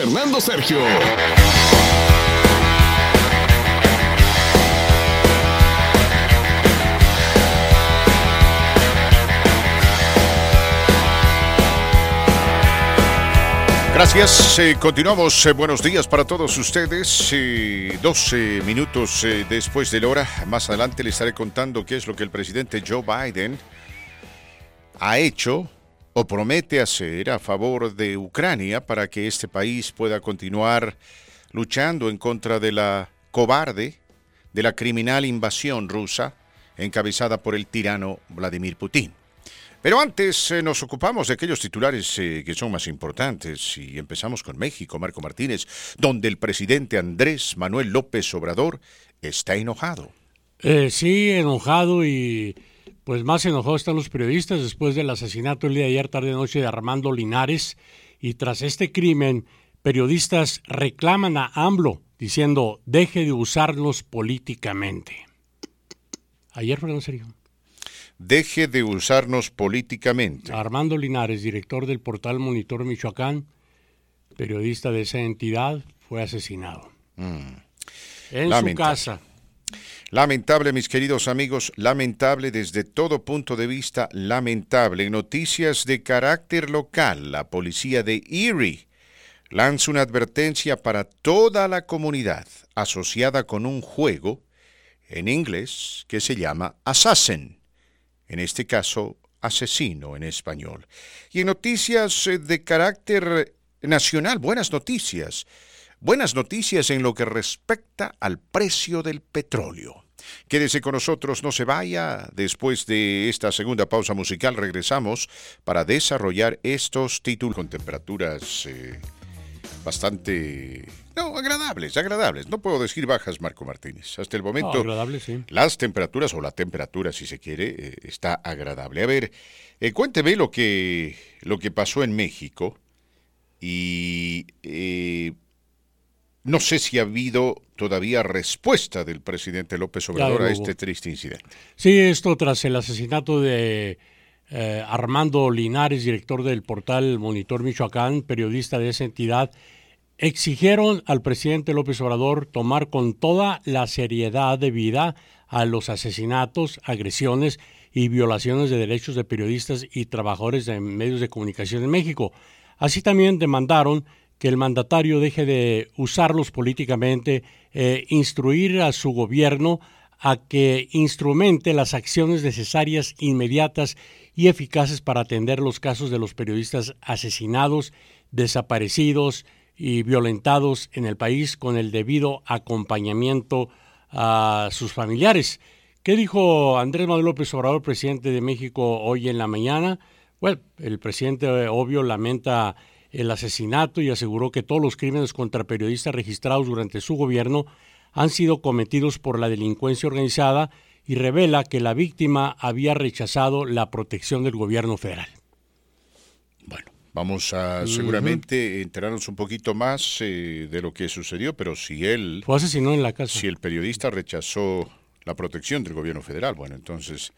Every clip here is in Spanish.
Fernando Sergio. Gracias. Eh, continuamos. Eh, buenos días para todos ustedes. 12 eh, minutos después de la hora. Más adelante les estaré contando qué es lo que el presidente Joe Biden ha hecho o promete hacer a favor de Ucrania para que este país pueda continuar luchando en contra de la cobarde, de la criminal invasión rusa encabezada por el tirano Vladimir Putin. Pero antes eh, nos ocupamos de aquellos titulares eh, que son más importantes y empezamos con México, Marco Martínez, donde el presidente Andrés Manuel López Obrador está enojado. Eh, sí, enojado y pues más enojados están los periodistas después del asesinato el día de ayer tarde noche de Armando Linares y tras este crimen periodistas reclaman a AMLO diciendo deje de usarlos políticamente. Ayer fue en serio deje de usarnos políticamente. Armando Linares, director del portal Monitor Michoacán, periodista de esa entidad, fue asesinado. Mm. En su casa. Lamentable, mis queridos amigos, lamentable desde todo punto de vista, lamentable. Noticias de carácter local, la policía de Erie lanza una advertencia para toda la comunidad asociada con un juego en inglés que se llama Assassin en este caso asesino en español. Y en noticias eh, de carácter nacional, buenas noticias. Buenas noticias en lo que respecta al precio del petróleo. Quédese con nosotros, no se vaya. Después de esta segunda pausa musical regresamos para desarrollar estos títulos con temperaturas eh, bastante no, agradables, agradables. No puedo decir bajas, Marco Martínez. Hasta el momento, las temperaturas, o la temperatura, si se quiere, eh, está agradable. A ver, eh, cuénteme lo que, lo que pasó en México y eh, no sé si ha habido todavía respuesta del presidente López Obrador a este triste incidente. Sí, esto tras el asesinato de Armando Linares, director del portal Monitor Michoacán, periodista de esa entidad, exigieron al presidente López Obrador tomar con toda la seriedad debida a los asesinatos, agresiones y violaciones de derechos de periodistas y trabajadores de medios de comunicación en México. Así también demandaron que el mandatario deje de usarlos políticamente, e instruir a su gobierno a que instrumente las acciones necesarias, inmediatas y eficaces para atender los casos de los periodistas asesinados, desaparecidos, y violentados en el país con el debido acompañamiento a sus familiares. ¿Qué dijo Andrés Manuel López Obrador, presidente de México, hoy en la mañana? Bueno, el presidente, obvio, lamenta el asesinato y aseguró que todos los crímenes contra periodistas registrados durante su gobierno han sido cometidos por la delincuencia organizada y revela que la víctima había rechazado la protección del gobierno federal. Vamos a seguramente enterarnos un poquito más eh, de lo que sucedió, pero si él... Fue asesinado en la casa. Si el periodista rechazó la protección del gobierno federal, bueno, entonces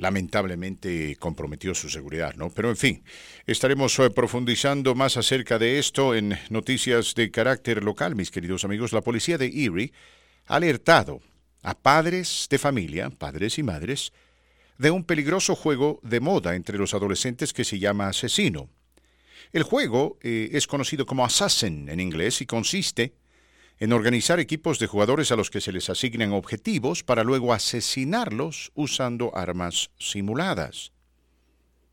lamentablemente comprometió su seguridad, ¿no? Pero en fin, estaremos eh, profundizando más acerca de esto en noticias de carácter local, mis queridos amigos. La policía de Erie ha alertado a padres de familia, padres y madres, de un peligroso juego de moda entre los adolescentes que se llama Asesino. El juego eh, es conocido como Assassin en inglés y consiste en organizar equipos de jugadores a los que se les asignan objetivos para luego asesinarlos usando armas simuladas.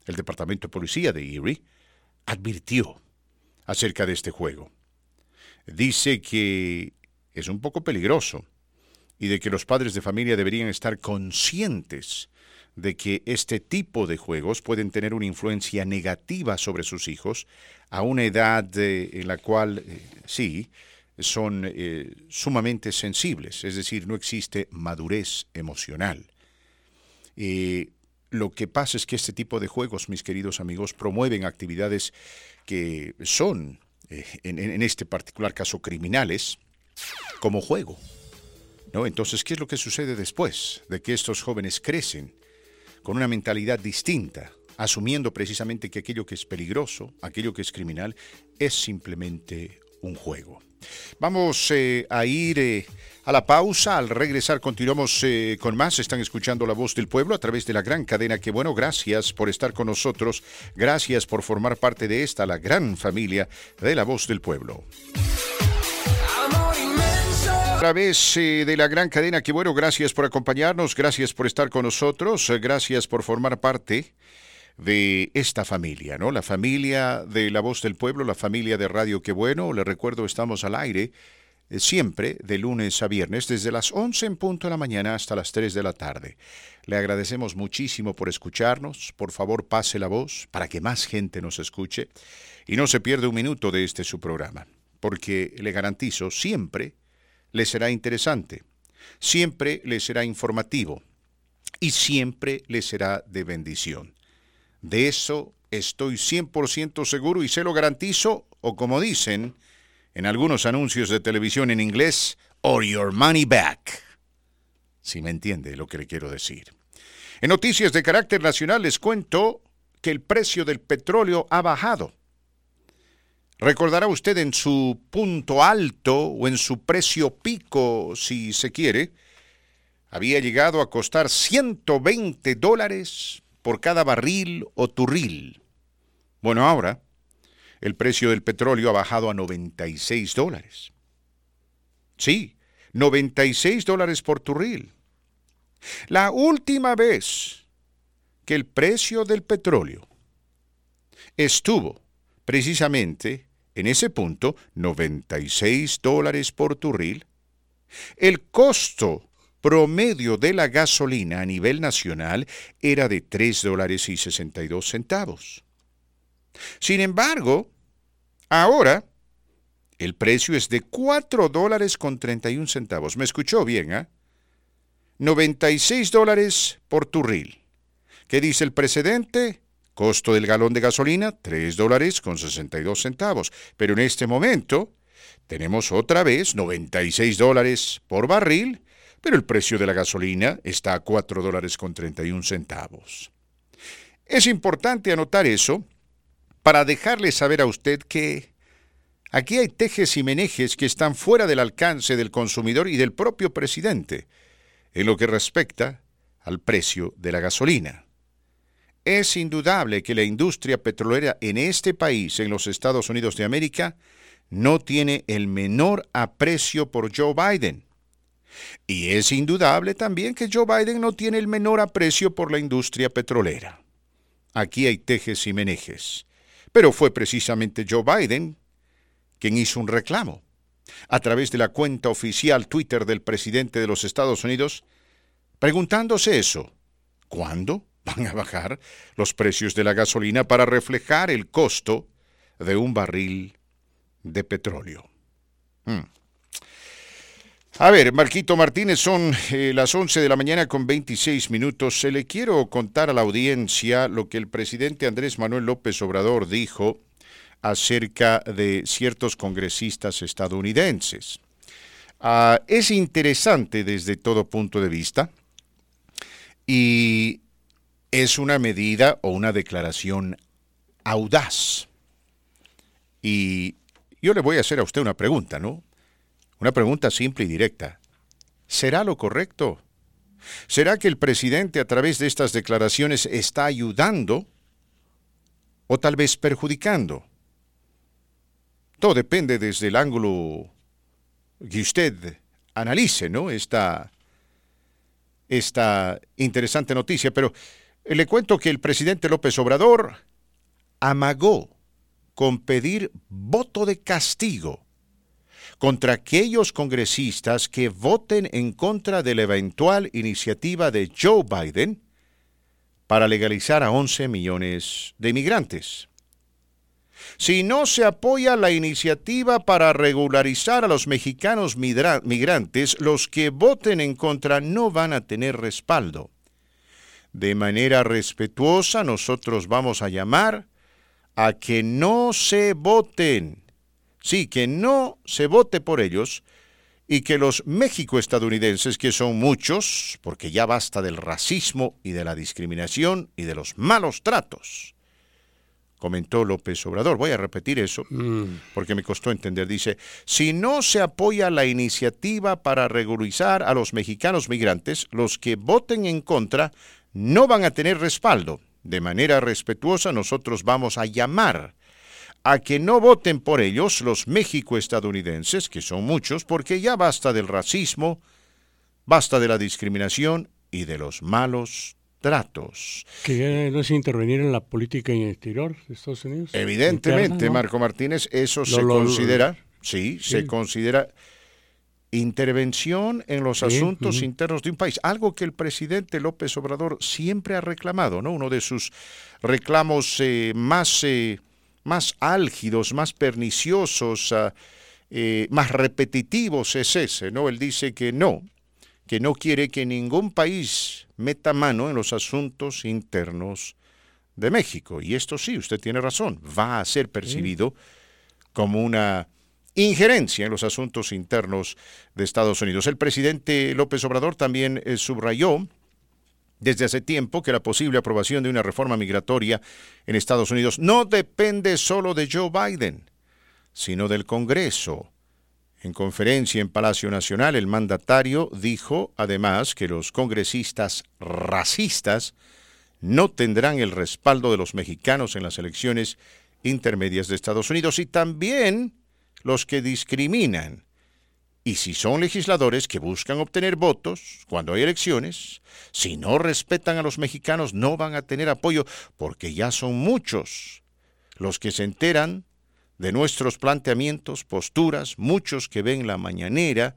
El Departamento de Policía de Erie advirtió acerca de este juego. Dice que es un poco peligroso y de que los padres de familia deberían estar conscientes de que este tipo de juegos pueden tener una influencia negativa sobre sus hijos a una edad eh, en la cual, eh, sí, son eh, sumamente sensibles, es decir, no existe madurez emocional. lo que pasa es que este tipo de juegos, mis queridos amigos, promueven actividades que son, en, en, este particular caso, criminales, como juego. ¿no? Entonces, ¿qué es lo que sucede después de que estos jóvenes crecen? con una mentalidad distinta, asumiendo precisamente que aquello que es peligroso, aquello que es criminal, es simplemente un juego. Vamos eh, a ir eh, a la pausa. Al regresar continuamos eh, con más. Están escuchando la voz del pueblo a través de la gran cadena. Que bueno, gracias por estar con nosotros. Gracias por formar parte de esta, la gran familia de la voz del pueblo. A través de la gran cadena, que bueno, gracias por acompañarnos, gracias por estar con nosotros, gracias por formar parte de esta familia, ¿no? La familia de La Voz del Pueblo, la familia de Radio Qué Bueno. Le recuerdo, estamos al aire eh, siempre de lunes a viernes, desde las 11 en punto de la mañana hasta las 3 de la tarde. Le agradecemos muchísimo por escucharnos. Por favor, pase la voz para que más gente nos escuche y no se pierda un minuto de este su programa, porque le garantizo, siempre le será interesante, siempre le será informativo y siempre le será de bendición. De eso estoy 100% seguro y se lo garantizo, o como dicen en algunos anuncios de televisión en inglés, or your money back. Si me entiende lo que le quiero decir. En noticias de carácter nacional les cuento que el precio del petróleo ha bajado. Recordará usted en su punto alto o en su precio pico, si se quiere, había llegado a costar 120 dólares por cada barril o turril. Bueno, ahora el precio del petróleo ha bajado a 96 dólares. Sí, 96 dólares por turril. La última vez que el precio del petróleo estuvo precisamente en ese punto, 96 dólares por turril, el costo promedio de la gasolina a nivel nacional era de 3 dólares y 62 centavos. Sin embargo, ahora el precio es de 4 dólares con 31 centavos. ¿Me escuchó bien, ah? 96 dólares por turril. ¿Qué dice el precedente? Costo del galón de gasolina, 3 dólares con 62 centavos. Pero en este momento tenemos otra vez 96 dólares por barril pero el precio de la gasolina está a 4 dólares con 31 centavos. Es importante anotar eso para dejarle saber a usted que aquí hay tejes y menejes que están fuera del alcance del consumidor y del propio presidente en lo que respecta al precio de la gasolina. Es indudable que la industria petrolera en este país, en los Estados Unidos de América, no tiene el menor aprecio por Joe Biden. Y es indudable también que Joe Biden no tiene el menor aprecio por la industria petrolera. Aquí hay tejes y menejes. Pero fue precisamente Joe Biden quien hizo un reclamo a través de la cuenta oficial Twitter del presidente de los Estados Unidos, preguntándose eso. ¿Cuándo van a bajar los precios de la gasolina para reflejar el costo de un barril de petróleo? Hmm. A ver, Marquito Martínez, son eh, las 11 de la mañana con 26 minutos. Se le quiero contar a la audiencia lo que el presidente Andrés Manuel López Obrador dijo acerca de ciertos congresistas estadounidenses. Ah, es interesante desde todo punto de vista y es una medida o una declaración audaz. Y yo le voy a hacer a usted una pregunta, ¿no? Una pregunta simple y directa. ¿Será lo correcto? ¿Será que el presidente a través de estas declaraciones está ayudando o tal vez perjudicando? Todo depende desde el ángulo que usted analice, ¿no? Esta, esta interesante noticia, pero le cuento que el presidente López Obrador amagó con pedir voto de castigo contra aquellos congresistas que voten en contra de la eventual iniciativa de Joe Biden para legalizar a 11 millones de inmigrantes. Si no se apoya la iniciativa para regularizar a los mexicanos migrantes, los que voten en contra no van a tener respaldo. De manera respetuosa nosotros vamos a llamar a que no se voten Sí, que no se vote por ellos y que los México-estadounidenses, que son muchos, porque ya basta del racismo y de la discriminación y de los malos tratos, comentó López Obrador. Voy a repetir eso Mm. porque me costó entender. Dice, si no se apoya la iniciativa para regularizar a los mexicanos migrantes, los que voten en contra no van a tener respaldo. De manera respetuosa, nosotros vamos a llamar a que no voten por ellos los México-estadounidenses, que son muchos, porque ya basta del racismo, basta de la discriminación y de los malos tratos. Que no es intervenir en la política exterior de Estados Unidos. Evidentemente, Interna, ¿no? Marco Martínez, eso se lo- considera, sí, se considera intervención en los Sí, asuntos internos de un país, algo que el presidente López Obrador siempre ha reclamado, ¿no? Uno de sus reclamos eh, más, eh, más álgidos, más perniciosos, ah, eh, más repetitivos es ese, ¿no? Él dice que no, que no quiere que ningún país meta mano en los asuntos internos de México. Y esto sí, usted tiene razón, va a ser percibido como una injerencia en los asuntos internos de Estados Unidos. El presidente López Obrador también eh, subrayó desde hace tiempo que la posible aprobación de una reforma migratoria en Estados Unidos no depende solo de Joe Biden, sino del Congreso. En conferencia en Palacio Nacional, el mandatario dijo además que los congresistas racistas no tendrán el respaldo de los mexicanos en las elecciones intermedias de Estados Unidos y también los que discriminan. Y si son legisladores que buscan obtener votos cuando hay elecciones, si no respetan a los mexicanos no van a tener apoyo porque ya son muchos los que se enteran de nuestros planteamientos, posturas, muchos que ven la mañanera,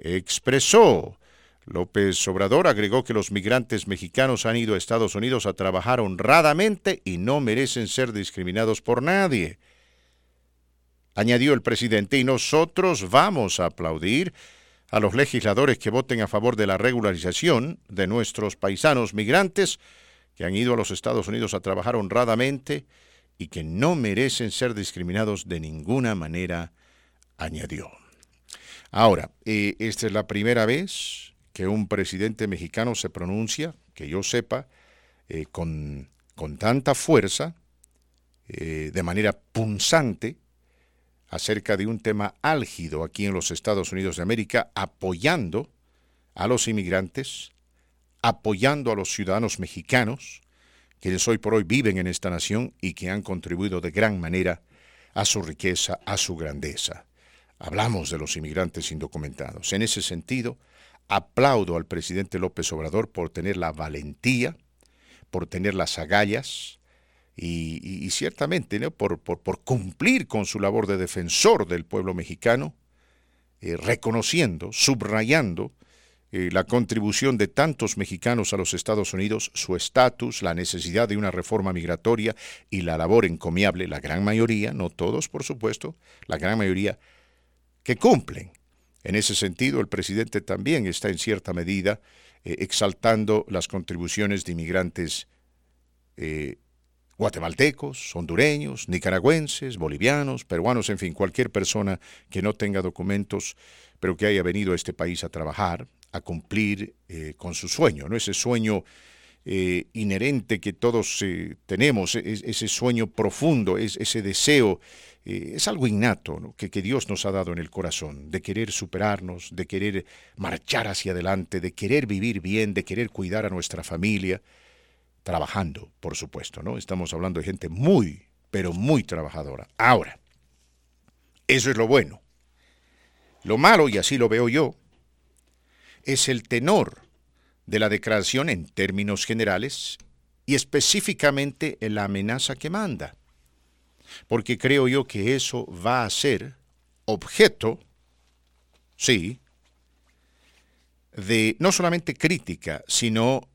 expresó. López Obrador agregó que los migrantes mexicanos han ido a Estados Unidos a trabajar honradamente y no merecen ser discriminados por nadie. Añadió el presidente, y nosotros vamos a aplaudir a los legisladores que voten a favor de la regularización de nuestros paisanos migrantes que han ido a los Estados Unidos a trabajar honradamente y que no merecen ser discriminados de ninguna manera, añadió. Ahora, eh, esta es la primera vez que un presidente mexicano se pronuncia, que yo sepa, eh, con, con tanta fuerza, eh, de manera punzante, acerca de un tema álgido aquí en los Estados Unidos de América, apoyando a los inmigrantes, apoyando a los ciudadanos mexicanos, quienes hoy por hoy viven en esta nación y que han contribuido de gran manera a su riqueza, a su grandeza. Hablamos de los inmigrantes indocumentados. En ese sentido, aplaudo al presidente López Obrador por tener la valentía, por tener las agallas y, ciertamente por, cumplir con su labor de defensor del pueblo mexicano, eh, reconociendo, subrayando eh, la contribución de tantos mexicanos a los Estados Unidos, su estatus, la necesidad de una reforma migratoria y la labor encomiable, la gran mayoría, no todos por supuesto, la gran mayoría que cumplen. En ese sentido, el presidente también está en cierta medida eh, exaltando las contribuciones de inmigrantes guatemaltecos, hondureños, nicaragüenses, bolivianos, peruanos, en fin, cualquier persona que no tenga documentos, pero que haya venido a este país a trabajar, a cumplir eh, con su sueño, ¿no? Ese sueño eh, inherente que todos eh, tenemos, es- ese sueño profundo, es, ese deseo, es algo innato que Dios nos ha dado en el corazón, de querer superarnos, de querer marchar hacia adelante, de querer vivir bien, de querer cuidar a nuestra familia, trabajando, por supuesto, ¿no? Estamos hablando de gente muy, pero muy trabajadora. Ahora, eso es lo bueno. Lo malo, y así lo veo yo, es el tenor de la declaración en términos generales y específicamente en la amenaza que manda. Porque creo yo que eso va a ser objeto, sí, de no solamente crítica, sino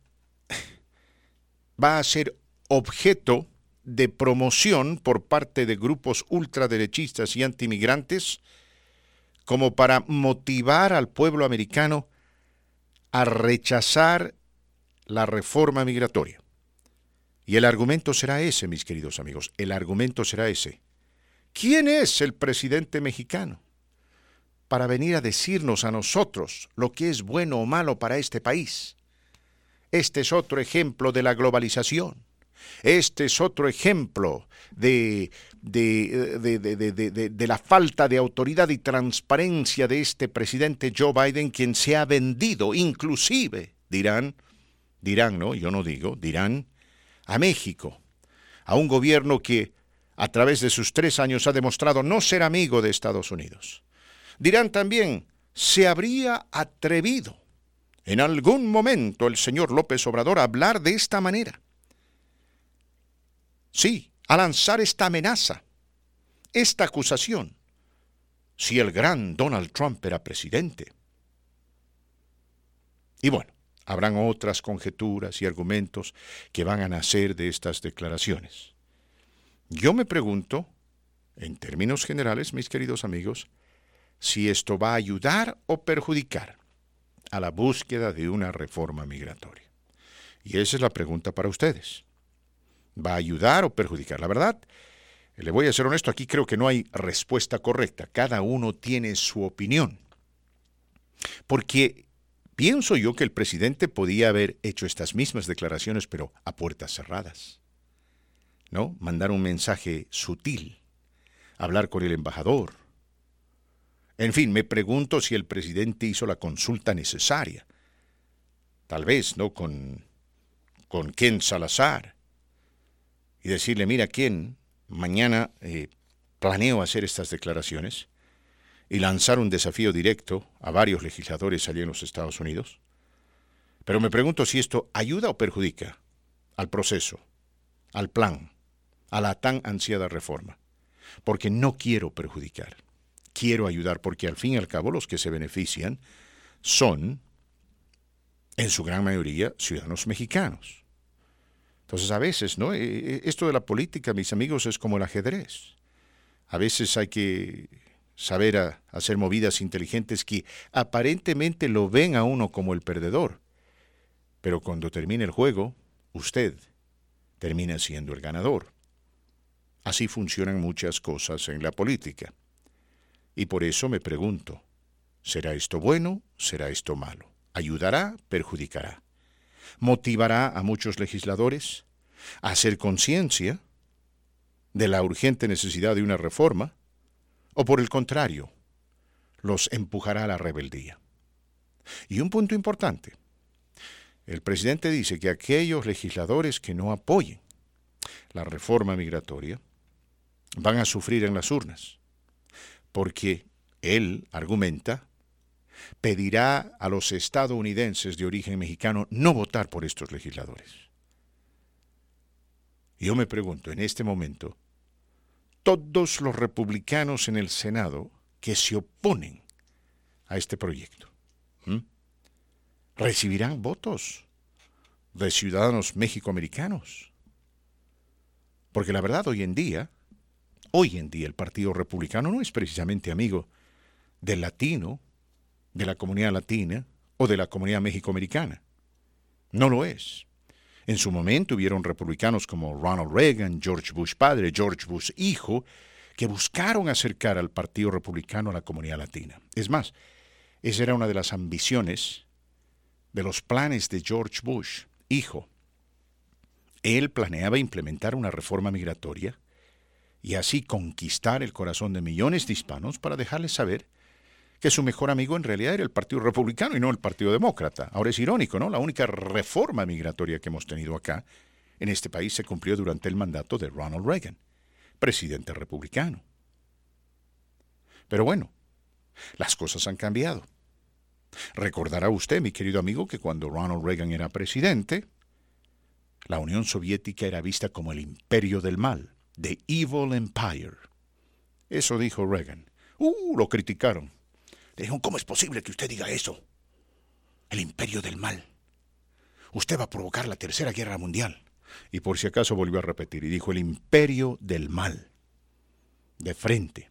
va a ser objeto de promoción por parte de grupos ultraderechistas y antimigrantes como para motivar al pueblo americano a rechazar la reforma migratoria. Y el argumento será ese, mis queridos amigos, el argumento será ese. ¿Quién es el presidente mexicano para venir a decirnos a nosotros lo que es bueno o malo para este país? Este es otro ejemplo de la globalización. Este es otro ejemplo de, de, de, la falta de autoridad y transparencia de este presidente Joe Biden, quien se ha vendido, inclusive, dirán, dirán, no, yo no digo, dirán, a México, a un gobierno que a través de sus tres años ha demostrado no ser amigo de Estados Unidos. Dirán también, se habría atrevido en algún momento el señor López Obrador a hablar de esta manera. Sí, a lanzar esta amenaza, esta acusación, si el gran Donald Trump era presidente. Y bueno, habrán otras conjeturas y argumentos que van a nacer de estas declaraciones. Yo me pregunto, en términos generales, mis queridos amigos, si esto va a ayudar o perjudicar a la búsqueda de una reforma migratoria. Y esa es la pregunta para ustedes. ¿Va a ayudar o perjudicar? La verdad, le voy a ser honesto, aquí creo que no hay respuesta correcta. Cada uno tiene su opinión. Porque pienso yo que el presidente podía haber hecho estas mismas declaraciones, pero a puertas cerradas. ¿No? Mandar un mensaje sutil, hablar con el embajador. En fin, me pregunto si el presidente hizo la consulta necesaria. Tal vez, ¿no? Con, con Ken Salazar y decirle, mira, ¿quién? Mañana eh, planeo hacer estas declaraciones y lanzar un desafío directo a varios legisladores allí en los Estados Unidos. Pero me pregunto si esto ayuda o perjudica al proceso, al plan, a la tan ansiada reforma, porque no quiero perjudicar, quiero ayudar, porque al fin y al cabo los que se benefician son, en su gran mayoría, ciudadanos mexicanos. Entonces a veces, ¿no? E, e, esto de la política, mis amigos, es como el ajedrez. A veces hay que saber hacer movidas inteligentes que aparentemente lo ven a uno como el perdedor. Pero cuando termine el juego, usted termina siendo el ganador. Así funcionan muchas cosas en la política. Y por eso me pregunto, ¿será esto bueno? ¿Será esto malo? ¿Ayudará? ¿Perjudicará? motivará a muchos legisladores a hacer conciencia de la urgente necesidad de una reforma, o por el contrario, los empujará a la rebeldía. Y un punto importante, el presidente dice que aquellos legisladores que no apoyen la reforma migratoria van a sufrir en las urnas, porque él argumenta pedirá a los estadounidenses de origen mexicano no votar por estos legisladores. Yo me pregunto, en este momento, todos los republicanos en el Senado que se oponen a este proyecto, recibirán votos de ciudadanos mexicoamericanos. Porque la verdad, hoy en día, hoy en día el Partido Republicano no es precisamente amigo del latino de la comunidad latina o de la comunidad mexicoamericana. No lo es. En su momento hubieron republicanos como Ronald Reagan, George Bush padre, George Bush hijo, que buscaron acercar al Partido Republicano a la comunidad latina. Es más, esa era una de las ambiciones de los planes de George Bush hijo. Él planeaba implementar una reforma migratoria y así conquistar el corazón de millones de hispanos para dejarles saber que su mejor amigo en realidad era el Partido Republicano y no el Partido Demócrata. Ahora es irónico, ¿no? La única reforma migratoria que hemos tenido acá en este país se cumplió durante el mandato de Ronald Reagan, presidente republicano. Pero bueno, las cosas han cambiado. Recordará usted, mi querido amigo, que cuando Ronald Reagan era presidente, la Unión Soviética era vista como el imperio del mal, the evil empire. Eso dijo Reagan. Uh, lo criticaron. Le dijeron, ¿cómo es posible que usted diga eso? El imperio del mal. Usted va a provocar la tercera guerra mundial. Y por si acaso volvió a repetir y dijo, el imperio del mal. De frente.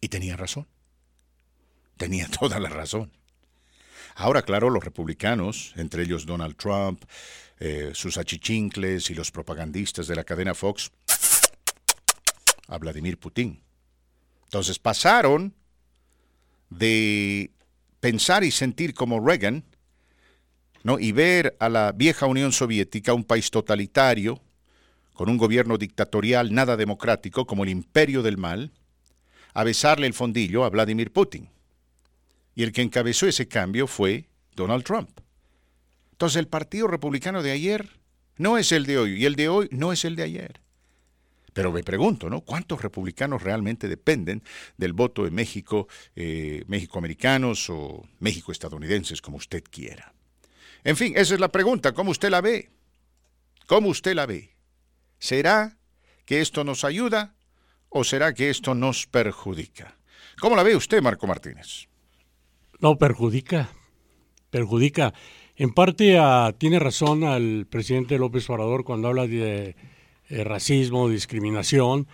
Y tenía razón. Tenía toda la razón. Ahora, claro, los republicanos, entre ellos Donald Trump, eh, sus achichincles y los propagandistas de la cadena Fox, a Vladimir Putin. Entonces pasaron de pensar y sentir como Reagan ¿no? y ver a la vieja Unión Soviética, un país totalitario, con un gobierno dictatorial nada democrático como el imperio del mal, a besarle el fondillo a Vladimir Putin. Y el que encabezó ese cambio fue Donald Trump. Entonces el Partido Republicano de ayer no es el de hoy y el de hoy no es el de ayer. Pero me pregunto, ¿no? ¿Cuántos republicanos realmente dependen del voto de México, eh, México-americanos o México-estadounidenses, como usted quiera? En fin, esa es la pregunta. ¿Cómo usted la ve? ¿Cómo usted la ve? ¿Será que esto nos ayuda o será que esto nos perjudica? ¿Cómo la ve usted, Marco Martínez? No, perjudica. Perjudica. En parte ah, tiene razón al presidente López Obrador cuando habla de eh, racismo, discriminación,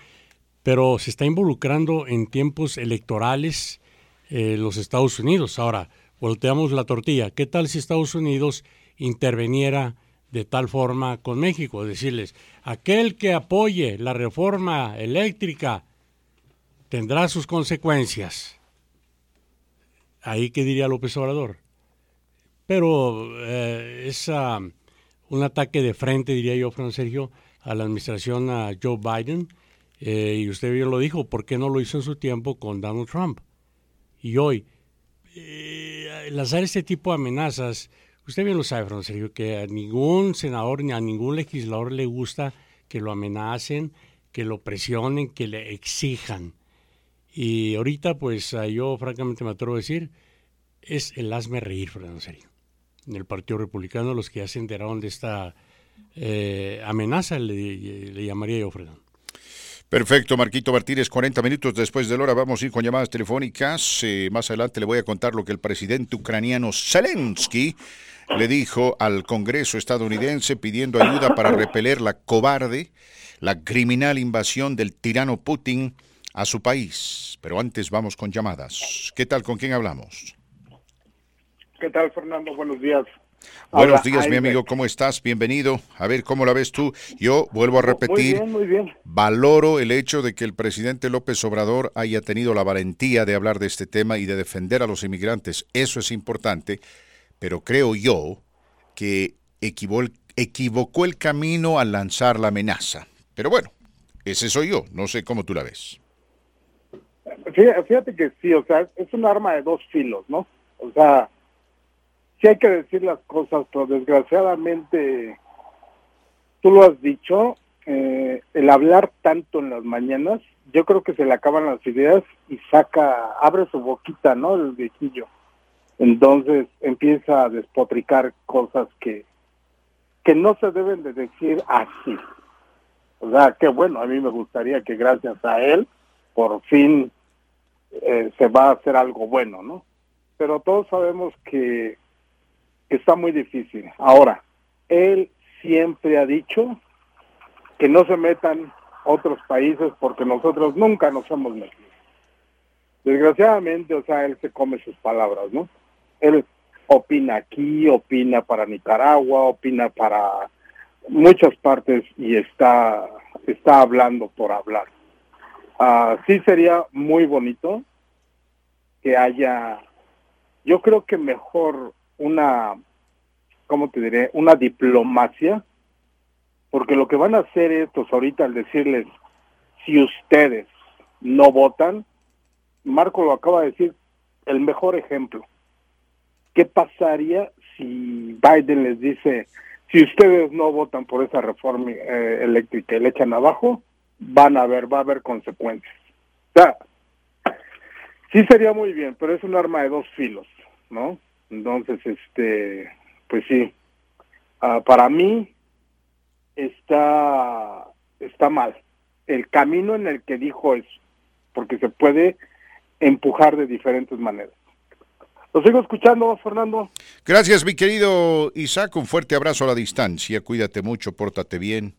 pero se está involucrando en tiempos electorales eh, los Estados Unidos. Ahora, volteamos la tortilla. ¿Qué tal si Estados Unidos interveniera de tal forma con México? Decirles, aquel que apoye la reforma eléctrica tendrá sus consecuencias. Ahí qué diría López Obrador. Pero eh, es un ataque de frente, diría yo, Fran Sergio, a la administración a Joe Biden. Eh, y usted bien lo dijo, ¿por qué no lo hizo en su tiempo con Donald Trump? Y hoy, eh, lanzar este tipo de amenazas, usted bien lo sabe, Fran Sergio, que a ningún senador ni a ningún legislador le gusta que lo amenacen, que lo presionen, que le exijan. Y ahorita, pues yo francamente me atrevo a decir, es el hazme reír, Fran Sergio. En el Partido Republicano, los que ya se enteraron de esta eh, amenaza, le, llamaría yo, Fredo. Perfecto, Marquito Martínez, 40 minutos después de la hora vamos a ir con llamadas telefónicas. Eh, más adelante le voy a contar lo que el presidente ucraniano Zelensky le dijo al Congreso estadounidense pidiendo ayuda para repeler la cobarde, la criminal invasión del tirano Putin a su país. Pero antes vamos con llamadas. ¿Qué tal? ¿Con quién hablamos? ¿Qué tal, Fernando? Buenos días. Buenos días, mi amigo, ¿cómo estás? Bienvenido. A ver, ¿cómo la ves tú? Yo vuelvo a repetir, muy bien, valoro el hecho de que el presidente López Obrador haya tenido la valentía de hablar de este tema y de defender a los inmigrantes. Eso es importante, pero creo yo que equivocó el camino al lanzar la amenaza. Pero bueno, ese soy yo, no sé cómo tú la ves. Fíjate que sí, o sea, es un arma de dos filos, ¿no? O sea, sí hay que decir las cosas, pero desgraciadamente, tú lo has dicho, eh, el hablar tanto en las mañanas, yo creo que se le acaban las ideas y saca, abre su boquita, ¿no? El viejillo. Entonces empieza a despotricar cosas que, que no se deben de decir así. O sea, que bueno, a mí me gustaría que gracias a él, por fin eh, se va a hacer algo bueno, ¿no? Pero todos sabemos que está muy difícil. Ahora, él siempre ha dicho que no se metan otros países porque nosotros nunca nos hemos metido. Desgraciadamente, o sea, él se come sus palabras, ¿no? Él opina aquí, opina para Nicaragua, opina para muchas partes y está, está hablando por hablar. Uh, sí sería muy bonito que haya, yo creo que mejor una, ¿cómo te diré? Una diplomacia, porque lo que van a hacer estos ahorita al decirles, si ustedes no votan, Marco lo acaba de decir, el mejor ejemplo. ¿Qué pasaría si Biden les dice, si ustedes no votan por esa reforma eh, eléctrica y le echan abajo, van a ver, va a haber consecuencias. O sea, sí sería muy bien, pero es un arma de dos filos, ¿no? Entonces, este, pues sí, ah, para mí está, está mal. El camino en el que dijo es, porque se puede empujar de diferentes maneras. Lo sigo escuchando, Fernando. Gracias, mi querido Isaac. Un fuerte abrazo a la distancia. Cuídate mucho, pórtate bien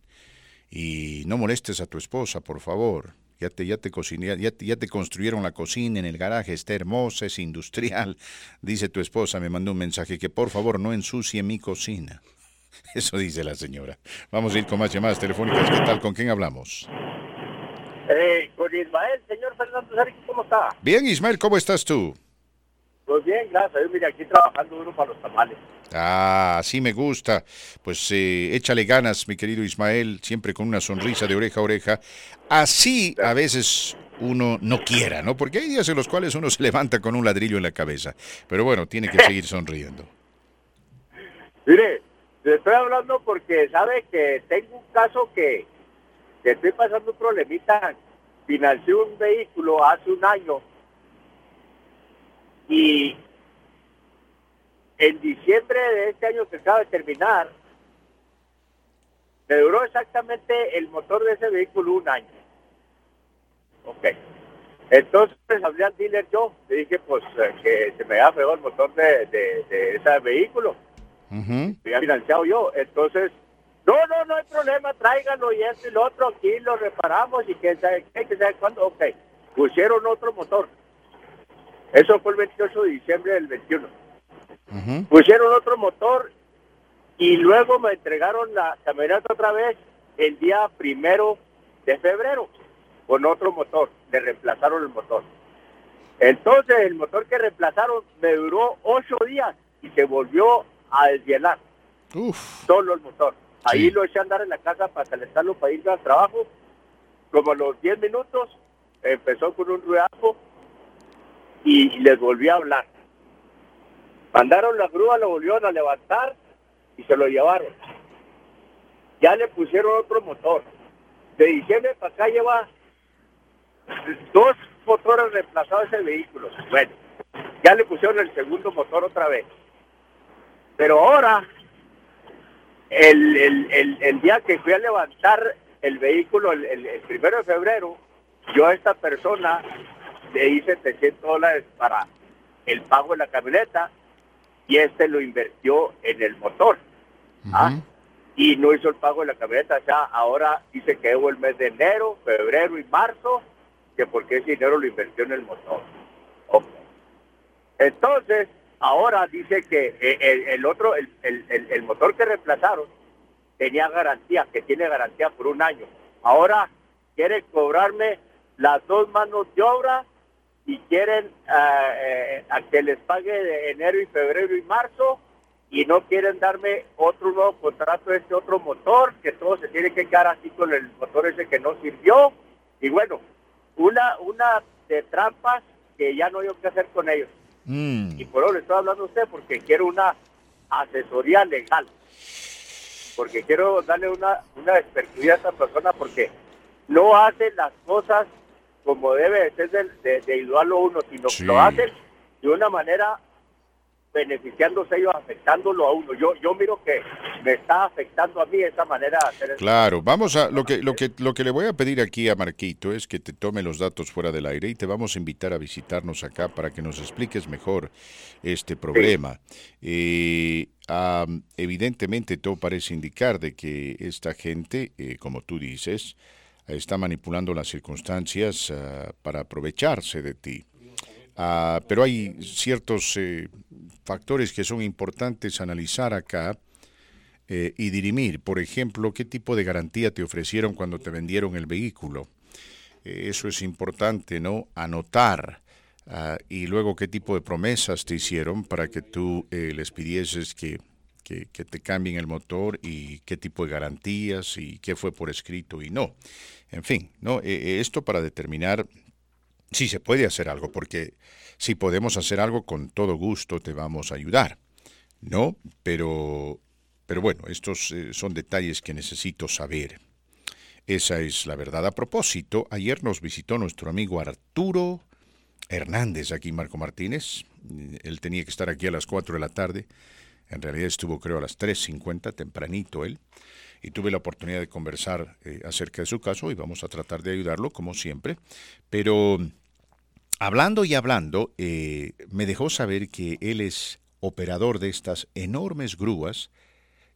y no molestes a tu esposa, por favor. Ya te, ya te cociné, ya te, ya te construyeron la cocina en el garaje, está hermosa, es industrial. Dice tu esposa, me mandó un mensaje que por favor no ensucie mi cocina. Eso dice la señora. Vamos a ir con más llamadas telefónicas. ¿Qué tal? ¿Con quién hablamos? Eh, con Ismael, señor Fernando ¿cómo está? Bien, Ismael, ¿cómo estás tú? Pues bien, gracias a Dios, mire, aquí trabajando uno para los tamales. Ah, así me gusta. Pues eh, échale ganas, mi querido Ismael, siempre con una sonrisa de oreja a oreja. Así a veces uno no quiera, ¿no? Porque hay días en los cuales uno se levanta con un ladrillo en la cabeza. Pero bueno, tiene que seguir sonriendo. Mire, le estoy hablando porque sabe que tengo un caso que, que estoy pasando un problemita. Financié un vehículo hace un año y en diciembre de este año que acaba de terminar, me duró exactamente el motor de ese vehículo un año. Ok. Entonces hablé al dealer yo, le dije pues eh, que se me había fregado el motor de, de, ese vehículo. Uh había financiado yo. Entonces, no, no, no hay problema, tráiganlo y esto y lo otro, aquí lo reparamos y que sabe qué, que sabe cuándo. Ok. Pusieron otro motor. Eso fue el 28 de diciembre del 21. Pusieron otro motor y luego me entregaron la camioneta otra vez el día primero de febrero con otro motor. Le reemplazaron el motor. Entonces el motor que reemplazaron me duró ocho días y se volvió a desvielar. Solo el motor. Ahí lo eché a andar en la casa para calentarlo para ir al trabajo. Como a los diez minutos empezó con un ruidazo y les volví a hablar. Mandaron la grúa, lo volvieron a levantar y se lo llevaron. Ya le pusieron otro motor. De diciembre para acá lleva dos motores reemplazados ese vehículo. Bueno, ya le pusieron el segundo motor otra vez. Pero ahora, el, el, día que fui a levantar el vehículo, el, el primero de febrero, yo a esta persona le hice 700 dólares para el pago de la camioneta y este lo invirtió en el motor. ¿ah? Y no hizo el pago de la camioneta. O sea, ahora dice que debo el mes de enero, febrero y marzo, que porque ese dinero lo invirtió en el motor. Entonces, ahora dice que eh, el, otro, el, el motor que reemplazaron, tenía garantía, que tiene garantía por un año. Ahora quiere cobrarme las dos manos de obra y quieren eh, a que les pague de enero y febrero y marzo y no quieren darme otro nuevo contrato este otro motor, que todo se tiene que quedar así con el motor ese que no sirvió. Y bueno, una, una de trampas que ya no hay qué hacer con ellos. Mm. Y por eso le estoy hablando a usted porque quiero una asesoría legal. Porque quiero darle una, una a esta persona porque no hace las cosas como debe ser de, de, de ayudarlo uno, sino que lo hacen de una manera beneficiándose ellos, afectándolo a uno. Yo, yo miro que me está afectando a mí esa manera de hacer Claro, vamos a lo que lo que lo que le voy a pedir aquí a Marquito es que te tome los datos fuera del aire y te vamos a invitar a visitarnos acá para que nos expliques mejor este problema. Eh, evidentemente todo parece indicar de que esta gente, eh, como tú dices, está manipulando las circunstancias ah, para aprovecharse de ti. Ah, pero hay ciertos eh, factores que son importantes analizar acá eh, y dirimir. Por ejemplo, qué tipo de garantía te ofrecieron cuando te vendieron el vehículo. Eh, eso es importante, ¿no? Anotar. Ah, y luego qué tipo de promesas te hicieron para que tú les pidieses que que, te cambien el motor y qué tipo de garantías y qué fue por escrito y no. En fin, ¿no? E, e, esto para determinar si se puede hacer algo, porque si podemos hacer algo, con todo gusto te vamos a ayudar, ¿no? Pero, pero bueno, estos eh, son detalles que necesito saber. Esa es la verdad. A propósito, ayer nos visitó nuestro amigo Arturo Hernández aquí, Marco Martínez. Él tenía que estar aquí a las 4 de la tarde. En realidad estuvo creo a las 3.50, tempranito él, y tuve la oportunidad de conversar eh, acerca de su caso y vamos a tratar de ayudarlo como siempre. Pero hablando y hablando, eh, me dejó saber que él es operador de estas enormes grúas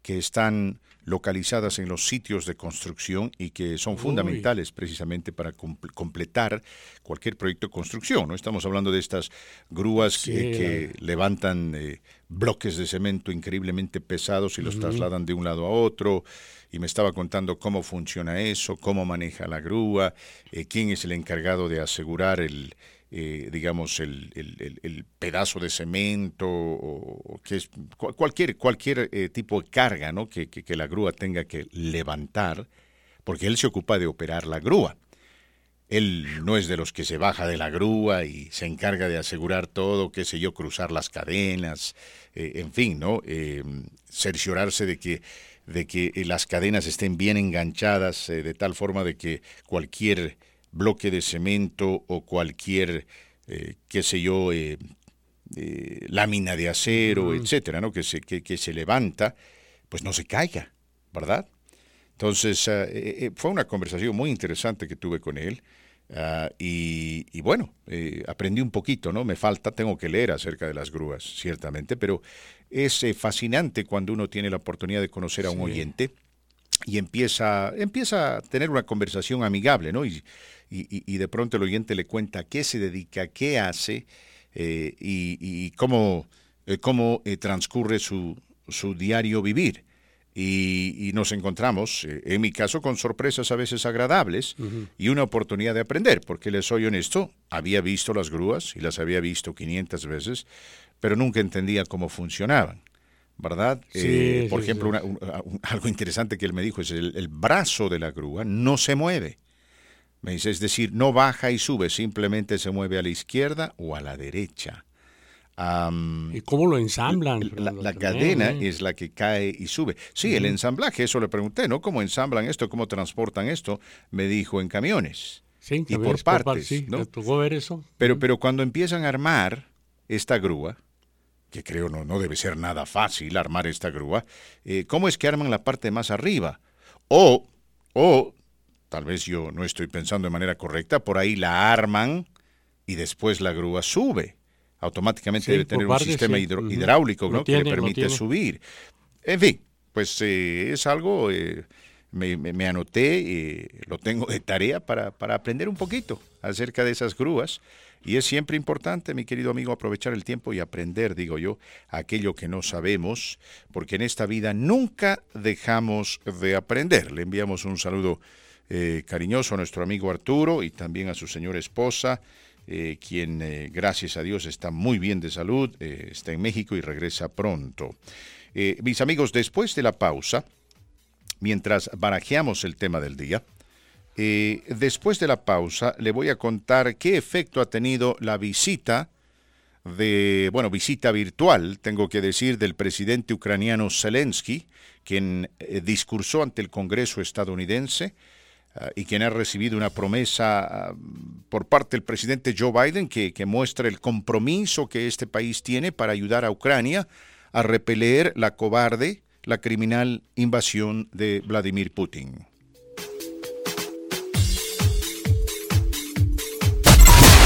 que están localizadas en los sitios de construcción y que son fundamentales precisamente para completar cualquier proyecto de construcción. ¿no? Estamos hablando de estas grúas que, levantan eh, bloques de cemento increíblemente pesados y los trasladan de un lado a otro. Y me estaba contando cómo funciona eso, cómo maneja la grúa, eh, quién es el encargado de asegurar el, eh, digamos, el, pedazo de cemento o, que es cualquier, cualquier eh, tipo de carga ¿no? que, que, la grúa tenga que levantar, porque él se ocupa de operar la grúa. Él no es de los que se baja de la grúa y se encarga de asegurar todo, qué sé yo, cruzar las cadenas, eh, en fin, ¿no? cerciorarse de que, de que las cadenas estén bien enganchadas de tal forma de que cualquier bloque de cemento o cualquier, eh, qué sé yo, eh, eh, lámina de acero, etcétera, ¿no? que, se, que, se levanta, pues no se caiga, ¿verdad? Entonces, fue una conversación muy interesante que tuve con él. Ah, y, bueno, aprendí un poquito, ¿no? Me falta, tengo que leer acerca de las grúas, ciertamente, pero es fascinante cuando uno tiene la oportunidad de conocer a un oyente y empieza, empieza a tener una conversación amigable, ¿no? Y, y, de pronto el oyente le cuenta a qué se dedica, qué hace eh, y, cómo, eh, cómo eh, transcurre su, su, diario vivir. Y, nos encontramos, en mi caso, con sorpresas a veces agradables y una oportunidad de aprender, porque les soy honesto, había visto las grúas y las había visto 500 veces, pero nunca entendía cómo funcionaban. ¿verdad? por ejemplo, algo interesante que él me dijo es el, el, brazo de la grúa no se mueve. Me dice, es decir, no baja y sube, simplemente se mueve a la izquierda o a la derecha. ¿Y cómo lo ensamblan? La, cadena es la que cae y sube. Sí, el ensamblaje, eso le pregunté, ¿no? ¿Cómo ensamblan esto? ¿Cómo transportan esto? Me dijo en camiones. Sí, y por partes. sí, ¿no? tocó ver eso. Pero, pero cuando empiezan a armar esta grúa, que creo no, no debe ser nada fácil armar esta grúa, eh, ¿cómo es que arman la parte más arriba? O, o tal vez yo no estoy pensando de manera correcta, por ahí la arman y después la grúa sube. Automáticamente debe tener un sistema hidráulico que le permite subir. En fin, pues eh, es algo, eh, me, anoté, eh, lo tengo de tarea para, para aprender un poquito acerca de esas grúas. Y es siempre importante, mi querido amigo, aprovechar el tiempo y aprender, digo yo, aquello que no sabemos, porque en esta vida nunca dejamos de aprender. Le enviamos un saludo eh, cariñoso a nuestro amigo Arturo y también a su señora esposa, eh, quien eh, gracias a Dios está muy bien de salud, está en México y regresa pronto. mis amigos, después de la pausa, mientras barajeamos el tema del día, después de la pausa le voy a contar qué efecto ha tenido la visita de, bueno, visita virtual, tengo que decir, del presidente ucraniano Zelensky, quien discursó ante el Congreso estadounidense y quien ha recibido una promesa ah, por parte del presidente Joe Biden que, que, muestra el compromiso que este país tiene para ayudar a Ucrania a repeler la cobarde, la criminal invasión de Vladimir Putin.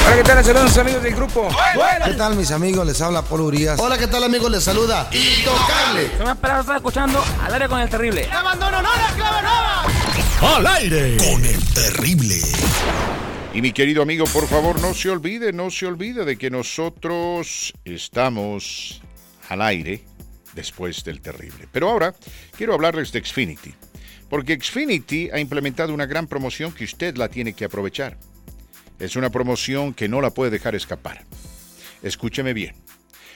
Hola, ¿qué tal? Saludos amigos del grupo. ¿Qué tal mis amigos? Les habla Paul Urias. Hola, ¿qué tal amigos? Les saluda Intocable. Se me ha esperado estar escuchando al aire con el terrible. abandono no la clave nueva! Al aire con el terrible. Y mi querido amigo, por favor, no se olvide, no se olvide de que nosotros estamos al aire después del terrible. Pero ahora quiero hablarles de Xfinity. Porque Xfinity ha implementado una gran promoción que usted la tiene que aprovechar. Es una promoción que no la puede dejar escapar. Escúcheme bien.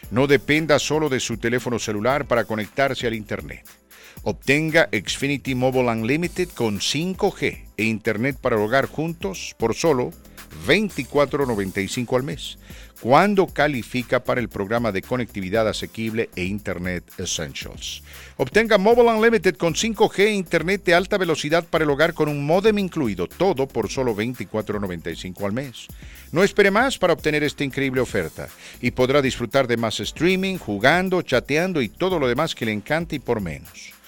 No dependa solo de su teléfono celular para conectarse al Internet. Obtenga Xfinity Mobile Unlimited con 5G e Internet para hogar juntos por solo $24.95 al mes, cuando califica para el programa de conectividad asequible e Internet Essentials. Obtenga Mobile Unlimited con 5G e Internet de alta velocidad para el hogar con un modem incluido, todo por solo $24.95 al mes. No espere más para obtener esta increíble oferta y podrá disfrutar de más streaming, jugando, chateando y todo lo demás que le encante y por menos.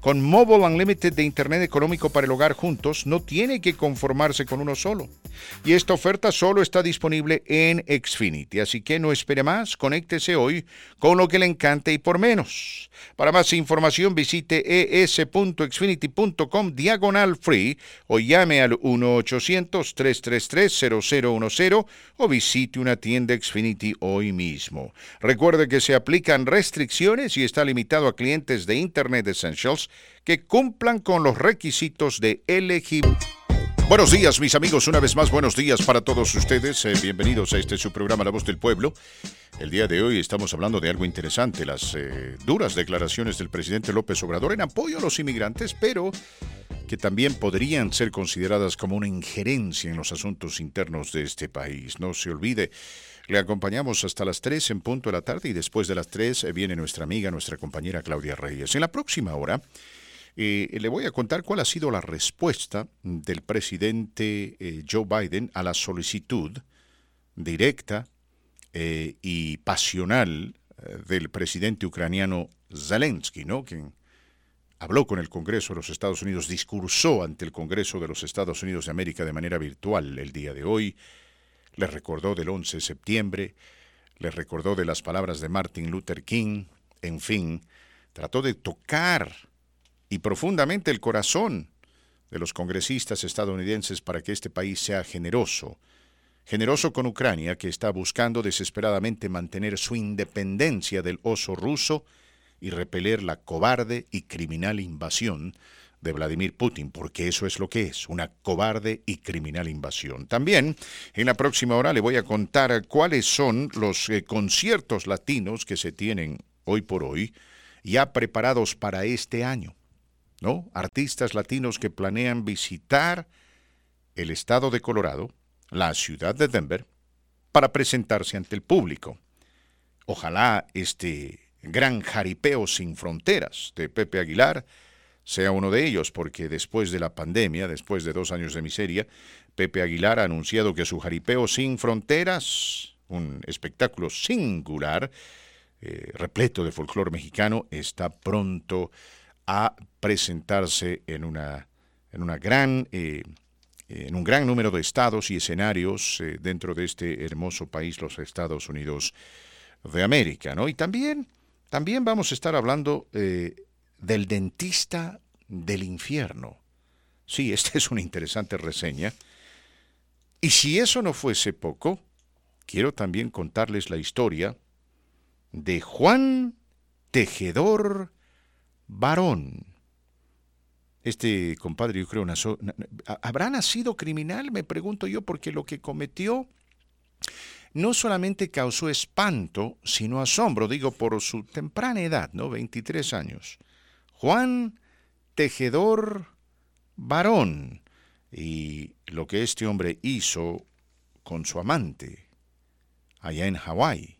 Con Mobile Unlimited de Internet económico para el hogar juntos, no tiene que conformarse con uno solo. Y esta oferta solo está disponible en Xfinity, así que no espere más, conéctese hoy con lo que le encante y por menos. Para más información visite es.xfinity.com diagonal free o llame al 1-800-333-0010 o visite una tienda Xfinity hoy mismo. Recuerde que se aplican restricciones y está limitado a clientes de Internet Essentials que cumplan con los requisitos de elegibilidad. Buenos días, mis amigos. Una vez más, buenos días para todos ustedes. Eh, bienvenidos a este su programa La Voz del Pueblo. El día de hoy estamos hablando de algo interesante, las eh, duras declaraciones del presidente López Obrador en apoyo a los inmigrantes, pero que también podrían ser consideradas como una injerencia en los asuntos internos de este país. No se olvide, le acompañamos hasta las 3 en punto de la tarde y después de las 3 eh, viene nuestra amiga, nuestra compañera Claudia Reyes. En la próxima hora eh, le voy a contar cuál ha sido la respuesta del presidente eh, Joe Biden a la solicitud directa y pasional del presidente ucraniano Zelensky, ¿no? quien habló con el Congreso de los Estados Unidos, discursó ante el Congreso de los Estados Unidos de América de manera virtual el día de hoy, le recordó del 11 de septiembre, le recordó de las palabras de Martin Luther King, en fin, trató de tocar y profundamente el corazón de los congresistas estadounidenses para que este país sea generoso, generoso con Ucrania, que está buscando desesperadamente mantener su independencia del oso ruso y repeler la cobarde y criminal invasión de Vladimir Putin, porque eso es lo que es, una cobarde y criminal invasión. También en la próxima hora le voy a contar cuáles son los eh, conciertos latinos que se tienen hoy por hoy ya preparados para este año. ¿no? Artistas latinos que planean visitar el estado de Colorado, la ciudad de Denver, para presentarse ante el público. Ojalá este gran jaripeo sin fronteras de Pepe Aguilar sea uno de ellos, porque después de la pandemia, después de dos años de miseria, Pepe Aguilar ha anunciado que su jaripeo sin fronteras, un espectáculo singular, eh, repleto de folclore mexicano, está pronto a presentarse en una, en una gran, eh, en un gran número de estados y escenarios eh, dentro de este hermoso país, los Estados Unidos de América, ¿no? Y también, también vamos a estar hablando del dentista del infierno. Sí, esta es una interesante reseña. Y si eso no fuese poco, quiero también contarles la historia de Juan Tejedor varón. Este compadre, yo creo, ¿habrá nacido criminal? Me pregunto yo, porque lo que cometió no solamente causó espanto, sino asombro, digo, por su temprana edad, ¿no? 23 años. Juan Tejedor Varón. Y lo que este hombre hizo con su amante allá en Hawái.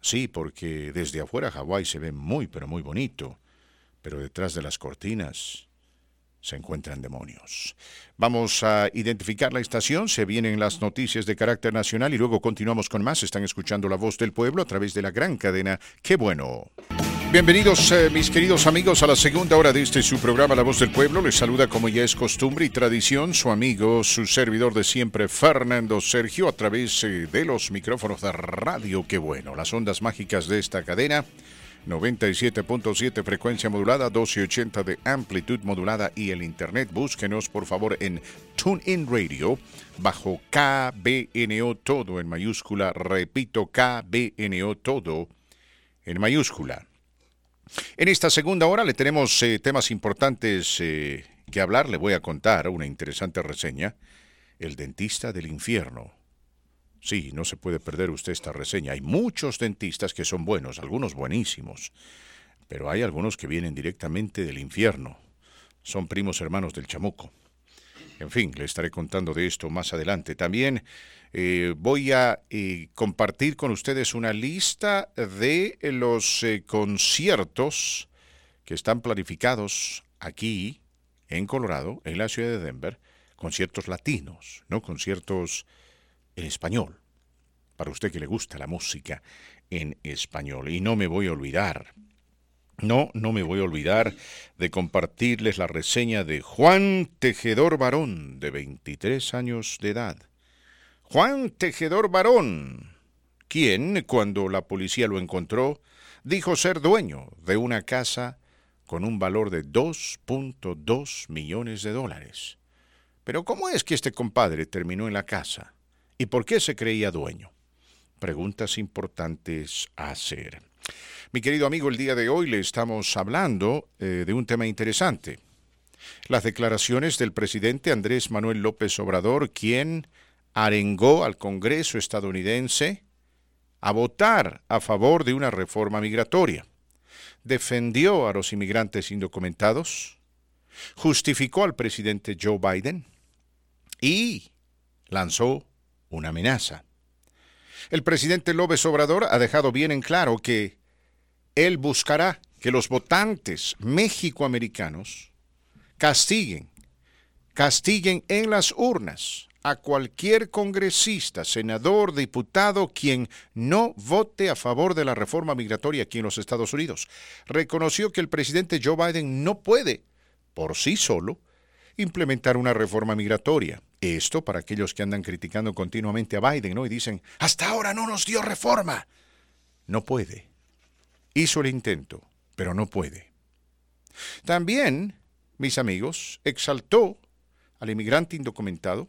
Sí, porque desde afuera Hawái se ve muy, pero muy bonito pero detrás de las cortinas se encuentran demonios. Vamos a identificar la estación, se vienen las noticias de carácter nacional y luego continuamos con más. Están escuchando la voz del pueblo a través de la gran cadena. ¡Qué bueno! Bienvenidos eh, mis queridos amigos a la segunda hora de este su programa La Voz del Pueblo. Les saluda como ya es costumbre y tradición su amigo, su servidor de siempre, Fernando Sergio, a través eh, de los micrófonos de radio. Qué bueno, las ondas mágicas de esta cadena 97.7 frecuencia modulada, 1280 de amplitud modulada y el internet. Búsquenos por favor en TuneIn Radio bajo KBNO todo en mayúscula. Repito, KBNO todo en mayúscula. En esta segunda hora le tenemos eh, temas importantes eh, que hablar. Le voy a contar una interesante reseña. El dentista del infierno. Sí, no se puede perder usted esta reseña. Hay muchos dentistas que son buenos, algunos buenísimos, pero hay algunos que vienen directamente del infierno. Son primos hermanos del chamuco. En fin, le estaré contando de esto más adelante. También eh, voy a eh, compartir con ustedes una lista de los eh, conciertos que están planificados aquí en Colorado, en la ciudad de Denver, conciertos latinos, no conciertos en español, para usted que le gusta la música en español. Y no me voy a olvidar, no, no me voy a olvidar de compartirles la reseña de Juan Tejedor Varón, de 23 años de edad. Juan Tejedor Varón, quien, cuando la policía lo encontró, dijo ser dueño de una casa con un valor de 2.2 millones de dólares. Pero ¿cómo es que este compadre terminó en la casa? ¿Y por qué se creía dueño? Preguntas importantes a hacer. Mi querido amigo, el día de hoy le estamos hablando eh, de un tema interesante. las declaraciones del presidente Andrés Manuel López Obrador, quien arengó al Congreso estadounidense a votar a favor de una reforma migratoria, defendió a los inmigrantes indocumentados, justificó al presidente Joe Biden y lanzó una amenaza. El presidente López Obrador ha dejado bien en claro que él buscará que los votantes mexicoamericanos castiguen, castiguen en las urnas a cualquier congresista, senador, diputado, quien no vote a favor de la reforma migratoria aquí en los Estados Unidos. Reconoció que el presidente Joe Biden no puede, por sí solo, implementar una reforma migratoria. Esto para aquellos que andan criticando continuamente a Biden, ¿no? Y dicen, hasta ahora no nos dio reforma. No puede. Hizo el intento, pero no puede. También, mis amigos, exaltó al inmigrante indocumentado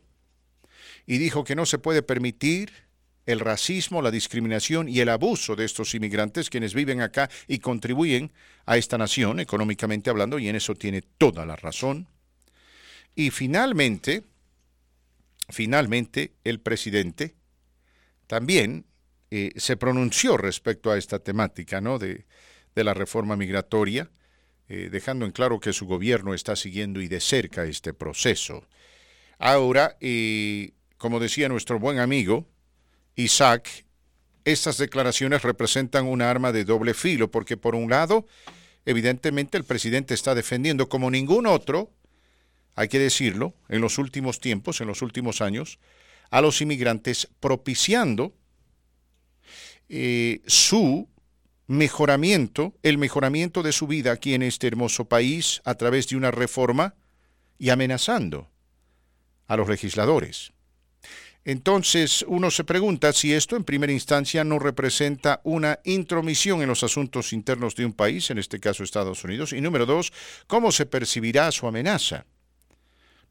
y dijo que no se puede permitir el racismo, la discriminación y el abuso de estos inmigrantes quienes viven acá y contribuyen a esta nación económicamente hablando, y en eso tiene toda la razón. Y finalmente, finalmente, el presidente también eh, se pronunció respecto a esta temática ¿no? de, la reforma migratoria, eh, dejando en claro que su gobierno está siguiendo y de cerca este proceso. Ahora, eh, como decía nuestro buen amigo Isaac, estas declaraciones representan un arma de doble filo, porque por un lado, evidentemente el presidente está defendiendo como ningún otro hay que decirlo, en los últimos tiempos, en los últimos años, a los inmigrantes propiciando eh, su mejoramiento, el mejoramiento de su vida aquí en este hermoso país a través de una reforma y amenazando a los legisladores. Entonces uno se pregunta si esto en primera instancia no representa una intromisión en los asuntos internos de un país, en este caso Estados Unidos, y número dos, cómo se percibirá su amenaza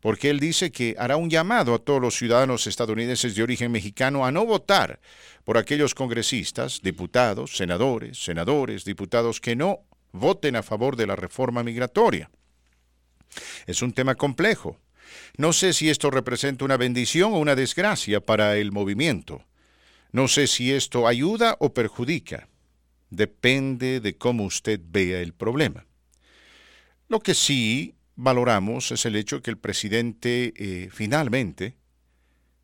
porque él dice que hará un llamado a todos los ciudadanos estadounidenses de origen mexicano a no votar por aquellos congresistas, diputados, senadores, senadores, diputados que no voten a favor de la reforma migratoria. Es un tema complejo. No sé si esto representa una bendición o una desgracia para el movimiento. No sé si esto ayuda o perjudica. Depende de cómo usted vea el problema. Lo que sí valoramos es el hecho de que el presidente eh, finalmente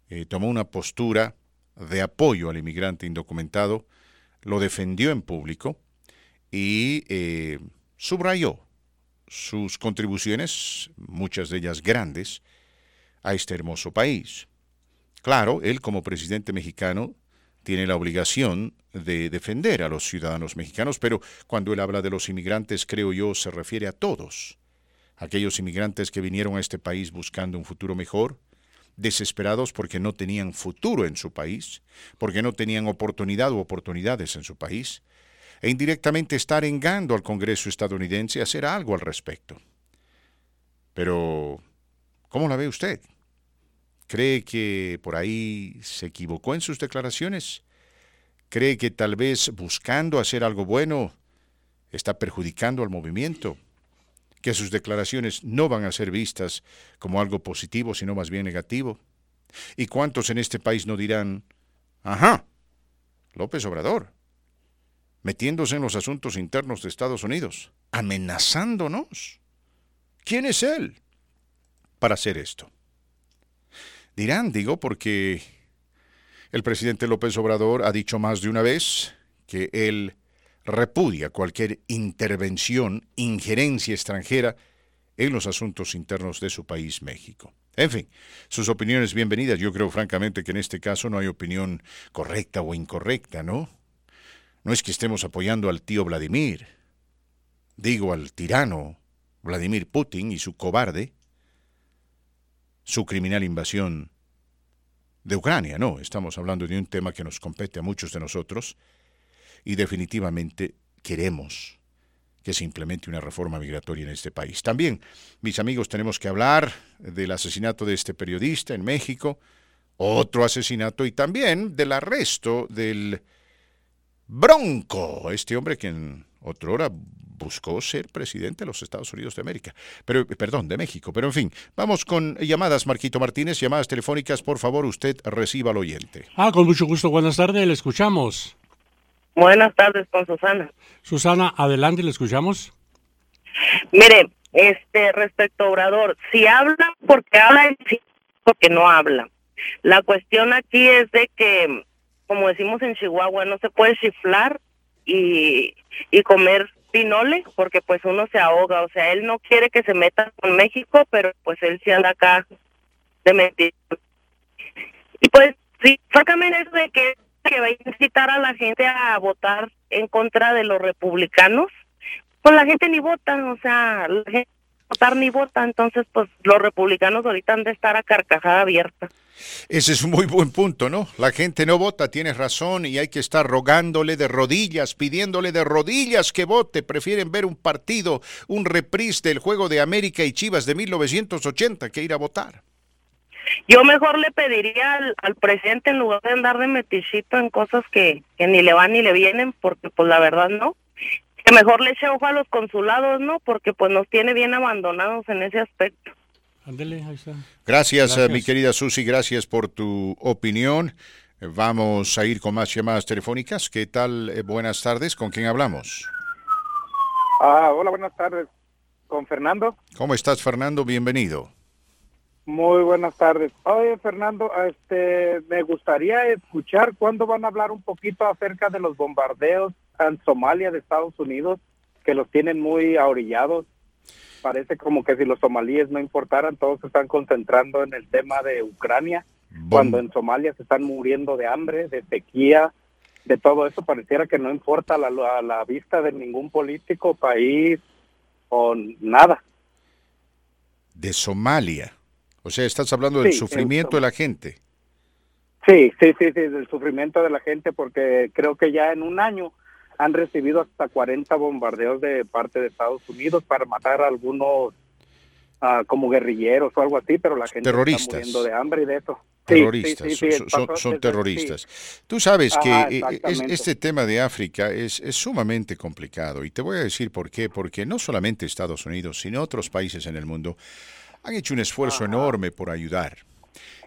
eh, tomó una postura de apoyo al inmigrante indocumentado, lo defendió en público y eh, subrayó sus contribuciones, muchas de ellas grandes, a este hermoso país. Claro, él como presidente mexicano tiene la obligación de defender a los ciudadanos mexicanos, pero cuando él habla de los inmigrantes, creo yo, se refiere a todos aquellos inmigrantes que vinieron a este país buscando un futuro mejor, desesperados porque no tenían futuro en su país, porque no tenían oportunidad u oportunidades en su país, e indirectamente está arengando al Congreso estadounidense a hacer algo al respecto. Pero, ¿cómo la ve usted? ¿Cree que por ahí se equivocó en sus declaraciones? ¿Cree que tal vez buscando hacer algo bueno está perjudicando al movimiento? que sus declaraciones no van a ser vistas como algo positivo, sino más bien negativo? ¿Y cuántos en este país no dirán, ajá, López Obrador, metiéndose en los asuntos internos de Estados Unidos, amenazándonos? ¿Quién es él para hacer esto? Dirán, digo, porque el presidente López Obrador ha dicho más de una vez que él repudia cualquier intervención, injerencia extranjera en los asuntos internos de su país, México. En fin, sus opiniones bienvenidas. Yo creo francamente que en este caso no hay opinión correcta o incorrecta, ¿no? No es que estemos apoyando al tío Vladimir, digo al tirano Vladimir Putin y su cobarde, su criminal invasión de Ucrania, no, estamos hablando de un tema que nos compete a muchos de nosotros, y definitivamente queremos que se implemente una reforma migratoria en este país. También, mis amigos, tenemos que hablar del asesinato de este periodista en México, otro asesinato y también del arresto del Bronco, este hombre que en otra hora buscó ser presidente de los Estados Unidos de América, pero perdón, de México. Pero en fin, vamos con llamadas, Marquito Martínez, llamadas telefónicas, por favor, usted reciba al oyente. Ah, con mucho gusto, buenas tardes, le escuchamos. Buenas tardes con Susana. Susana, adelante, le escuchamos. Mire, este respecto a Obrador, si habla porque habla y porque no habla. La cuestión aquí es de que, como decimos en Chihuahua, no se puede chiflar y, y comer pinole porque pues uno se ahoga. O sea, él no quiere que se meta con México, pero pues él sí anda acá de mentir. Y pues sí, francamente es de que, que va a incitar a la gente a votar en contra de los republicanos. Pues la gente ni vota, o sea, la gente votar ni vota, entonces pues los republicanos ahorita han de estar a carcajada abierta. Ese es un muy buen punto, ¿no? La gente no vota, tienes razón, y hay que estar rogándole de rodillas, pidiéndole de rodillas que vote. Prefieren ver un partido, un reprise del juego de América y Chivas de 1980 que ir a votar. Yo mejor le pediría al, presidente, en lugar de andar de metichito en cosas que, que ni le van ni le vienen, porque pues la verdad no, que mejor le eche ojo a los consulados, ¿no? Porque pues nos tiene bien abandonados en ese aspecto. Gracias, eh, mi querida Susi, gracias por tu opinión. Vamos a ir con más llamadas telefónicas. ¿Qué tal? Eh, buenas tardes. ¿Con quién hablamos? Ah, hola, buenas tardes. ¿Con Fernando? ¿Cómo estás, Fernando? Bienvenido. Muy buenas tardes. Oye, Fernando, este, me gustaría escuchar cuándo van a hablar un poquito acerca de los bombardeos en Somalia de Estados Unidos, que los tienen muy ahorillados parece como que si los somalíes no importaran, todos se están concentrando en el tema de Ucrania, cuando en Somalia se están muriendo de hambre, de sequía, de todo eso, pareciera que no importa a la, la vista de ningún político, país o nada. De Somalia. O sea, estás hablando del sufrimiento de la gente. Sí, sí, sí, sí, del sufrimiento de la gente, porque creo que ya en un año han recibido hasta 40 bombardeos de parte de Estados Unidos para matar a algunos ah, como guerrilleros o algo así, pero la gente terroristas. está muriendo de hambre y de eso. Terroristas, son, terroristas. Tú sabes que eh, este tema de África es, es, sumamente complicado y te voy a decir por qué, porque no solamente Estados Unidos, sino otros países en el mundo han hecho un esfuerzo enorme por ayudar.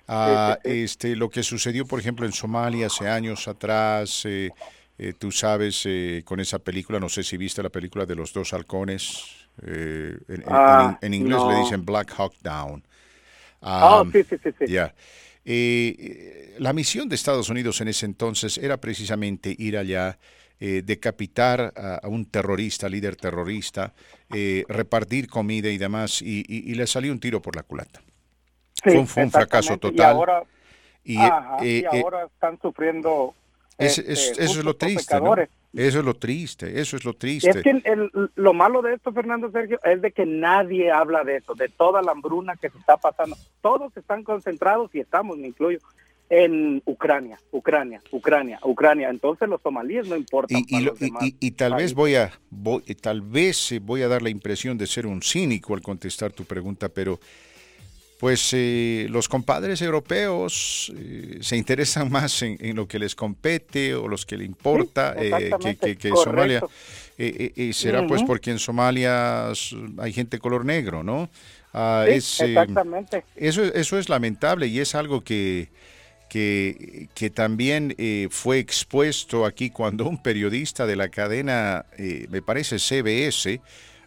a este, lo que sucedió, por ejemplo, en Somalia hace años atrás, eh, eh, tú sabes, eh, con esa película, no sé si viste la película de los dos halcones, eh, en, ah, inglés le dicen Black Hawk Down. Ah, sí, sí, sí. Ya. la misión de Estados Unidos en ese entonces era precisamente ir allá, decapitar a, un terrorista, líder terrorista, repartir comida y demás, y, le salió un tiro por la culata. fue, un, fracaso total. y ahora están sufriendo es, este, eso es lo triste, ¿no? Eso es lo triste, eso es lo triste. Es que lo malo de esto, Fernando Sergio, es de que nadie habla de eso, de toda la hambruna que se está pasando. Todos están concentrados, y estamos, me incluyo, en Ucrania, Ucrania, Ucrania, Ucrania. Entonces los somalíes no importan. Y, tal vez voy a, tal vez voy a dar la impresión de ser un cínico al contestar tu pregunta, pero pues eh, los compadres europeos eh, se interesan más en, lo que les compete o los que le importa eh, que, Somalia. y será pues porque en Somalia hay gente color negro, ¿no? Ah, exactamente. Eso, eso es lamentable y es algo que, que, que también fue expuesto aquí cuando un periodista de la cadena, me parece CBS,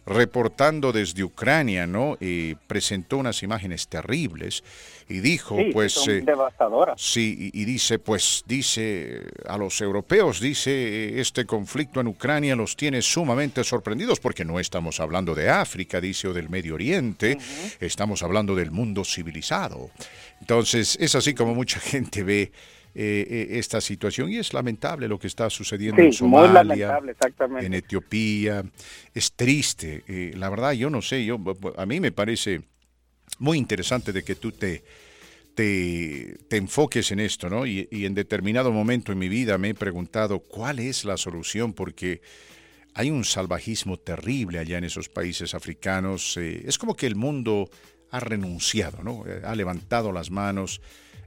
reportando desde Ucrania, ¿no? Y presentó unas imágenes terribles y dijo, pues, son eh, devastadoras. Sí, y, dice, pues, dice a los europeos, dice, este conflicto en Ucrania los tiene sumamente sorprendidos porque no estamos hablando de África, dice, o del Medio Oriente, estamos hablando del mundo civilizado. Entonces, es así como mucha gente ve eh, eh, esta situación y es lamentable lo que está sucediendo en Somalia, en Etiopía. Es triste. Eh, la verdad, yo no sé, yo a mí me parece muy interesante de que tú te, te, enfoques en esto, ¿no? Y, y, en determinado momento en mi vida me he preguntado cuál es la solución, porque hay un salvajismo terrible allá en esos países africanos. es como que el mundo ha renunciado, ¿no? Ha levantado las manos.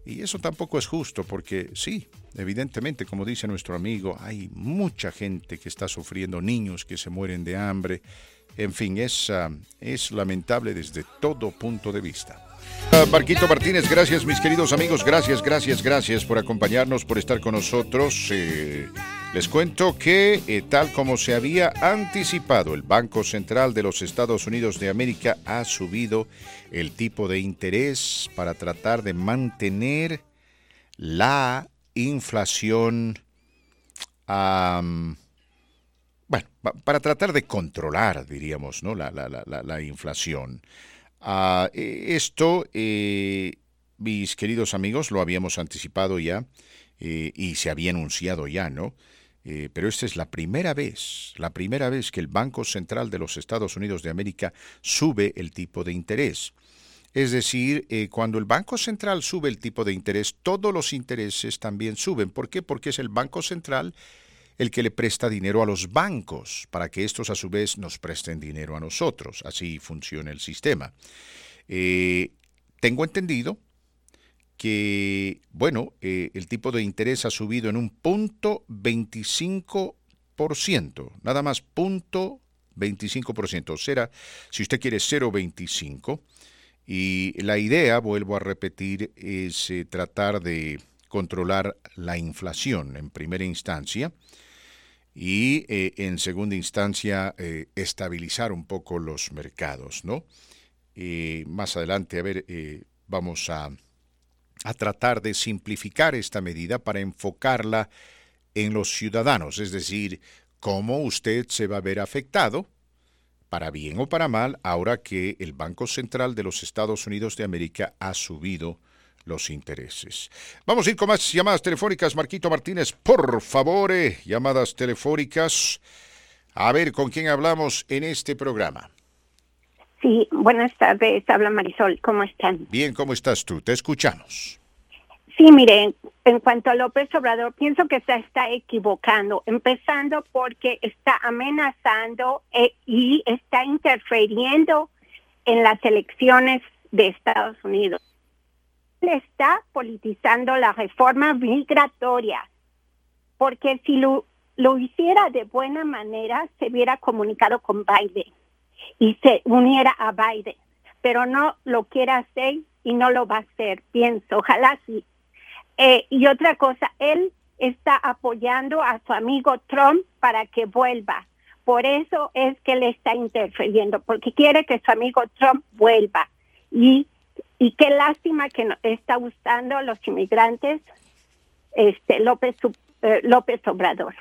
Y eso tampoco es justo porque sí, evidentemente, como dice nuestro amigo, hay mucha gente que está sufriendo, niños que se mueren de hambre. En fin, es, es lamentable desde todo punto de vista. Ah, Marquito Martínez, gracias mis queridos amigos, gracias, gracias, gracias por acompañarnos, por estar con nosotros. Eh, les cuento que, eh, tal como se había anticipado, el Banco Central de los Estados Unidos de América ha subido el tipo de interés para tratar de mantener la inflación, bueno, para tratar de controlar, diríamos, ¿no? la, la, la, la inflación. Uh, esto, eh, mis queridos amigos, lo habíamos anticipado ya eh, y se había anunciado ya, ¿no? Eh, pero esta es la primera vez, la primera vez que el Banco Central de los Estados Unidos de América sube el tipo de interés. Es decir, cuando el Banco Central sube el tipo de interés, todos los intereses también suben. ¿Por qué? Porque es el Banco Central el que le presta dinero a los bancos para que estos a su vez nos presten dinero a nosotros. Así funciona el sistema. Eh, tengo entendido que, bueno, eh, el tipo de interés ha subido en un punto 25%, nada más punto 25%. Será, si usted quiere 0,25. Y la idea, vuelvo a repetir, es eh, tratar de controlar la inflación en primera instancia y eh, en segunda instancia eh, estabilizar un poco los mercados, ¿no? más adelante, a ver, eh, vamos a, a tratar de simplificar esta medida para enfocarla en los ciudadanos, es decir, cómo usted se va a ver afectado, para bien o para mal, ahora que el Banco Central de los Estados Unidos de América ha subido los intereses. Vamos a ir con más llamadas telefónicas. Marquito Martínez, por favor, eh, llamadas telefónicas. A ver con quién hablamos en este programa. Sí, buenas tardes. Habla Marisol. ¿Cómo están? Bien, ¿cómo estás tú? Te escuchamos. Sí, miren, en cuanto a López Obrador, pienso que se está equivocando, empezando porque está amenazando eh, y está interfiriendo en las elecciones de Estados Unidos está politizando la reforma migratoria, porque si lo, lo hiciera de buena manera, se hubiera comunicado con Biden y se uniera a Biden, pero no lo quiere hacer y no lo va a hacer, pienso, ojalá sí. Eh, y otra cosa, él está apoyando a su amigo Trump para que vuelva. Por eso es que le está interfiriendo, porque quiere que su amigo Trump vuelva. Y y qué lástima que no está gustando a los inmigrantes este López eh, López Obrador.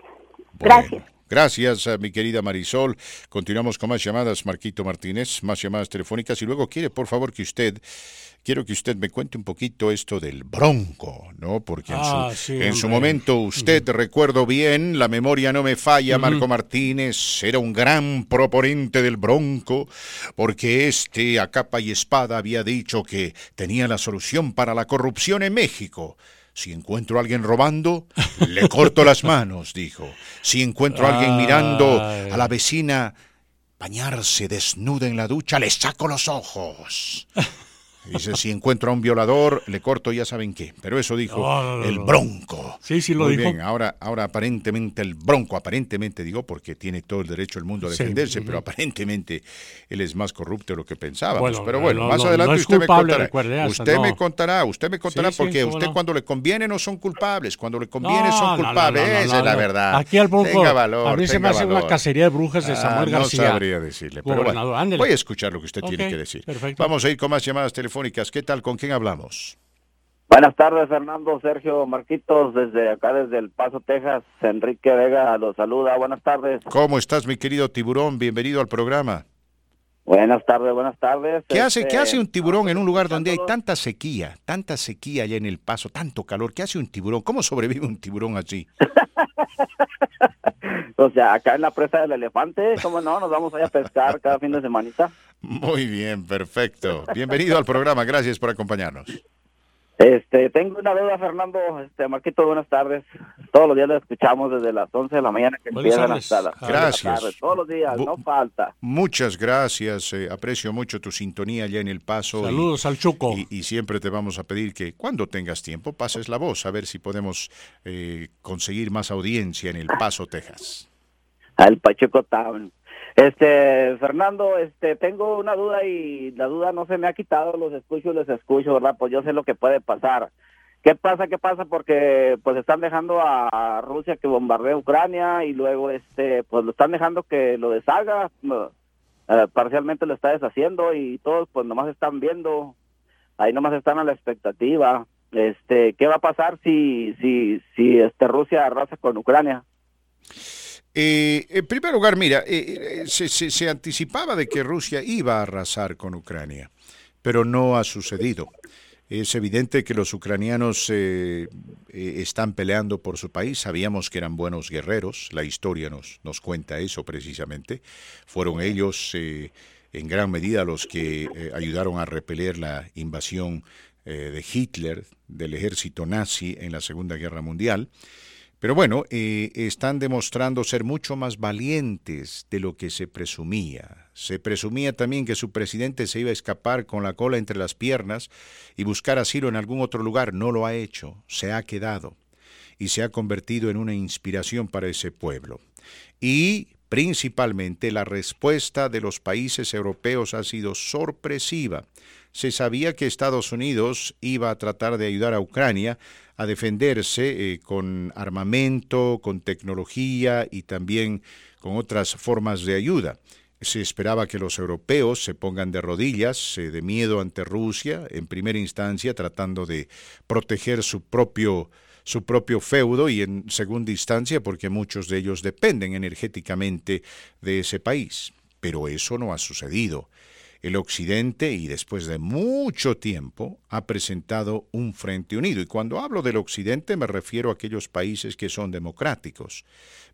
Gracias. Gracias, mi querida Marisol. Continuamos con más llamadas, Marquito Martínez, más llamadas telefónicas. Y luego quiere, por favor, que usted, quiero que usted me cuente un poquito esto del bronco, ¿no? Porque en, su, ah, en su, momento usted, recuerdo bien, la memoria no me falla, Marco Martínez, era un gran proponente del bronco, porque este a capa y espada había dicho que tenía la solución para la corrupción en México. Si encuentro a alguien robando, le corto las manos, dijo. Si encuentro a alguien mirando a la vecina bañarse desnuda en la ducha, le saco los ojos. Dice, si encuentro a un violador, le corto ya saben qué. Pero eso dijo el bronco. Sí, sí lo Muy dijo. bien, ahora, ahora aparentemente el bronco, aparentemente digo, porque tiene todo el derecho del mundo a defenderse, pero aparentemente él es más corrupto de lo que pensábamos. pero bueno, más adelante usted me contará. usted me contará, usted me contará, porque usted cuando le conviene no son culpables, cuando le conviene son culpables, esa es la verdad. Aquí al bronco, tenga valor, a mí se me hace una cacería de brujas de Samuel ah, García. No sabría decirle, pero bueno, voy a escuchar lo que usted tiene que decir. Vamos a ir con más llamadas telefónicas ¿Qué tal? ¿Con quién hablamos? Buenas tardes, Fernando, Sergio, Marquitos, desde acá, desde El Paso, Texas. Enrique Vega los saluda. Buenas tardes. ¿Cómo estás, mi querido tiburón? Bienvenido al programa. Buenas tardes, buenas tardes. ¿Qué hace, ¿qué hace un este, tiburón en un lugar donde hay tanta sequía, tanta sequía allá en El Paso, tanto calor? ¿Qué hace un tiburón? ¿Cómo sobrevive un tiburón así? o sea, acá en la presa del elefante, ¿cómo no? Nos vamos a pescar cada fin de semanita. Muy bien, perfecto. Bienvenido al programa, gracias por acompañarnos. Este, tengo una duda, Fernando. Este, Marquito, buenas tardes. Todos los días lo escuchamos desde las 11 de la mañana que empiezan hasta las Gracias. Todos los días, no falta. Muchas gracias. eh, aprecio mucho tu sintonía allá en El Paso. y- Saludos al Chuco. Y, y siempre te vamos a pedir que cuando tengas tiempo pases la voz, a ver si podemos eh, conseguir más audiencia en El Paso, Texas. Al Pacheco Town. Este, Fernando, este, tengo una duda y la duda no se me ha quitado, los escucho y los escucho, ¿verdad? Pues yo sé lo que puede pasar. ¿Qué pasa? ¿Qué pasa? Porque pues están dejando a Rusia que bombardee Ucrania y luego este pues lo están dejando que lo deshaga, eh, parcialmente lo está deshaciendo y todos pues nomás están viendo, ahí nomás están a la expectativa. Este, ¿qué va a pasar si si si este Rusia arrasa con Ucrania? Eh, en primer lugar, mira, eh, eh, se, se- anticipaba de que Rusia iba a arrasar con Ucrania, pero no ha sucedido. Es evidente que los ucranianos están peleando por su país. Sabíamos que eran buenos guerreros. La historia nos, cuenta eso precisamente. Fueron ellos en gran medida los que ayudaron a repeler la invasión de Hitler, del ejército nazi en la Segunda Guerra Mundial. Pero bueno, eh, están demostrando ser mucho más valientes de lo que se presumía. Se presumía también que su presidente se iba a escapar con la cola entre las piernas y buscar asilo en algún otro lugar. No lo ha hecho, se ha quedado y se ha convertido en una inspiración para ese pueblo. Y principalmente la respuesta de los países europeos ha sido sorpresiva. Se sabía que Estados Unidos iba a tratar de ayudar a Ucrania a defenderse eh, con armamento, con tecnología y también con otras formas de ayuda. Se esperaba que los europeos se pongan de rodillas, eh, de miedo ante Rusia, en primera instancia tratando de proteger su propio su propio feudo y en segunda instancia porque muchos de ellos dependen energéticamente de ese país. Pero eso no ha sucedido. El Occidente, y después de mucho tiempo, ha presentado un frente unido. Y cuando hablo del Occidente me refiero a aquellos países que son democráticos.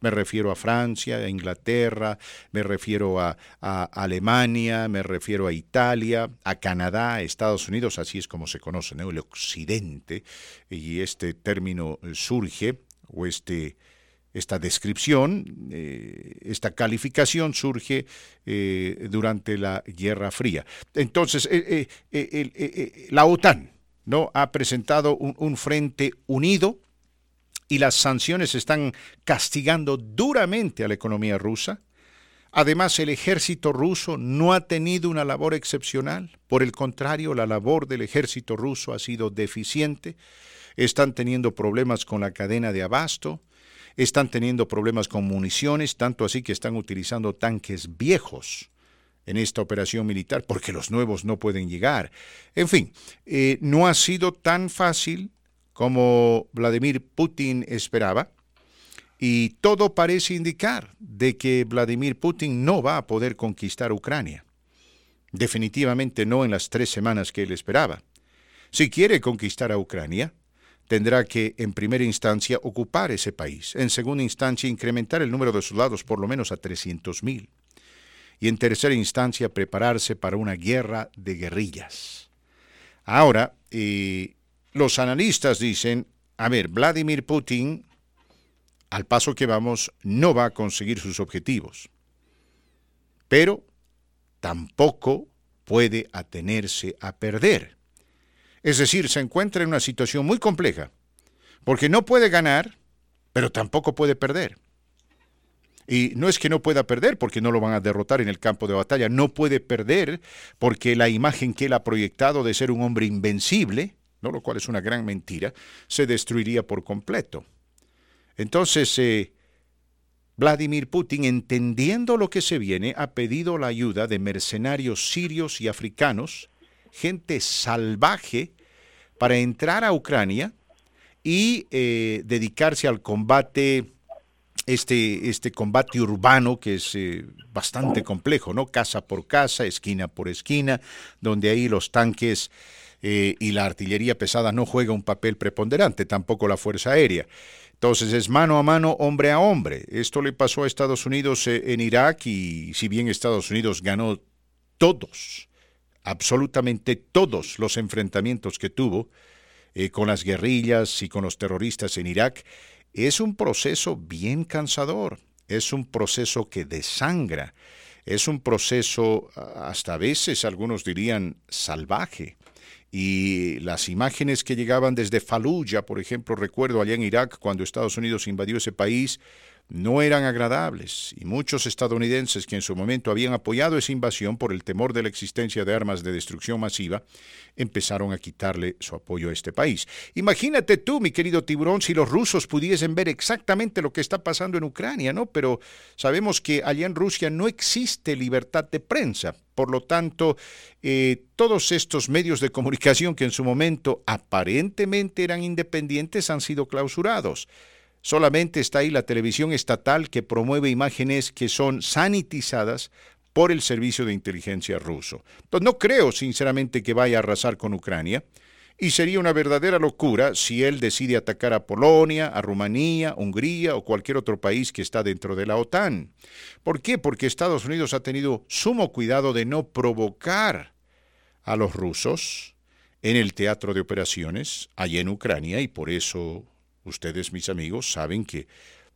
Me refiero a Francia, a Inglaterra, me refiero a, Alemania, me refiero a Italia, a Canadá, a Estados Unidos, así es como se conoce, ¿no? el Occidente. Y este término surge, o este, esta descripción, eh, esta calificación surge eh, durante la Guerra Fría. Entonces, eh, la OTAN ¿no? ha presentado un, un frente unido y las sanciones están castigando duramente a la economía rusa. Además, el ejército ruso no ha tenido una labor excepcional. Por el contrario, la labor del ejército ruso ha sido deficiente. Están teniendo problemas con la cadena de abasto. Están teniendo problemas con municiones, tanto así que están utilizando tanques viejos en esta operación militar porque los nuevos no pueden llegar. En fin, eh, no ha sido tan fácil como Vladimir Putin esperaba y todo parece indicar de que Vladimir Putin no va a poder conquistar Ucrania. Definitivamente no en las tres semanas que él esperaba. Si quiere conquistar a Ucrania, tendrá que, en primera instancia, ocupar ese país. En segunda instancia, incrementar el número de soldados por lo menos a 300.000. Y en tercera instancia, prepararse para una guerra de guerrillas. Ahora, eh, los analistas dicen, a ver, Vladimir Putin, al paso que vamos, no va a conseguir sus objetivos. Pero tampoco puede atenerse a perder. Es decir, se encuentra en una situación muy compleja, porque no puede ganar, pero tampoco puede perder. Y no es que no pueda perder porque no lo van a derrotar en el campo de batalla, no puede perder porque la imagen que él ha proyectado de ser un hombre invencible, ¿no? lo cual es una gran mentira, se destruiría por completo. Entonces, eh, Vladimir Putin, entendiendo lo que se viene, ha pedido la ayuda de mercenarios sirios y africanos, gente salvaje, para entrar a Ucrania y eh, dedicarse al combate, este, este combate urbano que es eh, bastante complejo, ¿no? Casa por casa, esquina por esquina, donde ahí los tanques eh, y la artillería pesada no juega un papel preponderante, tampoco la Fuerza Aérea. Entonces es mano a mano, hombre a hombre. Esto le pasó a Estados Unidos en Irak y si bien Estados Unidos ganó todos, absolutamente todos los enfrentamientos que tuvo, eh, con las guerrillas y con los terroristas en Irak, es un proceso bien cansador, es un proceso que desangra, es un proceso hasta a veces algunos dirían salvaje. Y las imágenes que llegaban desde Fallujah, por ejemplo, recuerdo allá en Irak cuando Estados Unidos invadió ese país, no eran agradables y muchos estadounidenses que en su momento habían apoyado esa invasión por el temor de la existencia de armas de destrucción masiva, empezaron a quitarle su apoyo a este país. Imagínate tú, mi querido tiburón, si los rusos pudiesen ver exactamente lo que está pasando en Ucrania, ¿no? Pero sabemos que allá en Rusia no existe libertad de prensa. Por lo tanto, eh, todos estos medios de comunicación que en su momento aparentemente eran independientes han sido clausurados. Solamente está ahí la televisión estatal que promueve imágenes que son sanitizadas por el servicio de inteligencia ruso. Entonces no creo sinceramente que vaya a arrasar con Ucrania y sería una verdadera locura si él decide atacar a Polonia, a Rumanía, Hungría o cualquier otro país que está dentro de la OTAN. ¿Por qué? Porque Estados Unidos ha tenido sumo cuidado de no provocar a los rusos en el teatro de operaciones allá en Ucrania y por eso Ustedes, mis amigos, saben que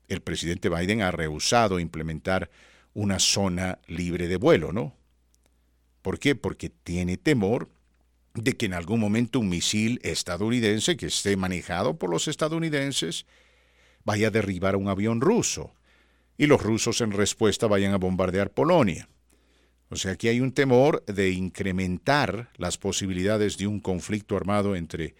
el presidente Biden ha rehusado implementar una zona libre de vuelo, ¿no? ¿Por qué? Porque tiene temor de que en algún momento un misil estadounidense que esté manejado por los estadounidenses vaya a derribar un avión ruso y los rusos en respuesta vayan a bombardear Polonia. O sea, aquí hay un temor de incrementar las posibilidades de un conflicto armado entre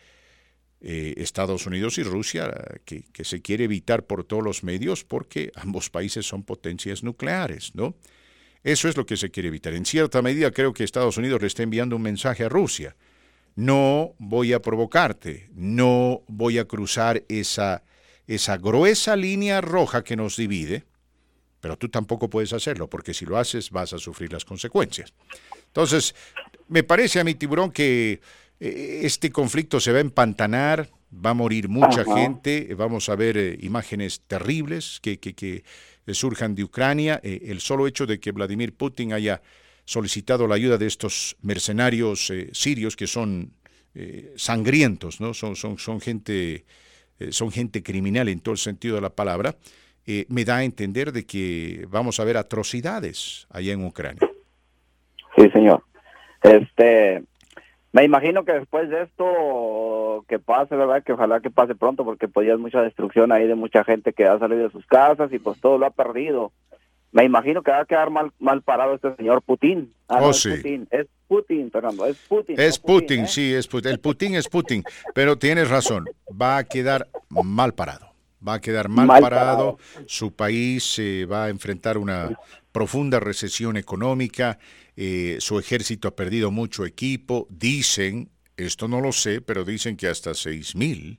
eh, Estados Unidos y Rusia, que, se quiere evitar por todos los medios porque ambos países son potencias nucleares, ¿no? Eso es lo que se quiere evitar. En cierta medida creo que Estados Unidos le está enviando un mensaje a Rusia. No voy a provocarte, no voy a cruzar esa, esa gruesa línea roja que nos divide, pero tú tampoco puedes hacerlo, porque si lo haces vas a sufrir las consecuencias. Entonces, me parece a mi tiburón que este conflicto se va a empantanar, va a morir mucha gente, vamos a ver eh, imágenes terribles que, que, surjan de Ucrania. Eh, el solo hecho de que Vladimir Putin haya solicitado la ayuda de estos mercenarios sirios que son sangrientos, ¿no? son, son, son, gente, son gente criminal en todo el sentido de la palabra, me da a entender de que vamos a ver atrocidades allá en Ucrania. Sí, señor. Este, me imagino que después de esto que pase, ¿verdad? Que ojalá que pase pronto porque pues ya es mucha destrucción ahí de mucha gente que ha salido de sus casas y pues todo lo ha perdido. Me imagino que va a quedar mal, mal parado este señor Putin. Ah, oh, es sí. Putin, es Putin, Fernando, es Putin. Es Putin, ¿eh? sí, es Putin. El Putin es Putin, pero tienes razón, va a quedar mal parado. Va a quedar mal, parado. su país se va a enfrentar una profunda recesión económica, eh, su ejército ha perdido mucho equipo, dicen, esto no lo sé, pero dicen que hasta 6.000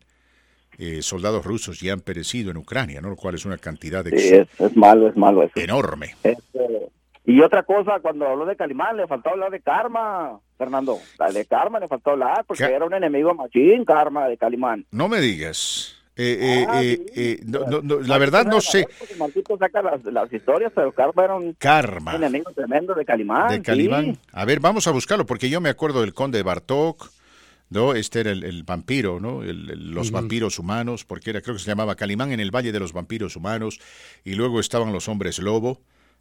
eh, soldados rusos ya han perecido en Ucrania, ¿no? lo cual es una cantidad de... Sí, es, malo, es malo eso. Enorme. Este, y otra cosa, cuando habló de Calimán, le faltó hablar de Karma, Fernando. De Karma le faltó hablar, porque era un enemigo machín, Karma, de Calimán. No me digas. Eh, eh, ah, eh, la verdad no sé. Marquito saca las, historias, pero Karma era un Karma. enemigo tremendo de Calimán. De Calimán. A ver, vamos a buscarlo, porque yo me acuerdo del conde Bartok, ¿no? Este era el, vampiro, ¿no? los vampiros humanos, porque era, creo que se llamaba Calimán en el Valle de los Vampiros Humanos, y luego estaban los hombres lobo.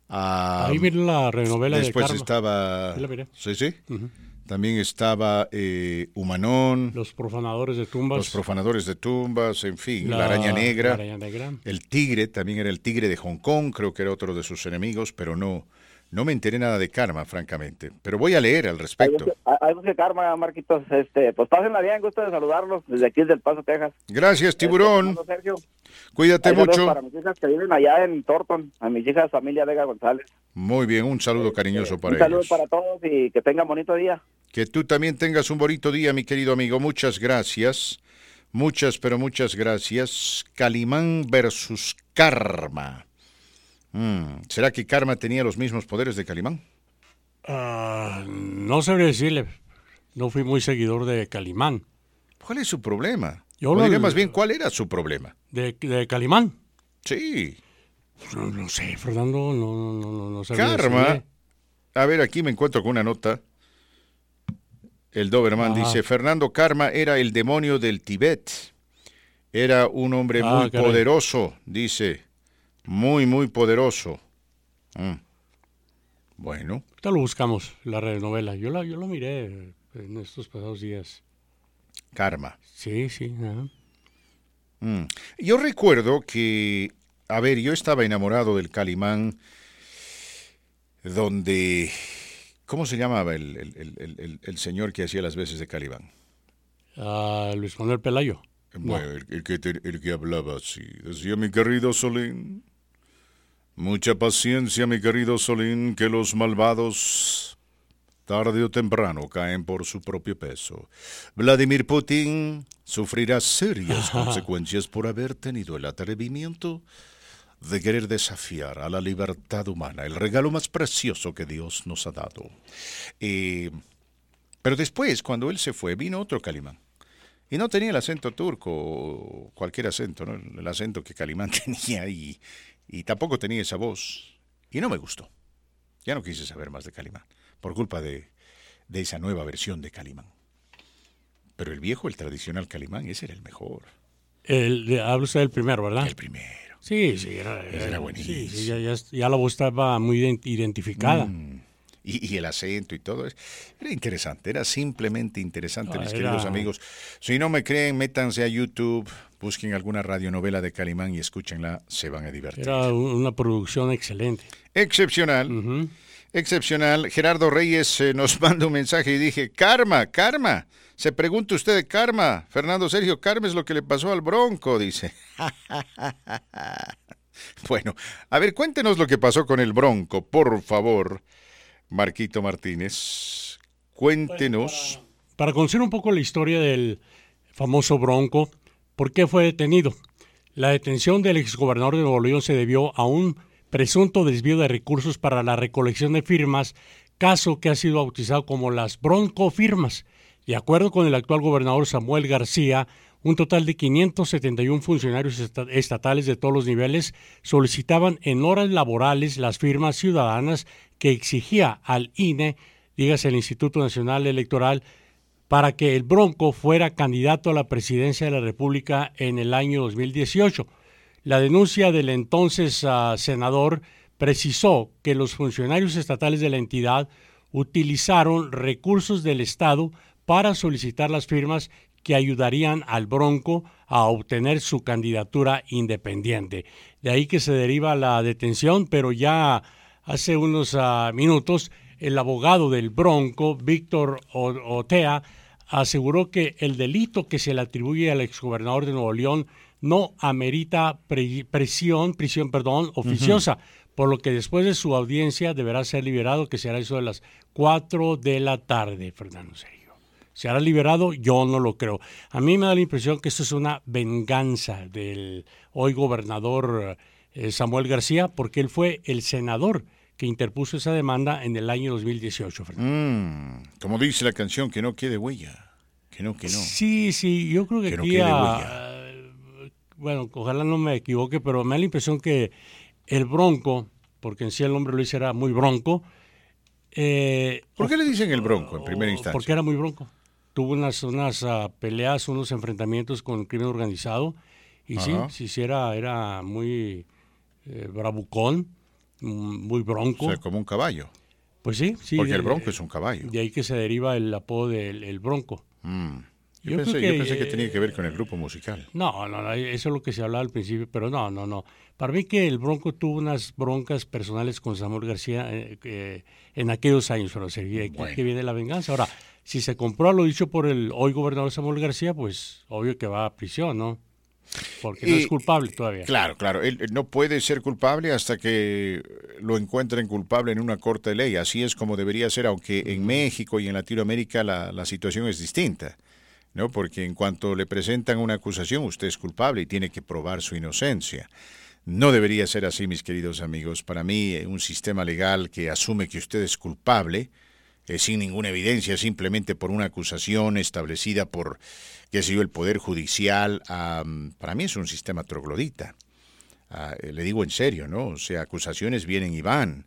Ah, Ahí viene la renovela después de estaba... Sí, sí. También estaba eh, Humanón. Los profanadores de tumbas. Los profanadores de tumbas, en fin, la, araña negra. El tigre, también era el tigre de Hong Kong, creo que era otro de sus enemigos, pero no, no me enteré nada de Karma, francamente. Pero voy a leer al respecto. Hay que Karma, Marquitos. Este, pues pásenla bien, gusto de saludarlos desde aquí, desde El Paso, Texas. Gracias, este, Cuídate mucho. Para mis hijas que viven allá en Thornton, a mis hijas, familia Vega González. Muy bien, un saludo este, cariñoso para ellos. Un saludo para todos y que tengan bonito día. Que tú también tengas un bonito día, mi querido amigo. Muchas gracias. Muchas, pero muchas gracias. Calimán versus Karma. Mm, ¿Será que Karma tenía los mismos poderes de Calimán? Ah, no sabría decirle. No fui muy seguidor de Calimán. ¿Cuál es su problema? Yo no más bien, ¿cuál era su problema? ¿De, de Calimán? Sí. No, sé, Fernando, no, no, no, no Karma. A ver, aquí me encuentro con una nota El Doberman dice, Fernando Karma era el demonio del Tibet. Era un hombre Ah, muy caray. poderoso, dice. Muy, muy poderoso. Mm. Bueno, Ahorita lo buscamos, la novela. Yo la, yo lo miré en estos pasados días. Karma. Sí, sí. ajá. Mm. Yo recuerdo que, a ver, yo estaba enamorado del Calimán, donde, ¿cómo se llamaba el, el- el- el- el- el señor que hacía las veces de Calimán? Ah, Luis Manuel Pelayo. Bueno, el, el que te- el que hablaba así. Decía, mi querido Solín, mucha paciencia, mi querido Solín, que los malvados tarde o temprano caen por su propio peso. Vladimir Putin sufrirá serias consecuencias por haber tenido el atrevimiento de querer desafiar a la libertad humana, el regalo más precioso que Dios nos ha dado. Eh, pero después, cuando él se fue, vino otro Calimán. Y no tenía el acento turco, o cualquier acento, ¿no? el acento que Calimán tenía, y, y tampoco tenía esa voz. Y no me gustó. Ya no quise saber más de Calimán, por culpa de, de esa nueva versión de Calimán. Pero el viejo, el tradicional Calimán, ese era el mejor. El, habla usted del primero, ¿verdad? El primero. Sí, sí, era, era buenísimo. sí, sí, ya, ya- ya la voz estaba muy ident- identificada. Mm. Y, y el acento y todo. Era interesante, era simplemente interesante, mis era- queridos amigos. Si no me creen, métanse a YouTube, busquen alguna radionovela de Calimán y escúchenla, se van a divertir. Era un- una producción excelente. Excepcional. Excepcional. Gerardo Reyes eh, nos manda un mensaje y dije, karma, karma. Se pregunta usted de karma. Fernando Sergio, karma es lo que le pasó al Bronco, dice. bueno, a ver, cuéntenos lo que pasó con el Bronco, por favor. Marquito Martínez, cuéntenos. Para conocer un poco la historia del famoso Bronco, ¿por qué fue detenido? La detención del exgobernador de Nuevo León se debió a un presunto desvío de recursos para la recolección de firmas, caso que ha sido bautizado como las Bronco firmas. De acuerdo con el actual gobernador Samuel García, un total de 571 funcionarios esta- estatales de todos los niveles solicitaban en horas laborales las firmas ciudadanas que exigía al INE, dígase el Instituto Nacional Electoral, para que el Bronco fuera candidato a la presidencia de la República en el año 2018. La denuncia del entonces ah, senador precisó que los funcionarios estatales de la entidad utilizaron recursos del Estado para solicitar las firmas que ayudarían al Bronco a obtener su candidatura independiente. De ahí que se deriva la detención, pero ya hace unos ah, minutos el abogado del Bronco, Víctor Otea, aseguró que el delito que se le atribuye al exgobernador de Nuevo León no amerita pre- presión, prisión, perdón, oficiosa, por lo que después de su audiencia deberá ser liberado, que será eso de las 4 de la tarde, Fernando Sergio. ¿Se hará liberado? Yo no lo creo. A mí me da la impresión que esto es una venganza del hoy gobernador eh, Samuel García, porque él fue el senador que interpuso esa demanda en el año 2018. Fernando. Mm, como dice la canción, que no quede huella. Que no, que no. Sí, sí, yo creo que, Que no aquí, quede ah, bueno, ojalá no me equivoque, pero me da la impresión que el Bronco, porque en sí el nombre lo dice era muy bronco, eh, ¿Por qué le dicen el Bronco en primera instancia? porque era muy bronco. Tuvo unas, unas ah, peleas, unos enfrentamientos con el crimen organizado. Y Ajá. sí, sí, era, era muy eh, bravucón, muy bronco. O sea, como un caballo. Pues sí, sí. Porque el Bronco es un caballo. De ahí que se deriva el apodo del el Bronco. Mm. Yo, Yo pensé, creo yo pensé que eh, tenía que ver con el grupo musical. No, no, no, eso es lo que se hablaba al principio, pero no, no, no. Para mí que el Bronco tuvo unas broncas personales con Samuel García eh, eh, en aquellos años, pero sería Bueno. que viene la venganza. Ahora, si se compró a lo dicho por el hoy gobernador Samuel García, pues obvio que va a prisión, ¿no? Porque no es culpable todavía. Claro, claro. Él él no puede ser culpable hasta que lo encuentren culpable en una corte de ley. Así es como debería ser, aunque en México y en Latinoamérica la, la situación es distinta. ¿No? Porque en cuanto le presentan una acusación, usted es culpable y tiene que probar su inocencia. No debería ser así, mis queridos amigos. Para mí, eh, un sistema legal que asume que usted es culpable, eh, sin ninguna evidencia, simplemente por una acusación establecida por, qué sé yo, el Poder Judicial, am, para mí es un sistema troglodita. Ah, eh, le digo en serio, ¿no? O sea, acusaciones vienen y van,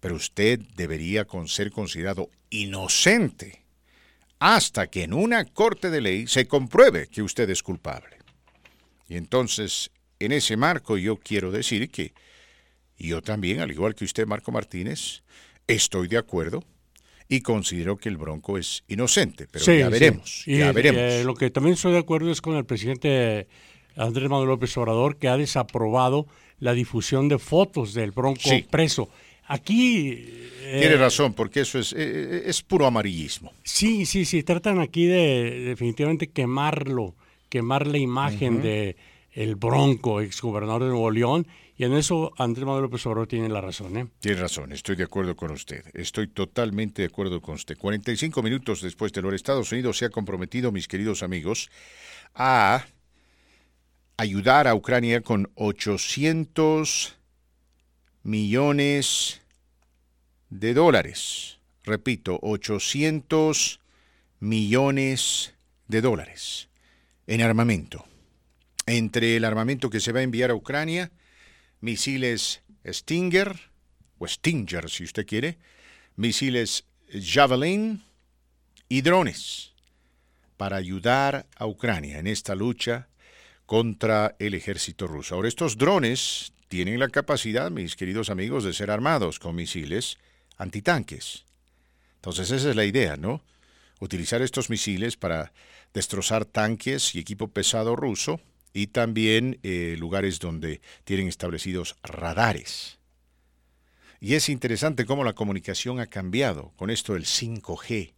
pero usted debería con ser considerado inocente hasta que en una corte de ley se compruebe que usted es culpable. Y entonces, en ese marco yo quiero decir que yo también, al igual que usted, Marco Martínez, estoy de acuerdo y considero que el Bronco es inocente, pero ya veremos. ya veremos. Eh, lo que también estoy de acuerdo es con el presidente Andrés Manuel López Obrador, que ha desaprobado la difusión de fotos del Bronco preso. Aquí... Eh, Tiene razón, porque eso es, eh, es puro amarillismo. Sí, sí, sí, tratan aquí de definitivamente quemarlo, quemar la imagen de el Bronco, exgobernador de Nuevo León, y en eso Andrés Manuel López Obrador tiene la razón. ¿eh? Tiene razón, estoy de acuerdo con usted. Estoy totalmente de acuerdo con usted. 45 minutos después de lo Estados Unidos se ha comprometido, mis queridos amigos, a ayudar a Ucrania con 800 millones de dólares. Repito, 800 millones de dólares en armamento. Entre el armamento que se va a enviar a Ucrania, misiles Stinger, o Stinger si usted quiere, misiles Javelin y drones para ayudar a Ucrania en esta lucha contra el ejército ruso. Ahora, estos drones tienen la capacidad, mis queridos amigos, de ser armados con misiles antitanques. Entonces esa es la idea, ¿no? Utilizar estos misiles para destrozar tanques y equipo pesado ruso y también eh, lugares donde tienen establecidos radares. Y es interesante cómo la comunicación ha cambiado con esto del 5G.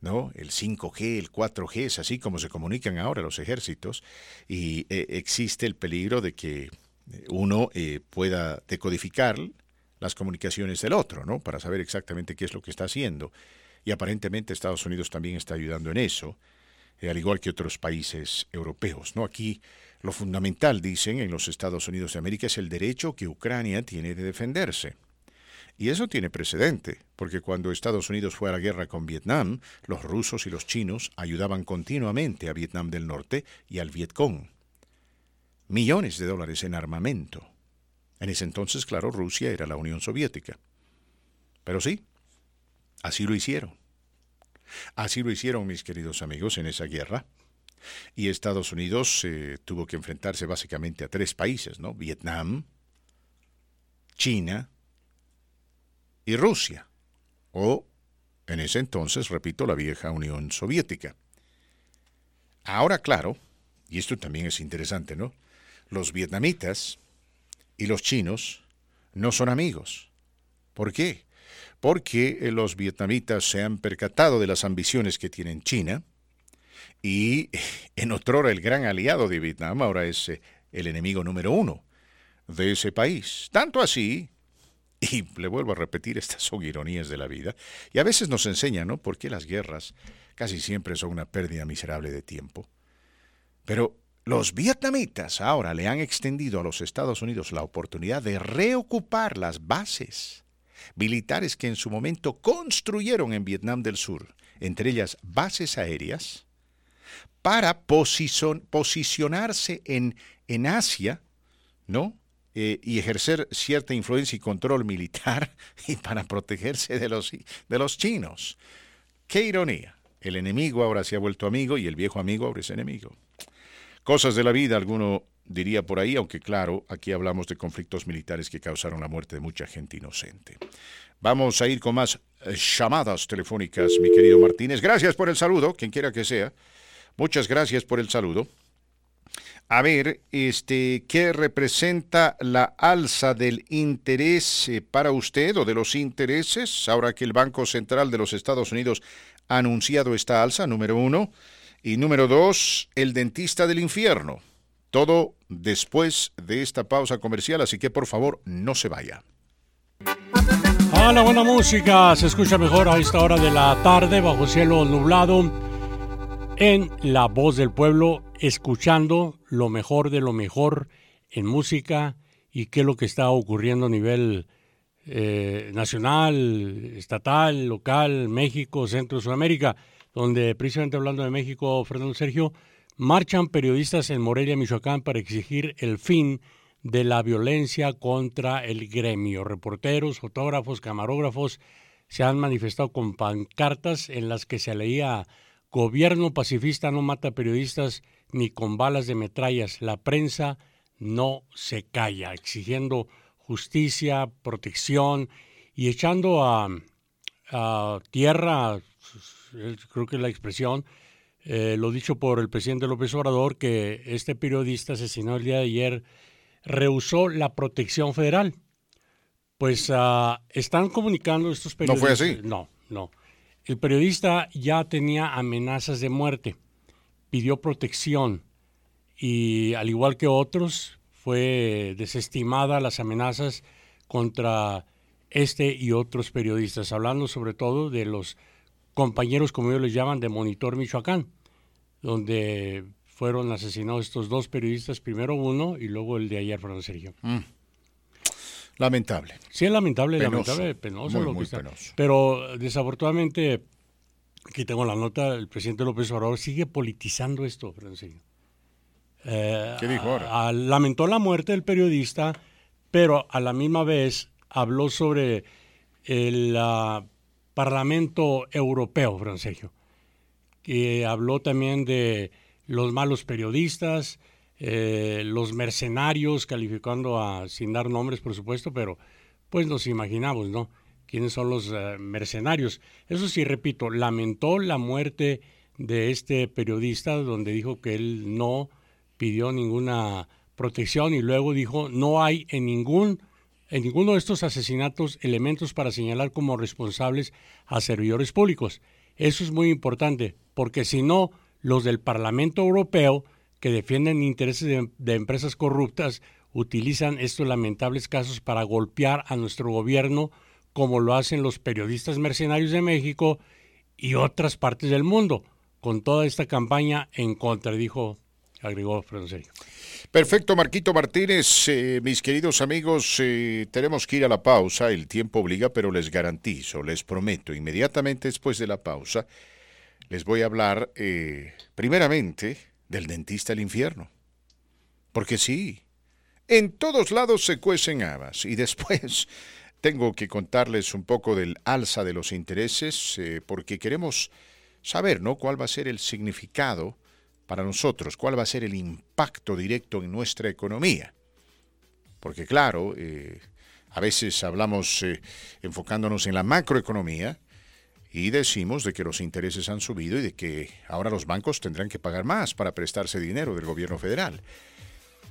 ¿no? El 5G, el 4G, es así como se comunican ahora los ejércitos y eh, existe el peligro de que uno eh, pueda decodificar las comunicaciones del otro, ¿no? Para saber exactamente qué es lo que está haciendo. Y aparentemente Estados Unidos también está ayudando en eso. Eh, al igual que otros países europeos. ¿no? Aquí lo fundamental, dicen, en los Estados Unidos de América es el derecho que Ucrania tiene de defenderse. Y eso tiene precedente, porque cuando Estados Unidos fue a la guerra con Vietnam, los rusos y los chinos ayudaban continuamente a Vietnam del Norte y al Vietcong. Millones de dólares en armamento. En ese entonces, claro, Rusia era la Unión Soviética. Pero sí, así lo hicieron. Así lo hicieron mis queridos amigos en esa guerra. Y Estados Unidos eh, tuvo que enfrentarse básicamente a tres países, ¿no? Vietnam, China y Rusia. O, en ese entonces, repito, la vieja Unión Soviética. Ahora, claro, y esto también es interesante, ¿no? Los vietnamitas y los chinos no son amigos. ¿Por qué? porque eh, los vietnamitas se han percatado de las ambiciones que tiene China y en otrora el gran aliado de Vietnam ahora es eh, el enemigo número uno de ese país. Tanto así, y le vuelvo a repetir, estas son ironías de la vida, y a veces nos enseñan, ¿no? Por qué las guerras casi siempre son una pérdida miserable de tiempo. Pero los vietnamitas ahora le han extendido a los Estados Unidos la oportunidad de reocupar las bases militares que en su momento construyeron en Vietnam del Sur, entre ellas bases aéreas, para posicionarse en, en Asia, ¿no? Eh, y ejercer cierta influencia y control militar y para protegerse de los, de los chinos. ¡Qué ironía! El enemigo ahora se ha vuelto amigo y el viejo amigo ahora es enemigo. Cosas de la vida, alguno diría por ahí, aunque claro, aquí hablamos de conflictos militares que causaron la muerte de mucha gente inocente. Vamos a ir con más eh, llamadas telefónicas, mi querido Martínez. Gracias por el saludo, quien quiera que sea. Muchas gracias por el saludo. A ver, este, ¿qué representa la alza del interés para usted o de los intereses ahora que el Banco Central de los Estados Unidos ha anunciado esta alza, número uno? Y número dos, el dentista del infierno. Todo después de esta pausa comercial, así que por favor no se vaya. Ah, la buena música se escucha mejor a esta hora de la tarde bajo cielo nublado en La Voz del Pueblo, escuchando lo mejor de lo mejor en música y qué es lo que está ocurriendo a nivel eh, nacional, estatal, local, México, Centro, Sudamérica, donde precisamente hablando de México, Fernando Sergio, marchan periodistas en Morelia, Michoacán, para exigir el fin de la violencia contra el gremio. Reporteros, fotógrafos, camarógrafos se han manifestado con pancartas en las que se leía Gobierno pacifista no mata periodistas ni con balas de metrallas. La prensa no se calla, exigiendo justicia, protección y echando a, tierra, creo que es la expresión, eh, lo dicho por el presidente López Obrador, que este periodista asesinado el día de ayer rehusó la protección federal. Pues ah, están comunicando estos periodistas. ¿No fue así? No, no. El periodista ya tenía amenazas de muerte, pidió protección y al igual que otros fue desestimada las amenazas contra este y otros periodistas, hablando sobre todo de los compañeros, como ellos les llaman, de Monitor Michoacán, donde fueron asesinados estos dos periodistas, primero uno y luego el de ayer, Fernando Sergio. Mm. Lamentable. Sí, es lamentable, lamentable, penoso lo que está. Pero desafortunadamente, aquí tengo la nota, el presidente López Obrador sigue politizando esto, Francisco. Eh, ¿Qué dijo ahora? lamentó la muerte del periodista, pero a la misma vez habló sobre el ah, Parlamento Europeo, Francisco, que habló también de los malos periodistas, eh, los mercenarios, calificando a, sin dar nombres por supuesto, pero pues nos imaginamos, ¿no? ¿Quiénes son los eh, mercenarios? Eso sí, repito, lamentó la muerte de este periodista donde dijo que él no pidió ninguna protección y luego dijo no hay en ningún en ninguno de estos asesinatos elementos para señalar como responsables a servidores públicos. Eso es muy importante, porque si no, los del Parlamento Europeo que defienden intereses de, empresas corruptas utilizan estos lamentables casos para golpear a nuestro gobierno como lo hacen los periodistas mercenarios de México y otras partes del mundo, con toda esta campaña en contra, dijo, agregó. Perfecto, Marquito Martínez. Eh, mis queridos amigos, eh, tenemos que ir a la pausa, el tiempo obliga, pero les garantizo, les prometo, inmediatamente después de la pausa, les voy a hablar eh, primeramente del dentista del infierno. Porque sí, en todos lados se cuecen habas y después tengo que contarles un poco del alza de los intereses porque queremos saber, ¿no? ¿Cuál va a ser el significado para nosotros? ¿Cuál va a ser el impacto directo en nuestra economía? Porque claro, eh, a veces hablamos eh, enfocándonos en la macroeconomía, y decimos de que los intereses han subido y de que ahora los bancos tendrán que pagar más para prestarse dinero del gobierno federal.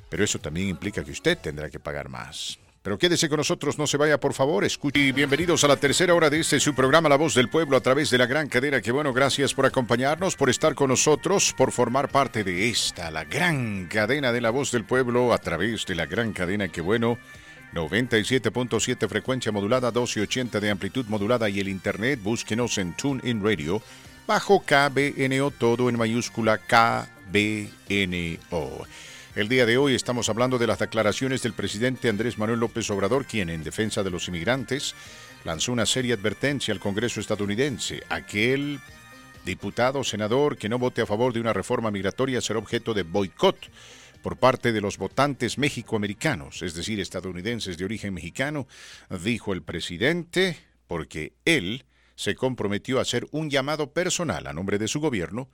Pero eso también implica que usted tendrá que pagar más. Pero quédese con nosotros, no se vaya por favor, escuche. Y bienvenidos a la tercera hora de este su programa La Voz del Pueblo a través de la gran cadena. Que bueno, gracias por acompañarnos, por estar con nosotros, por formar parte de esta, la gran cadena de La Voz del Pueblo a través de la gran cadena. Que bueno 97.7 frecuencia modulada, 1280 de amplitud modulada y el internet, búsquenos en TuneIn Radio bajo KBNO, todo en mayúscula KBNO. El día de hoy estamos hablando de las declaraciones del presidente Andrés Manuel López Obrador, quien en defensa de los inmigrantes lanzó una seria advertencia al Congreso estadounidense. Aquel diputado o senador que no vote a favor de una reforma migratoria será objeto de boicot por parte de los votantes mexicoamericanos, es decir, estadounidenses de origen mexicano, dijo el presidente, porque él se comprometió a hacer un llamado personal a nombre de su gobierno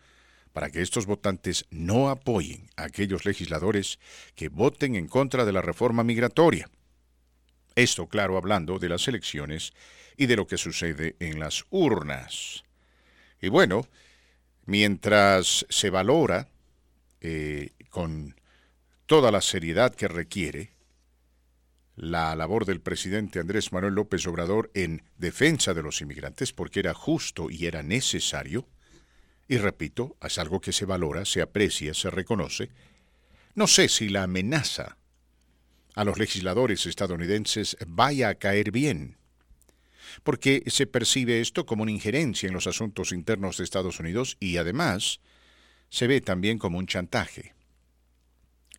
para que estos votantes no apoyen a aquellos legisladores que voten en contra de la reforma migratoria. Esto, claro, hablando de las elecciones y de lo que sucede en las urnas. Y bueno, mientras se valora eh, con toda la seriedad que requiere la labor del presidente Andrés Manuel López Obrador en defensa de los inmigrantes porque era justo y era necesario, y repito, es algo que se valora, se aprecia, se reconoce, no sé si la amenaza a los legisladores estadounidenses vaya a caer bien, porque se percibe esto como una injerencia en los asuntos internos de Estados Unidos y además se ve también como un chantaje.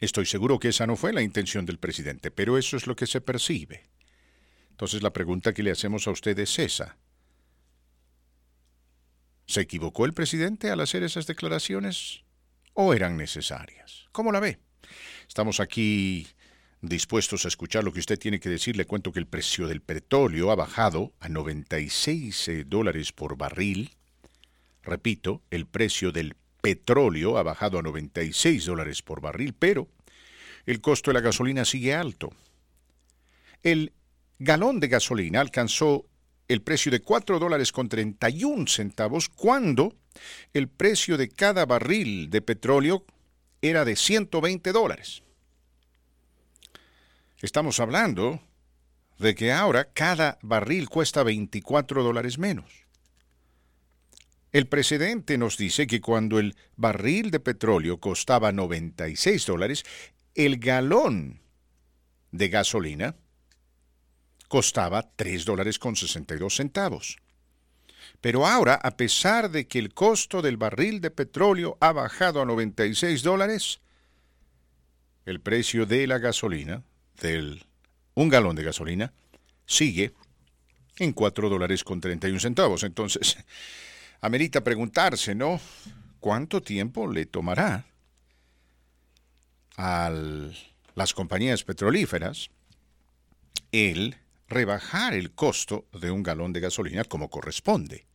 Estoy seguro que esa no fue la intención del presidente, pero eso es lo que se percibe. Entonces la pregunta que le hacemos a usted es esa. ¿Se equivocó el presidente al hacer esas declaraciones o eran necesarias? ¿Cómo la ve? Estamos aquí dispuestos a escuchar lo que usted tiene que decir, le cuento que el precio del petróleo ha bajado a 96 eh, dólares por barril. Repito, el precio del petróleo ha bajado a 96 dólares por barril, pero el costo de la gasolina sigue alto. El galón de gasolina alcanzó el precio de 4 dólares con 31 centavos cuando el precio de cada barril de petróleo era de 120 dólares. Estamos hablando de que ahora cada barril cuesta 24 dólares menos. El presidente nos dice que cuando el barril de petróleo costaba 96 dólares, el galón de gasolina costaba 3 dólares con 62 centavos. Pero ahora, a pesar de que el costo del barril de petróleo ha bajado a 96 dólares, el precio de la gasolina, del un galón de gasolina, sigue en 4 dólares con 31 centavos. Entonces, amerita preguntarse, ¿no? ¿Cuánto tiempo le tomará a las compañías petrolíferas el rebajar el costo de un galón de gasolina como corresponde.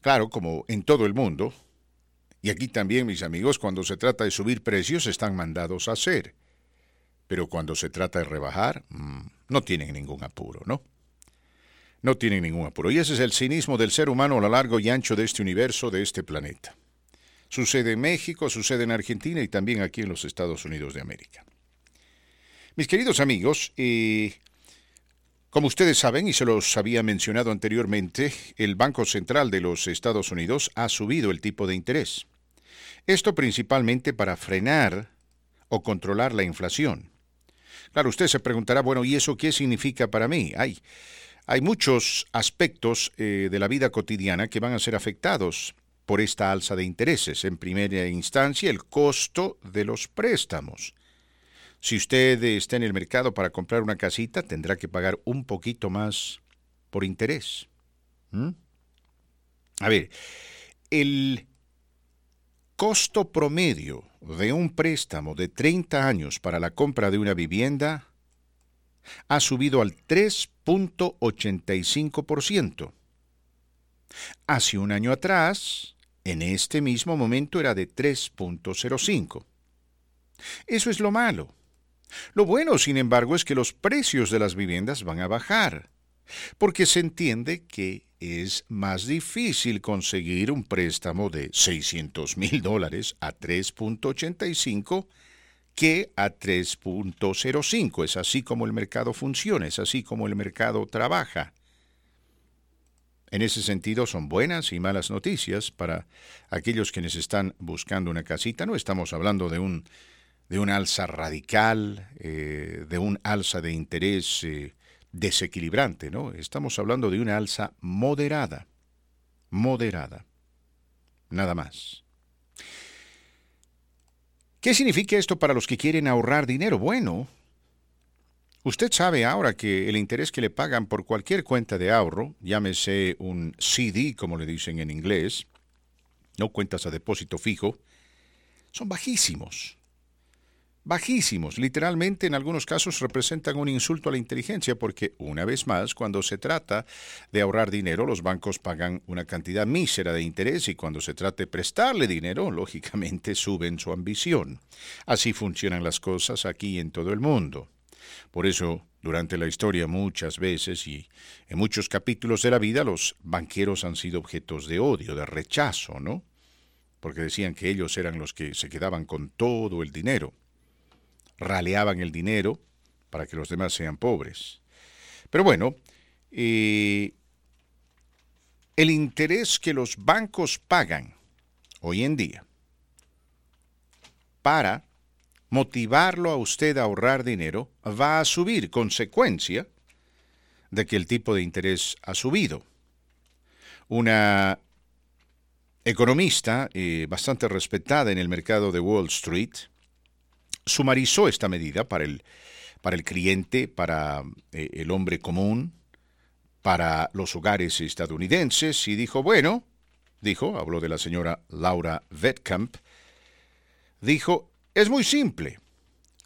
Claro, como en todo el mundo, y aquí también mis amigos, cuando se trata de subir precios están mandados a hacer, pero cuando se trata de rebajar, mm, no tienen ningún apuro, ¿no? No tienen ningún apuro. Y ese es el cinismo del ser humano a lo largo y ancho de este universo, de este planeta. Sucede en México, sucede en Argentina y también aquí en los Estados Unidos de América. Mis queridos amigos, eh, como ustedes saben, y se los había mencionado anteriormente, el Banco Central de los Estados Unidos ha subido el tipo de interés. Esto principalmente para frenar o controlar la inflación. Claro, usted se preguntará, bueno, ¿y eso qué significa para mí? Hay, muchos aspectos eh, de la vida cotidiana que van a ser afectados por esta alza de intereses. En primera instancia, el costo de los préstamos. Si usted está en el mercado para comprar una casita, tendrá que pagar un poquito más por interés. A ver, el costo promedio de un préstamo de 30 años para la compra de una vivienda ha subido al 3.85%. Hace un año atrás, en este mismo momento era de 3.05. Eso es lo malo. Lo bueno, sin embargo, es que los precios de las viviendas van a bajar, porque se entiende que es más difícil conseguir un préstamo de 600 mil dólares a 3.85 que a 3.05. Es así como el mercado funciona, es así como el mercado trabaja. En ese sentido son buenas y malas noticias para aquellos quienes están buscando una casita. No estamos hablando de un de un alza radical, eh, de un alza de interés eh, desequilibrante, ¿no? Estamos hablando de una alza moderada, moderada, nada más. ¿Qué significa esto para los que quieren ahorrar dinero? Bueno, usted sabe ahora que el interés que le pagan por cualquier cuenta de ahorro, llámese un CD, como le dicen en inglés, no cuentas a depósito fijo, son bajísimos bajísimos. Literalmente en algunos casos representan un insulto a la inteligencia porque, una vez más, cuando se trata de ahorrar dinero, los bancos pagan una cantidad mísera de interés y cuando se trata de prestarle dinero, lógicamente suben su ambición. Así funcionan las cosas aquí en todo el mundo. Por eso, durante la historia muchas veces y en muchos capítulos de la vida, los banqueros han sido objetos de odio, de rechazo, ¿no? Porque decían que ellos eran los que se quedaban con todo el dinero raleaban el dinero para que los demás sean pobres. Pero bueno, eh, el interés que los bancos pagan hoy en día para motivarlo a usted a ahorrar dinero va a subir consecuencia de que el tipo de interés ha subido. Una economista eh, bastante respetada en el mercado de Wall Street sumarizó esta medida para el, para el cliente, para eh, el hombre común, para los hogares estadounidenses y dijo, bueno, dijo, habló de la señora Laura Vetkamp, dijo, es muy simple.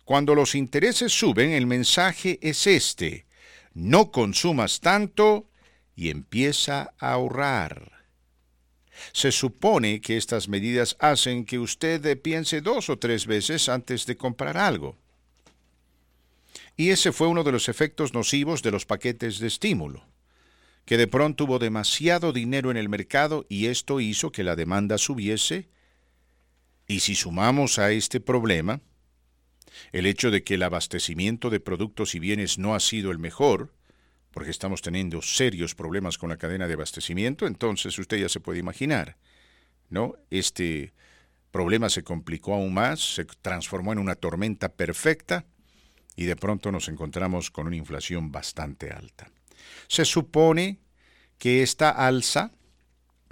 Cuando los intereses suben, el mensaje es este. No consumas tanto y empieza a ahorrar. Se supone que estas medidas hacen que usted piense dos o tres veces antes de comprar algo. Y ese fue uno de los efectos nocivos de los paquetes de estímulo, que de pronto hubo demasiado dinero en el mercado y esto hizo que la demanda subiese. Y si sumamos a este problema el hecho de que el abastecimiento de productos y bienes no ha sido el mejor, porque estamos teniendo serios problemas con la cadena de abastecimiento, entonces usted ya se puede imaginar, ¿no? Este problema se complicó aún más, se transformó en una tormenta perfecta y de pronto nos encontramos con una inflación bastante alta. Se supone que esta alza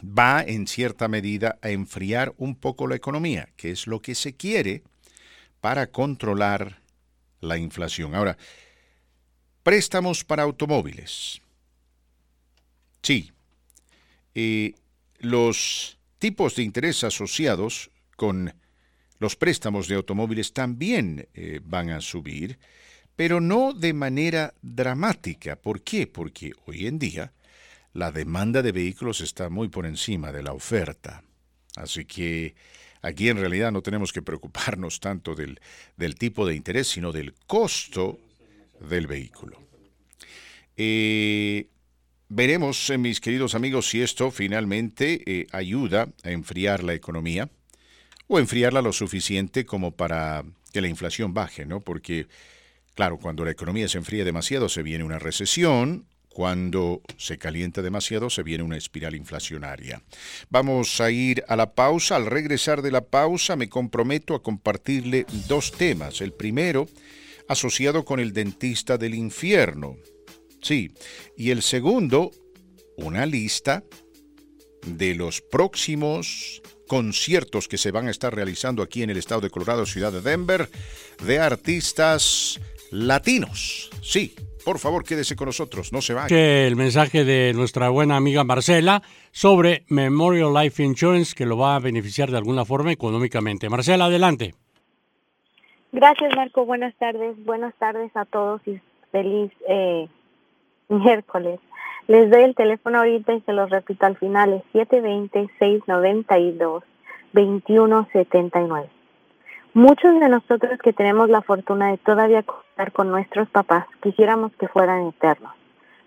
va en cierta medida a enfriar un poco la economía, que es lo que se quiere para controlar la inflación. Ahora, préstamos para automóviles. Sí, los tipos de interés asociados con los préstamos de automóviles también eh, van a subir, pero no de manera dramática. ¿Por qué? Porque hoy en día la demanda de vehículos está muy por encima de la oferta. Así que aquí en realidad no tenemos que preocuparnos tanto del, tipo de interés, sino del costo del vehículo. Eh, veremos, eh, mis queridos amigos, si esto finalmente ayuda a enfriar la economía o enfriarla lo suficiente como para que la inflación baje, ¿no? Porque, claro, cuando la economía se enfría demasiado se viene una recesión, cuando se calienta demasiado se viene una espiral inflacionaria. Vamos a ir a la pausa. Al regresar de la pausa me comprometo a compartirle dos temas. El primero, asociado con el dentista del infierno. Sí. Y el segundo, una lista de los próximos conciertos que se van a estar realizando aquí en el estado de Colorado, ciudad de Denver, de artistas latinos. Sí, por favor, quédese con nosotros, no se vaya. El mensaje de nuestra buena amiga Marcela sobre Memorial Life Insurance que lo va a beneficiar de alguna forma económicamente. Marcela, adelante. Gracias, Marco. Buenas tardes. Buenas tardes a todos y feliz eh, miércoles. Les doy el teléfono ahorita y se los repito al final, es 720-692-2179. Muchos de nosotros que tenemos la fortuna de todavía contar con nuestros papás, quisiéramos que fueran eternos.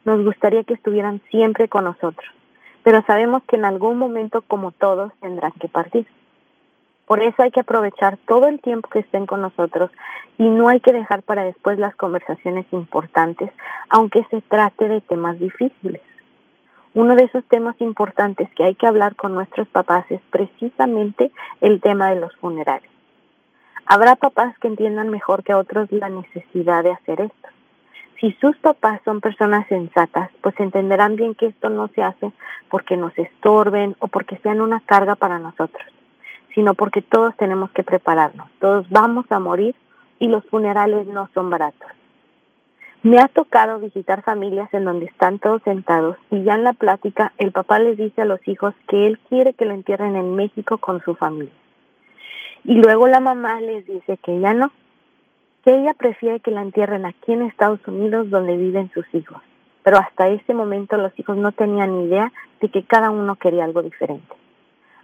Nos gustaría que estuvieran siempre con nosotros, pero sabemos que en algún momento, como todos, tendrán que partir. Por eso hay que aprovechar todo el tiempo que estén con nosotros y no hay que dejar para después las conversaciones importantes, aunque se trate de temas difíciles. Uno de esos temas importantes que hay que hablar con nuestros papás es precisamente el tema de los funerales. Habrá papás que entiendan mejor que otros la necesidad de hacer esto. Si sus papás son personas sensatas, pues entenderán bien que esto no se hace porque nos estorben o porque sean una carga para nosotros sino porque todos tenemos que prepararnos. Todos vamos a morir y los funerales no son baratos. Me ha tocado visitar familias en donde están todos sentados y ya en la plática el papá les dice a los hijos que él quiere que lo entierren en México con su familia. Y luego la mamá les dice que ella no, que ella prefiere que la entierren aquí en Estados Unidos donde viven sus hijos. Pero hasta ese momento los hijos no tenían ni idea de que cada uno quería algo diferente.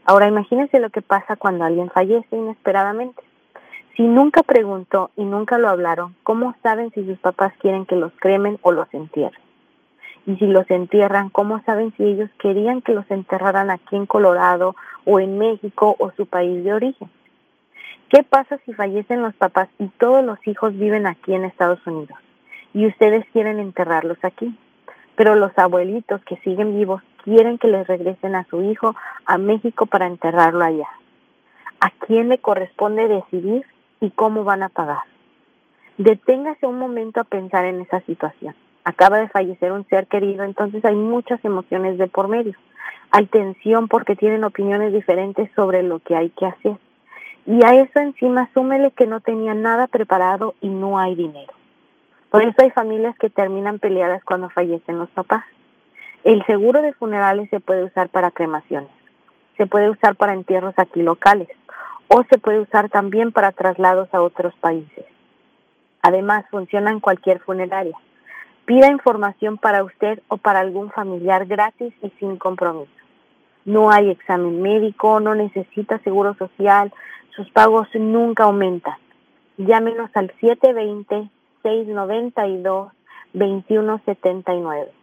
Ahora imagínense lo que pasa cuando alguien fallece inesperadamente. Si nunca preguntó y nunca lo hablaron, ¿cómo saben si sus papás quieren que los cremen o los entierren? Y si los entierran, ¿cómo saben si ellos querían que los enterraran aquí en Colorado o en México o su país de origen? ¿Qué pasa si fallecen los papás y todos los hijos viven aquí en Estados Unidos y ustedes quieren enterrarlos aquí? Pero los abuelitos que siguen vivos quieren que les regresen a su hijo a México para enterrarlo allá. ¿A quién le corresponde decidir y cómo van a pagar? Deténgase un momento a pensar en esa situación. Acaba de fallecer un ser querido, entonces hay muchas emociones de por medio. Hay tensión porque tienen opiniones diferentes sobre lo que hay que hacer. Y a eso encima súmele que no tenía nada preparado y no hay dinero. Por eso hay familias que terminan peleadas cuando fallecen los papás. El seguro de funerales se puede usar para cremaciones, se puede usar para entierros aquí locales o se puede usar también para traslados a otros países. Además, funciona en cualquier funeraria. Pida información para usted o para algún familiar gratis y sin compromiso. No hay examen médico, no necesita seguro social, sus pagos nunca aumentan. Llámenos al 720-692-2179.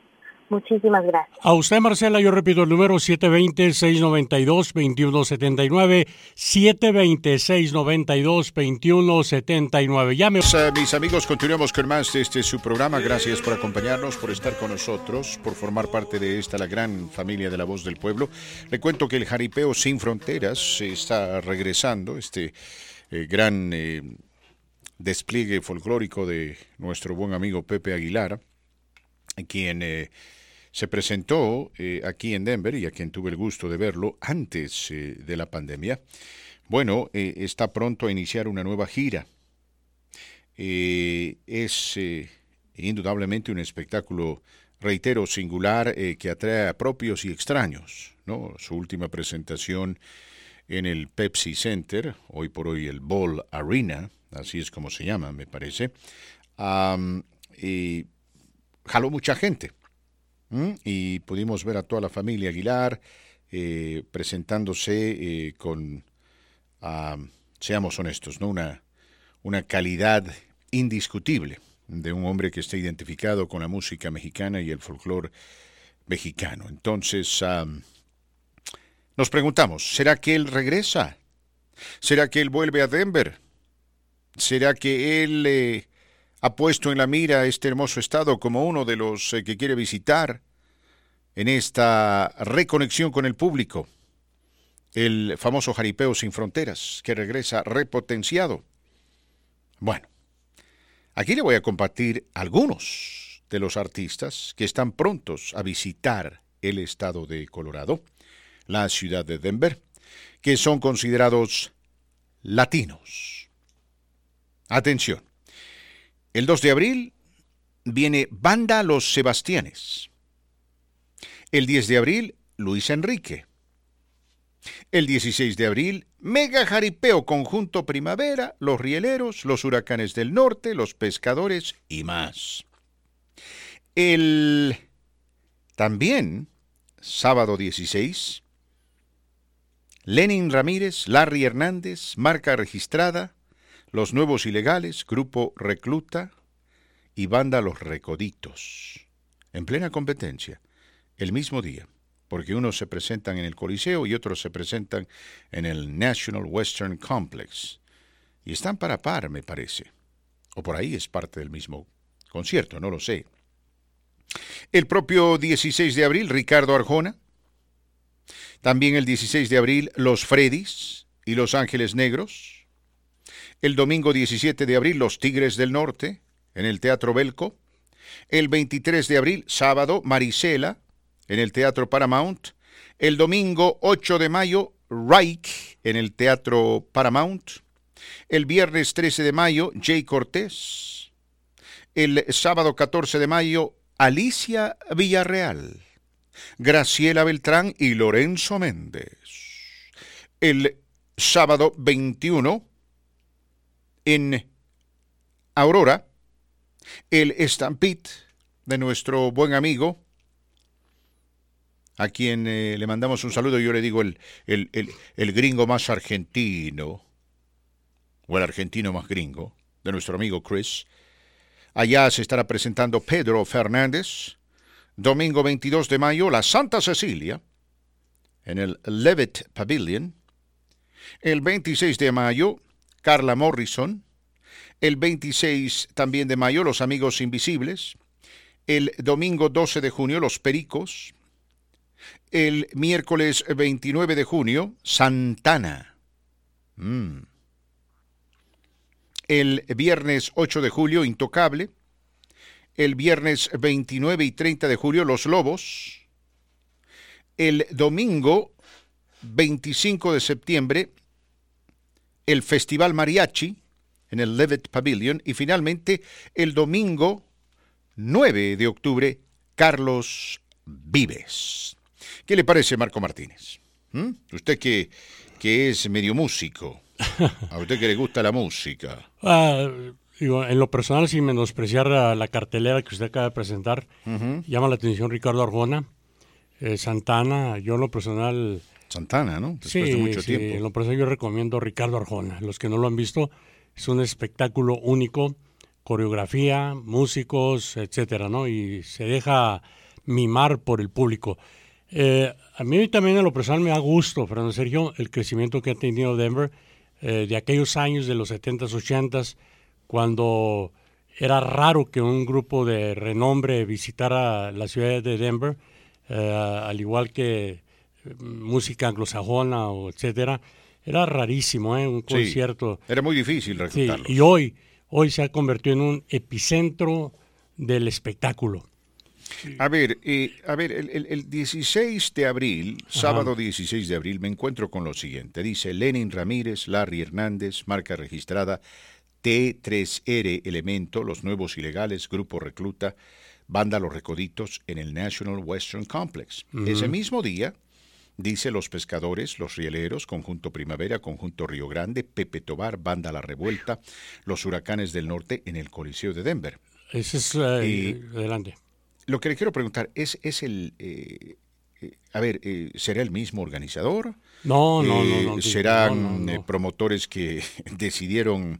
Muchísimas gracias. A usted, Marcela, yo repito el número 720-692-2179. 720-692-2179. Llame. Uh, mis amigos, continuamos con más de este su programa. Gracias por acompañarnos, por estar con nosotros, por formar parte de esta, la gran familia de la voz del pueblo. Le cuento que el Jaripeo Sin Fronteras está regresando, este eh, gran eh, despliegue folclórico de nuestro buen amigo Pepe Aguilar, quien... Eh, se presentó eh, aquí en Denver y a quien tuve el gusto de verlo antes eh, de la pandemia. Bueno, eh, está pronto a iniciar una nueva gira. es indudablemente un espectáculo, reitero, singular que atrae a propios y extraños. ¿no? Su última presentación en el Pepsi Center, hoy por hoy el Ball Arena, así es como se llama, me parece, y jaló mucha gente y pudimos ver a toda la familia Aguilar eh, presentándose eh, con, seamos honestos, ¿no? una, una calidad indiscutible de un hombre que está identificado con la música mexicana y el folclore mexicano. Entonces, nos preguntamos, ¿será que él regresa? ¿Será que él vuelve a Denver? ¿Será que él eh, ha puesto en la mira este hermoso estado como uno de los eh, que quiere visitar en esta reconexión con el público. El famoso Jaripeo sin Fronteras, que regresa repotenciado. Bueno, aquí le voy a compartir algunos de los artistas que están prontos a visitar el estado de Colorado, la ciudad de Denver, que son considerados latinos. Atención. El 2 de abril viene Banda Los Sebastianes. El 10 de abril, Luis Enrique. El 16 de abril, Mega Jaripeo Conjunto Primavera, Los Rieleros, Los Huracanes del Norte, Los Pescadores y más. El también, sábado 16, Lenin Ramírez, Larry Hernández, marca registrada, los Nuevos Ilegales, Grupo Recluta y Banda Los Recoditos, en plena competencia, el mismo día, porque unos se presentan en el Coliseo y otros se presentan en el National Western Complex. Y están para par, me parece. O por ahí es parte del mismo concierto, no lo sé. El propio 16 de abril, Ricardo Arjona. También el 16 de abril, Los Freddys y Los Ángeles Negros. El domingo 17 de abril, Los Tigres del Norte, en el Teatro Belco. El 23 de abril, sábado, Marisela, en el Teatro Paramount. El domingo 8 de mayo, Reich, en el Teatro Paramount. El viernes 13 de mayo, Jay Cortés. El sábado 14 de mayo, Alicia Villarreal. Graciela Beltrán y Lorenzo Méndez. El sábado 21, en Aurora el Stampede de nuestro buen amigo, a quien eh, le mandamos un saludo, yo le digo el, el, el, gringo más argentino, o el argentino más gringo, de nuestro amigo Chris. Allá se estará presentando Pedro Fernández, domingo 22 de mayo, la Santa Cecilia, en el Levitt Pavilion. El 26 de mayo, Carla Morrison. El 26 también de mayo, Los Amigos Invisibles. El domingo 12 de junio, Los Pericos. El miércoles 29 de junio, Santana. Mm. El viernes 8 de julio, Intocable. El viernes 29 y 30 de julio, Los Lobos. El domingo 25 de septiembre, el Festival Mariachi en el Levitt Pavilion y finalmente el domingo 9 de octubre Carlos Vives. ¿Qué le parece, Marco Martínez? ¿Mm? Usted que, que es medio músico, a usted que le gusta la música. Ah, digo, en lo personal, sin menospreciar la, la cartelera que usted acaba de presentar, llama la atención Ricardo Arjona, eh, Santana, yo en lo personal... Santana, ¿no? sí, sí, en lo personal yo recomiendo Ricardo Arjona. Los que no lo han visto, es un espectáculo único, coreografía, músicos, etcétera, ¿no? Y se deja mimar por el público. Eh, a mí también en lo personal me da gusto, Fernando Sergio, el crecimiento que ha tenido Denver eh, de aquellos años de los 70s, 80s, cuando era raro que un grupo de renombre visitara la ciudad de Denver, eh, al igual que música anglosajona o etcétera. Era rarísimo, ¿eh? Un concierto. era muy difícil reclutarlos. y hoy, hoy se ha convertido en un epicentro del espectáculo. A ver, eh, a ver, el, 16 de abril, sábado 16 de abril, me encuentro con lo siguiente. Dice Lenin Ramírez, Larry Hernández, marca registrada T3R Elemento, los nuevos ilegales, Grupo Recluta, Banda Los Recoditos en el National Western Complex. Ese mismo día, dice Los Pescadores, Los Rieleros, Conjunto Primavera, Conjunto Río Grande, Pepe Tobar, Banda La Revuelta, Los Huracanes del Norte en el Coliseo de Denver. Ese es eh, adelante. Lo que le quiero preguntar es, es el... Eh, eh, a ver, ¿será el mismo organizador? No, no, no, no. ¿Serán promotores que decidieron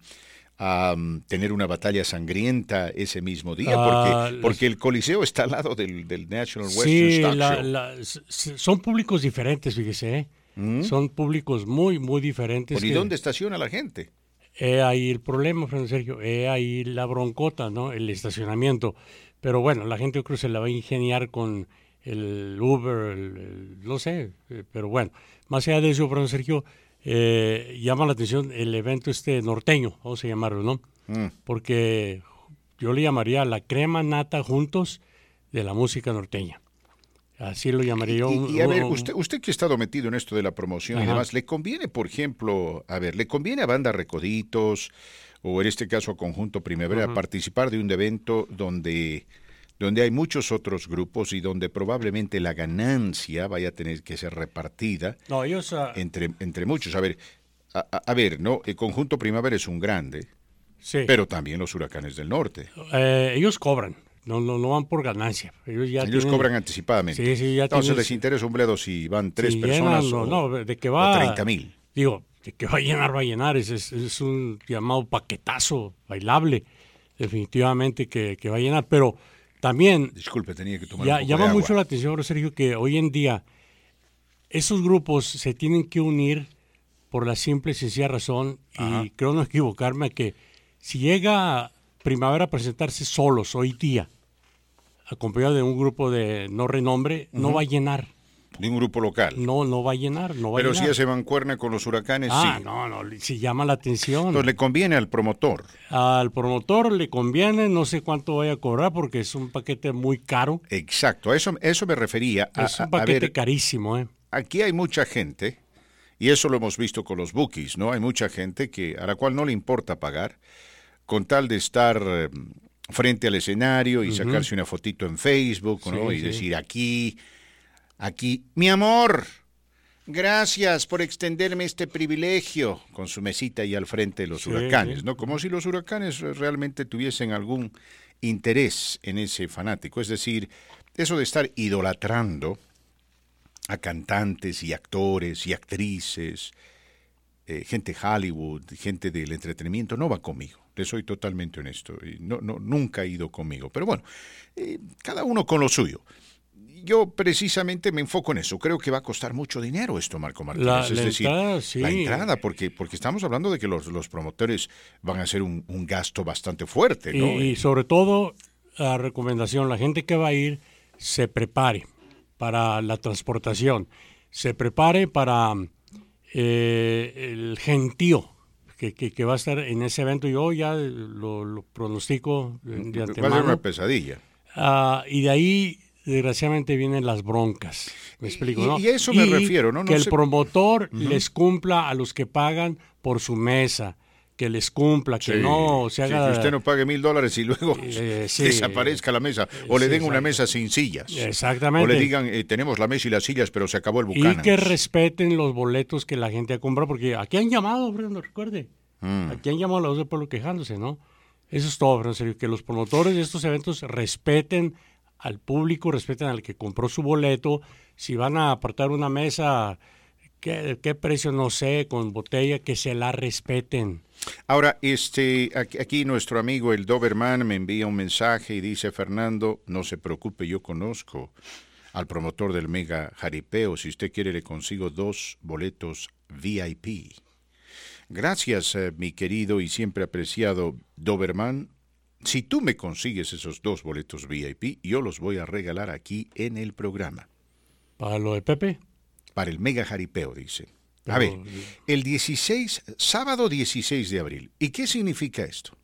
tener una batalla sangrienta ese mismo día, ah, porque, porque el Coliseo está al lado del, National Western sí, son públicos diferentes, fíjese, ¿eh? ¿Mm? son públicos muy, muy diferentes. ¿Y dónde estaciona la gente? He ahí el problema, Fran Sergio, he ahí la broncota, ¿no? El estacionamiento. Pero bueno, la gente yo creo que se la va a ingeniar con el Uber, no sé, eh, pero bueno, más allá de eso, Fran Sergio, eh, llama la atención el evento este norteño, vamos a llamarlo, ¿no? Mm. Porque yo le llamaría la crema nata juntos de la música norteña. Así lo llamaría yo. Y, a ver, usted, usted que ha estado metido en esto de la promoción y demás, ¿le conviene, por ejemplo, a ver, ¿le conviene a Banda Recoditos o en este caso a Conjunto Primavera participar de un evento donde donde hay muchos otros grupos y donde probablemente la ganancia vaya a tener que ser repartida no, ellos, ah, entre, entre muchos. A ver, a, ver, ¿no? El conjunto Primavera es un grande, sí. pero también los huracanes del norte. Eh, ellos cobran. No, no, no van por ganancia. Ellos, ya ellos cobran anticipadamente. Sí, sí, ya Entonces les interesa un bledo si van tres personas o, no, de que va, 30 mil. Digo, de que va a llenar, va a llenar. Es, es, un llamado paquetazo bailable. Definitivamente que, que va a llenar. Pero también. Disculpe, tenía que tomar ya, Llama mucho la atención, Sergio, que hoy en día esos grupos se tienen que unir por la simple y sencilla razón, y creo no equivocarme, que si llega Primavera a presentarse solos hoy día, acompañado de un grupo de no renombre, no va a llenar de un grupo local. No, no va a llenar, no va Pero a llenar. si hace mancuerna con los huracanes, ah, sí. no, no, si llama la atención. Entonces le conviene al promotor. Al promotor le conviene, no sé cuánto vaya a cobrar porque es un paquete muy caro. Exacto, a eso, eso me refería. es un paquete carísimo, ¿eh? Aquí hay mucha gente, y eso lo hemos visto con los bookies, ¿no? Hay mucha gente que a la cual no le importa pagar, con tal de estar eh, frente al escenario y sacarse una fotito en Facebook, ¿no? y decir aquí Aquí, mi amor, gracias por extenderme este privilegio con su mesita ahí al frente de los huracanes, ¿no? Como si los huracanes realmente tuviesen algún interés en ese fanático. Es decir, eso de estar idolatrando a cantantes y actores y actrices, eh, gente Hollywood, gente del entretenimiento, no va conmigo. Le soy totalmente honesto. No, no, nunca ha ido conmigo. Pero bueno, eh, cada uno con lo suyo yo precisamente me enfoco en eso. Creo que va a costar mucho dinero esto, Marco Martínez. La, es decir, entrada, sí. la entrada, porque, porque estamos hablando de que los, los promotores van a hacer un, gasto bastante fuerte. ¿no? Y, sobre todo, la recomendación, la gente que va a ir se prepare para la transportación, se prepare para eh, el gentío. Que, que, va a estar en ese evento, yo ya lo, pronostico de antemano. Va a ser una pesadilla. Ah, y de ahí desgraciadamente vienen las broncas. Me explico, ¿no? Y a eso me refiero, ¿no? que el promotor les cumpla a los que pagan por su mesa, que les cumpla, que no se haga... que usted no pague mil dólares y luego eh, desaparezca la mesa. O le den una mesa sin sillas. Exactamente. O le digan, eh, tenemos la mesa y las sillas, pero se acabó el bucán. Y que respeten los boletos que la gente ha comprado, porque aquí han llamado, no recuerde. Mm. Aquí han llamado a la voz del pueblo quejándose, ¿no? Eso es todo, en serio, que los promotores de estos eventos respeten al público, respeten al que compró su boleto. Si van a apartar una mesa, ¿qué, qué precio? No sé, con botella, que se la respeten. Ahora, este, aquí, nuestro amigo el Doberman me envía un mensaje y dice, Fernando, no se preocupe, yo conozco al promotor del Mega Jaripeo. Si usted quiere, le consigo dos boletos VIP. Gracias, eh, mi querido y siempre apreciado Doberman. Si tú me consigues esos dos boletos VIP, yo los voy a regalar aquí en el programa. ¿Para lo de Pepe? Para el Mega Jaripeo, dice. A ver, el 16, sábado 16 de abril. ¿Y qué significa esto?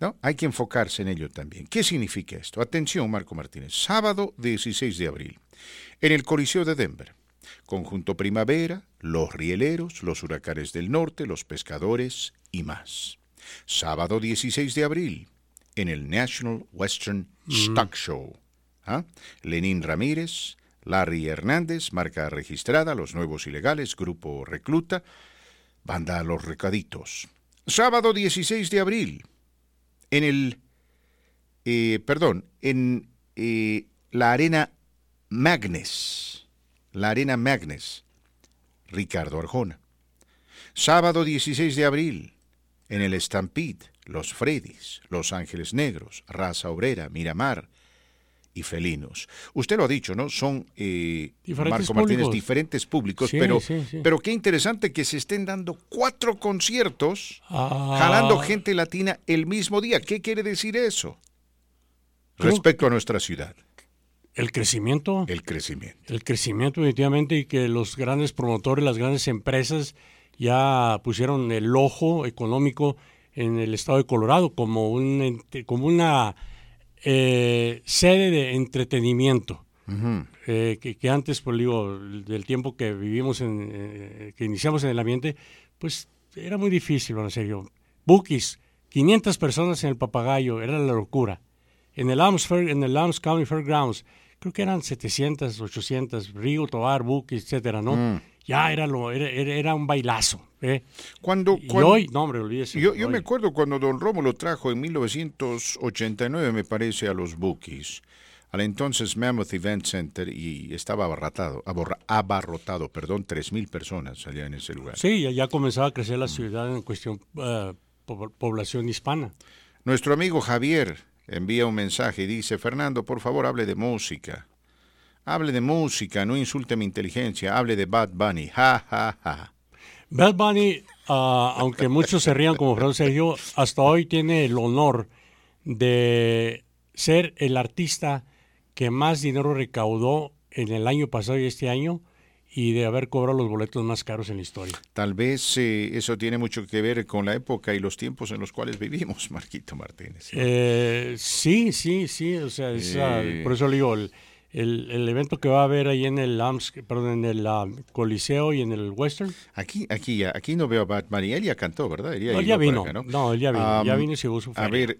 ¿No? Hay que enfocarse en ello también. ¿Qué significa esto? Atención, Marco Martínez. Sábado 16 de abril, en el Coliseo de Denver. Conjunto Primavera, los rieleros, los huracanes del norte, los pescadores y más. Sábado 16 de abril, en el National Western mm. Stock Show. ¿Ah? Lenín Ramírez, Larry Hernández, marca registrada, Los Nuevos Ilegales, Grupo Recluta, Banda Los Recaditos. Sábado 16 de abril, en el, eh, perdón, en eh, la Arena Magnes la Arena Magnes, Ricardo Arjona. Sábado 16 de abril, en el Stampede, Los Freddys, Los Ángeles Negros, Raza Obrera, Miramar y Felinos. Usted lo ha dicho, ¿no? Son, eh, Marco Martínez, diferentes públicos, pero, pero qué interesante que se estén dando cuatro conciertos ah. jalando gente latina el mismo día. ¿Qué quiere decir eso? Respecto a nuestra ciudad. El crecimiento. El crecimiento. El crecimiento, definitivamente, y que los grandes promotores, las grandes empresas ya pusieron el ojo económico en el estado de Colorado como, un, como una eh, sede de entretenimiento. Eh, que, antes, pues digo, del tiempo que vivimos, en, eh, que iniciamos en el ambiente, pues era muy difícil, en serio. Bookies, 500 personas en el Papagayo, era la locura. En el Lambs, en el Lambs County Fairgrounds, creo que eran 700, 800, Río, Tobar, Buque, etcétera, ¿no? Mm. Ya era, lo, era, era, un bailazo. ¿eh? Cuando, y hoy, no, hombre, olvídese. Yo, yo me acuerdo cuando Don Romo lo trajo en 1989, me parece, a los Bookies, al entonces Mammoth Event Center, y estaba abarrotado, abarrotado, perdón, 3.000 personas allá en ese lugar. Sí, ya, comenzaba a crecer la ciudad en cuestión uh, población hispana. Nuestro amigo Javier envía un mensaje y dice, Fernando, por favor hable de música. Hable de música, no insulte mi inteligencia, hable de Bad Bunny. Ja, ja, ja. Bad Bunny, ah, aunque muchos se rían como Fernando Sergio, hasta hoy tiene el honor de ser el artista que más dinero recaudó en el año pasado y este año y de haber cobrado los boletos más caros en la historia. Tal vez eh, eso tiene mucho que ver con la época y los tiempos en los cuales vivimos, Marquito Martínez. Eh, sí, sí, sí, o sea, ah, eh. por eso le digo, el, el, evento que va a haber ahí en el perdón, en el ah, Coliseo y en el Western. Aquí, aquí, aquí no veo a Batman y él ya cantó, ¿verdad? no, ya vino, ¿no? él ya vino, ya vino y se su A ver,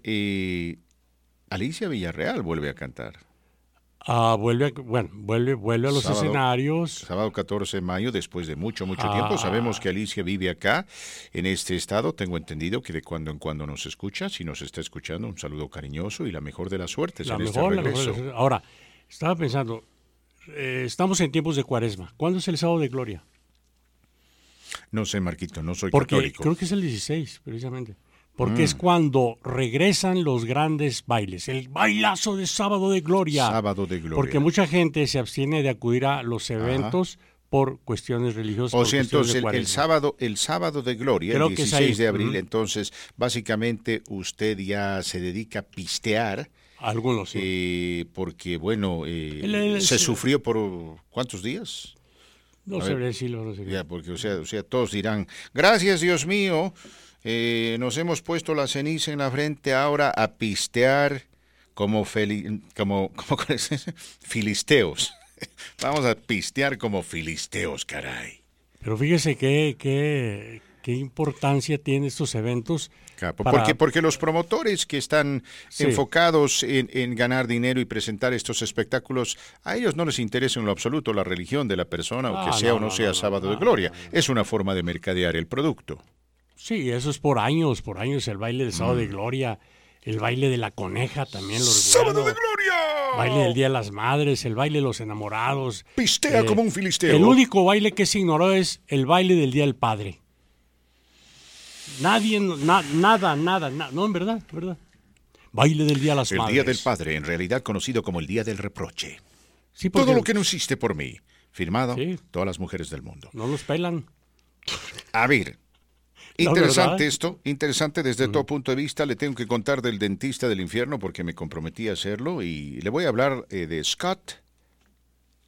Alicia Villarreal vuelve a cantar. Ah, vuelve, bueno, vuelve, vuelve a los escenarios. Sábado 14 de mayo, después de mucho, mucho tiempo. Sabemos que Alicia vive acá, en este estado. Tengo entendido que de cuando en cuando nos escucha. Si nos está escuchando, un saludo cariñoso y la mejor de las suertes la en este mejor, este regreso. Ahora, estaba pensando, eh, estamos en tiempos de cuaresma. ¿Cuándo es el sábado de gloria? No sé, Marquito, no soy Porque católico. Creo que es el 16, precisamente porque es mm. cuando regresan los grandes bailes, el bailazo de sábado de gloria. Sábado de gloria. Porque mucha gente se abstiene de acudir a los eventos por cuestiones religiosas. O sea, entonces el, sábado, el sábado de gloria, el 16 de abril, entonces básicamente usted ya se dedica a pistear. Algunos sí. Eh, porque bueno, eh, se sufrió por ¿cuántos días? No sé decirlo, no sé. Ya, porque o sea, o sea, todos dirán, gracias Dios mío eh, nos hemos puesto la ceniza en la frente ahora a pistear como, como, como filisteos. Vamos a pistear como filisteos, caray. Pero fíjese que, que, ¿Qué importancia tienen estos eventos? Porque, porque los promotores que están enfocados en, ganar dinero y presentar estos espectáculos, a ellos no les interesa en lo absoluto la religión de la persona, o que ah, sea o no, sea sábado de gloria. Es una forma de mercadear el producto. Sí, eso es por años, por años el baile de sábado de mm. gloria, el baile de la coneja también lo ¡Sábado de gloria! Baile del Día de las Madres, el baile de los enamorados. Pistea eh, como un filisteo. El único baile que se ignoró es el baile del Día del Padre. Nadie, nada, nada, no, en verdad, verdad. Baile del Día de las el Madres. El Día del Padre, en realidad conocido como el Día del Reproche. Sí, Todo lo que no hiciste por mí. Firmado todas las mujeres del mundo. No los pelan. A ver, interesante esto, interesante desde todo punto de vista. Le tengo que contar del dentista del infierno porque me comprometí a hacerlo y le voy a hablar eh, de Scott.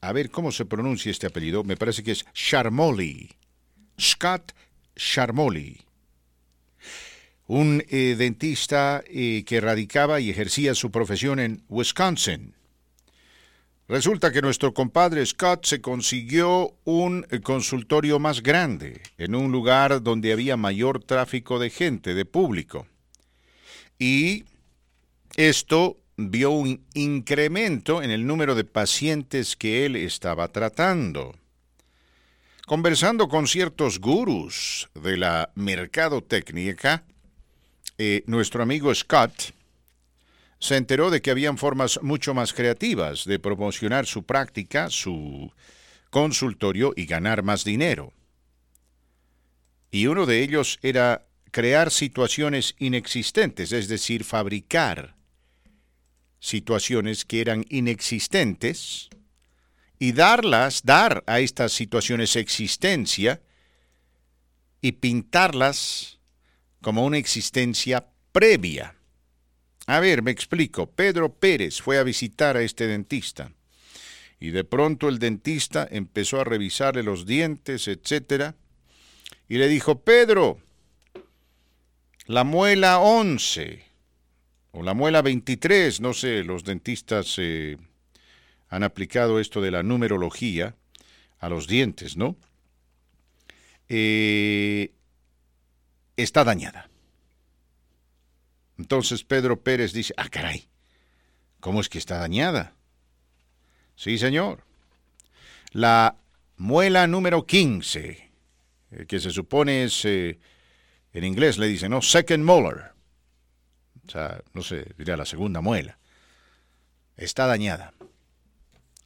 A ver cómo se pronuncia este apellido. Me parece que es Charmoli. Scott Charmoli un eh, dentista eh, que radicaba y ejercía su profesión en Wisconsin. Resulta que nuestro compadre Scott se consiguió un eh, consultorio más grande, en un lugar donde había mayor tráfico de gente, de público. Y esto vio un incremento en el número de pacientes que él estaba tratando. Conversando con ciertos gurús de la mercadotecnia, eh, nuestro amigo Scott se enteró de que habían formas mucho más creativas de promocionar su práctica, su consultorio y ganar más dinero. Y uno de ellos era crear situaciones inexistentes, es decir, fabricar situaciones que eran inexistentes y darlas, dar a estas situaciones existencia y pintarlas como una existencia previa. A ver, me explico. Pedro Pérez fue a visitar a este dentista y de pronto el dentista empezó a revisarle los dientes, etcétera, y le dijo, Pedro, la muela 11 o la muela 23, no sé, los dentistas eh, han aplicado esto de la numerología a los dientes, ¿no? Eh, está dañada. Entonces Pedro Pérez dice, ah, caray, ¿cómo es que está dañada? Sí, señor. La muela número 15, eh, que se supone es, eh, en inglés le dicen, ¿no? Second molar. O sea, no sé, diría la segunda muela. Está dañada.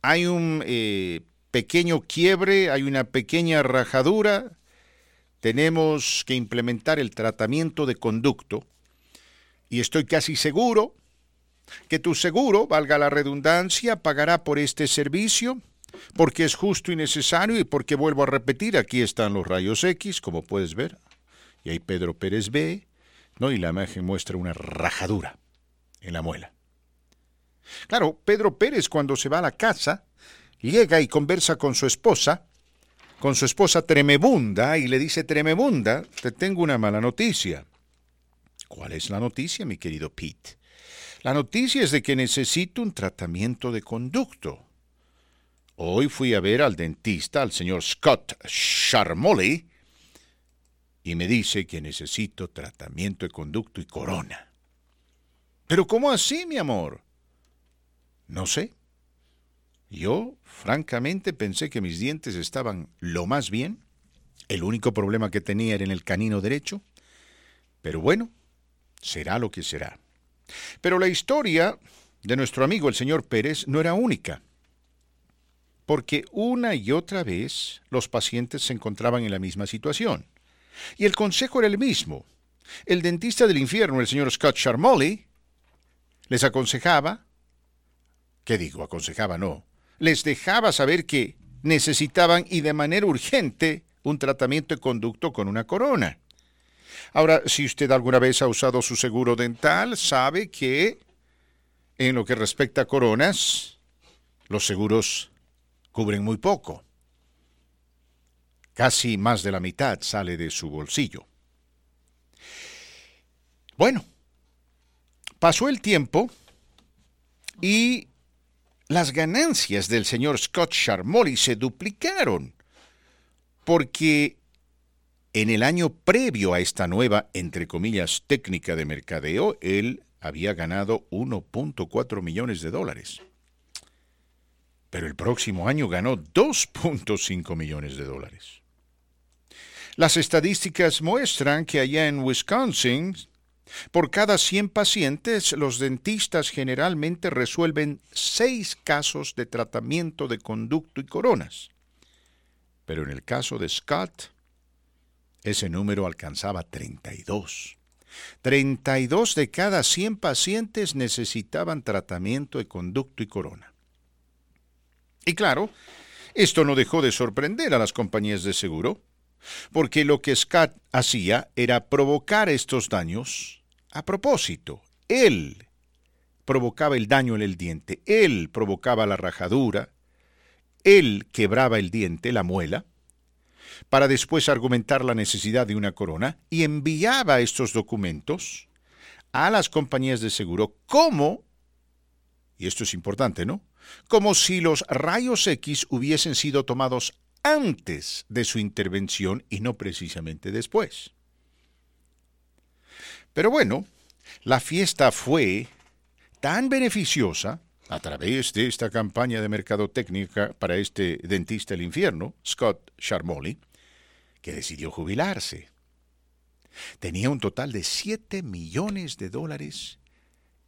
Hay un eh, pequeño quiebre, hay una pequeña rajadura tenemos que implementar el tratamiento de conducto y estoy casi seguro que tu seguro, valga la redundancia, pagará por este servicio porque es justo y necesario y porque vuelvo a repetir, aquí están los rayos X, como puedes ver, y ahí Pedro Pérez ve, ¿no? Y la imagen muestra una rajadura en la muela. Claro, Pedro Pérez cuando se va a la casa, llega y conversa con su esposa, con su esposa Tremebunda y le dice, Tremebunda, te tengo una mala noticia. ¿Cuál es la noticia, mi querido Pete? La noticia es de que necesito un tratamiento de conducto. Hoy fui a ver al dentista, al señor Scott Charmoli, y me dice que necesito tratamiento de conducto y corona. ¿Pero cómo así, mi amor? No sé. Yo, francamente, pensé que mis dientes estaban lo más bien. El único problema que tenía era en el canino derecho. Pero bueno, será lo que será. Pero la historia de nuestro amigo el señor Pérez no era única, porque una y otra vez los pacientes se encontraban en la misma situación. Y el consejo era el mismo. El dentista del infierno, el señor Scott Charmoli, les aconsejaba, ¿qué digo? Aconsejaba no, les dejaba saber que necesitaban y de manera urgente un tratamiento de conducto con una corona. Ahora, si usted alguna vez ha usado su seguro dental, sabe que en lo que respecta a coronas, los seguros cubren muy poco. Casi más de la mitad sale de su bolsillo. Bueno, pasó el tiempo y las ganancias del señor Scott Charmoli se duplicaron, porque en el año previo a esta nueva, entre comillas, técnica de mercadeo, él había ganado 1.4 millones de dólares. Pero el próximo año ganó 2.5 millones de dólares. Las estadísticas muestran que allá en Wisconsin, por cada 100 pacientes, los dentistas generalmente resuelven 6 casos de tratamiento de conducto y coronas. Pero en el caso de Scott, ese número alcanzaba 32. 32 de cada 100 pacientes necesitaban tratamiento de conducto y corona. Y claro, esto no dejó de sorprender a las compañías de seguro, porque lo que Scott hacía era provocar estos daños a propósito. Él provocaba el daño en el diente, él provocaba la rajadura, él quebraba el diente, la muela, para después argumentar la necesidad de una corona y enviaba estos documentos a las compañías de seguro como, y esto es importante, ¿no? Como si los rayos X hubiesen sido tomados antes de su intervención y no precisamente después. Pero bueno, la fiesta fue tan beneficiosa a través de esta campaña de mercadotecnia para este dentista del infierno, Scott Charmoli, que decidió jubilarse. Tenía un total de 7 millones de dólares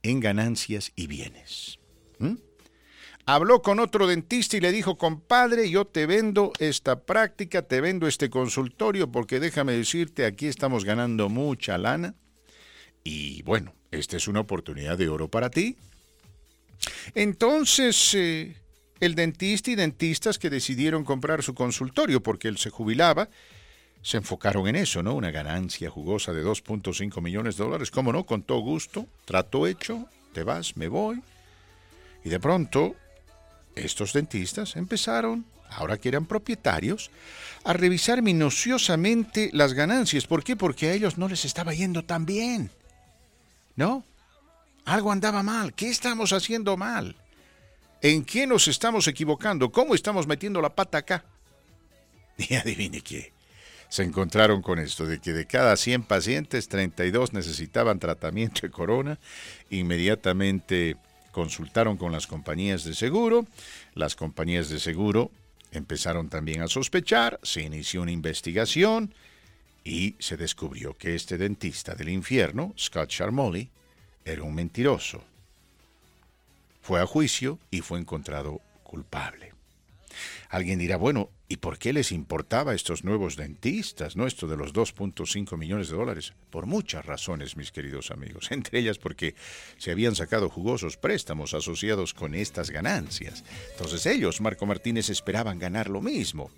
en ganancias y bienes. ¿Mm? Habló con otro dentista y le dijo, compadre, yo te vendo esta práctica, te vendo este consultorio, porque déjame decirte, aquí estamos ganando mucha lana. Y bueno, esta es una oportunidad de oro para ti. Entonces, eh, el dentista y dentistas que decidieron comprar su consultorio porque él se jubilaba, se enfocaron en eso, ¿no? Una ganancia jugosa de 2.5 millones de dólares. ¿Cómo no? Con todo gusto. Trato hecho. Te vas, me voy. Y de pronto, estos dentistas empezaron, ahora que eran propietarios, a revisar minuciosamente las ganancias. ¿Por qué? Porque a ellos no les estaba yendo tan bien. ¿No? Algo andaba mal. ¿Qué estamos haciendo mal? ¿En qué nos estamos equivocando? ¿Cómo estamos metiendo la pata acá? Y adivine qué. Se encontraron con esto, de que de cada 100 pacientes, 32 necesitaban tratamiento de corona. Inmediatamente consultaron con las compañías de seguro. Las compañías de seguro empezaron también a sospechar. Se inició una investigación y se descubrió que este dentista del infierno, Scott Charmoli, era un mentiroso. Fue a juicio y fue encontrado culpable. Alguien dirá, bueno, ¿y por qué les importaba a estos nuevos dentistas, no esto de los 2.5 millones de dólares? Por muchas razones, mis queridos amigos, entre ellas porque se habían sacado jugosos préstamos asociados con estas ganancias. Entonces ellos, Marco Martínez, esperaban ganar lo mismo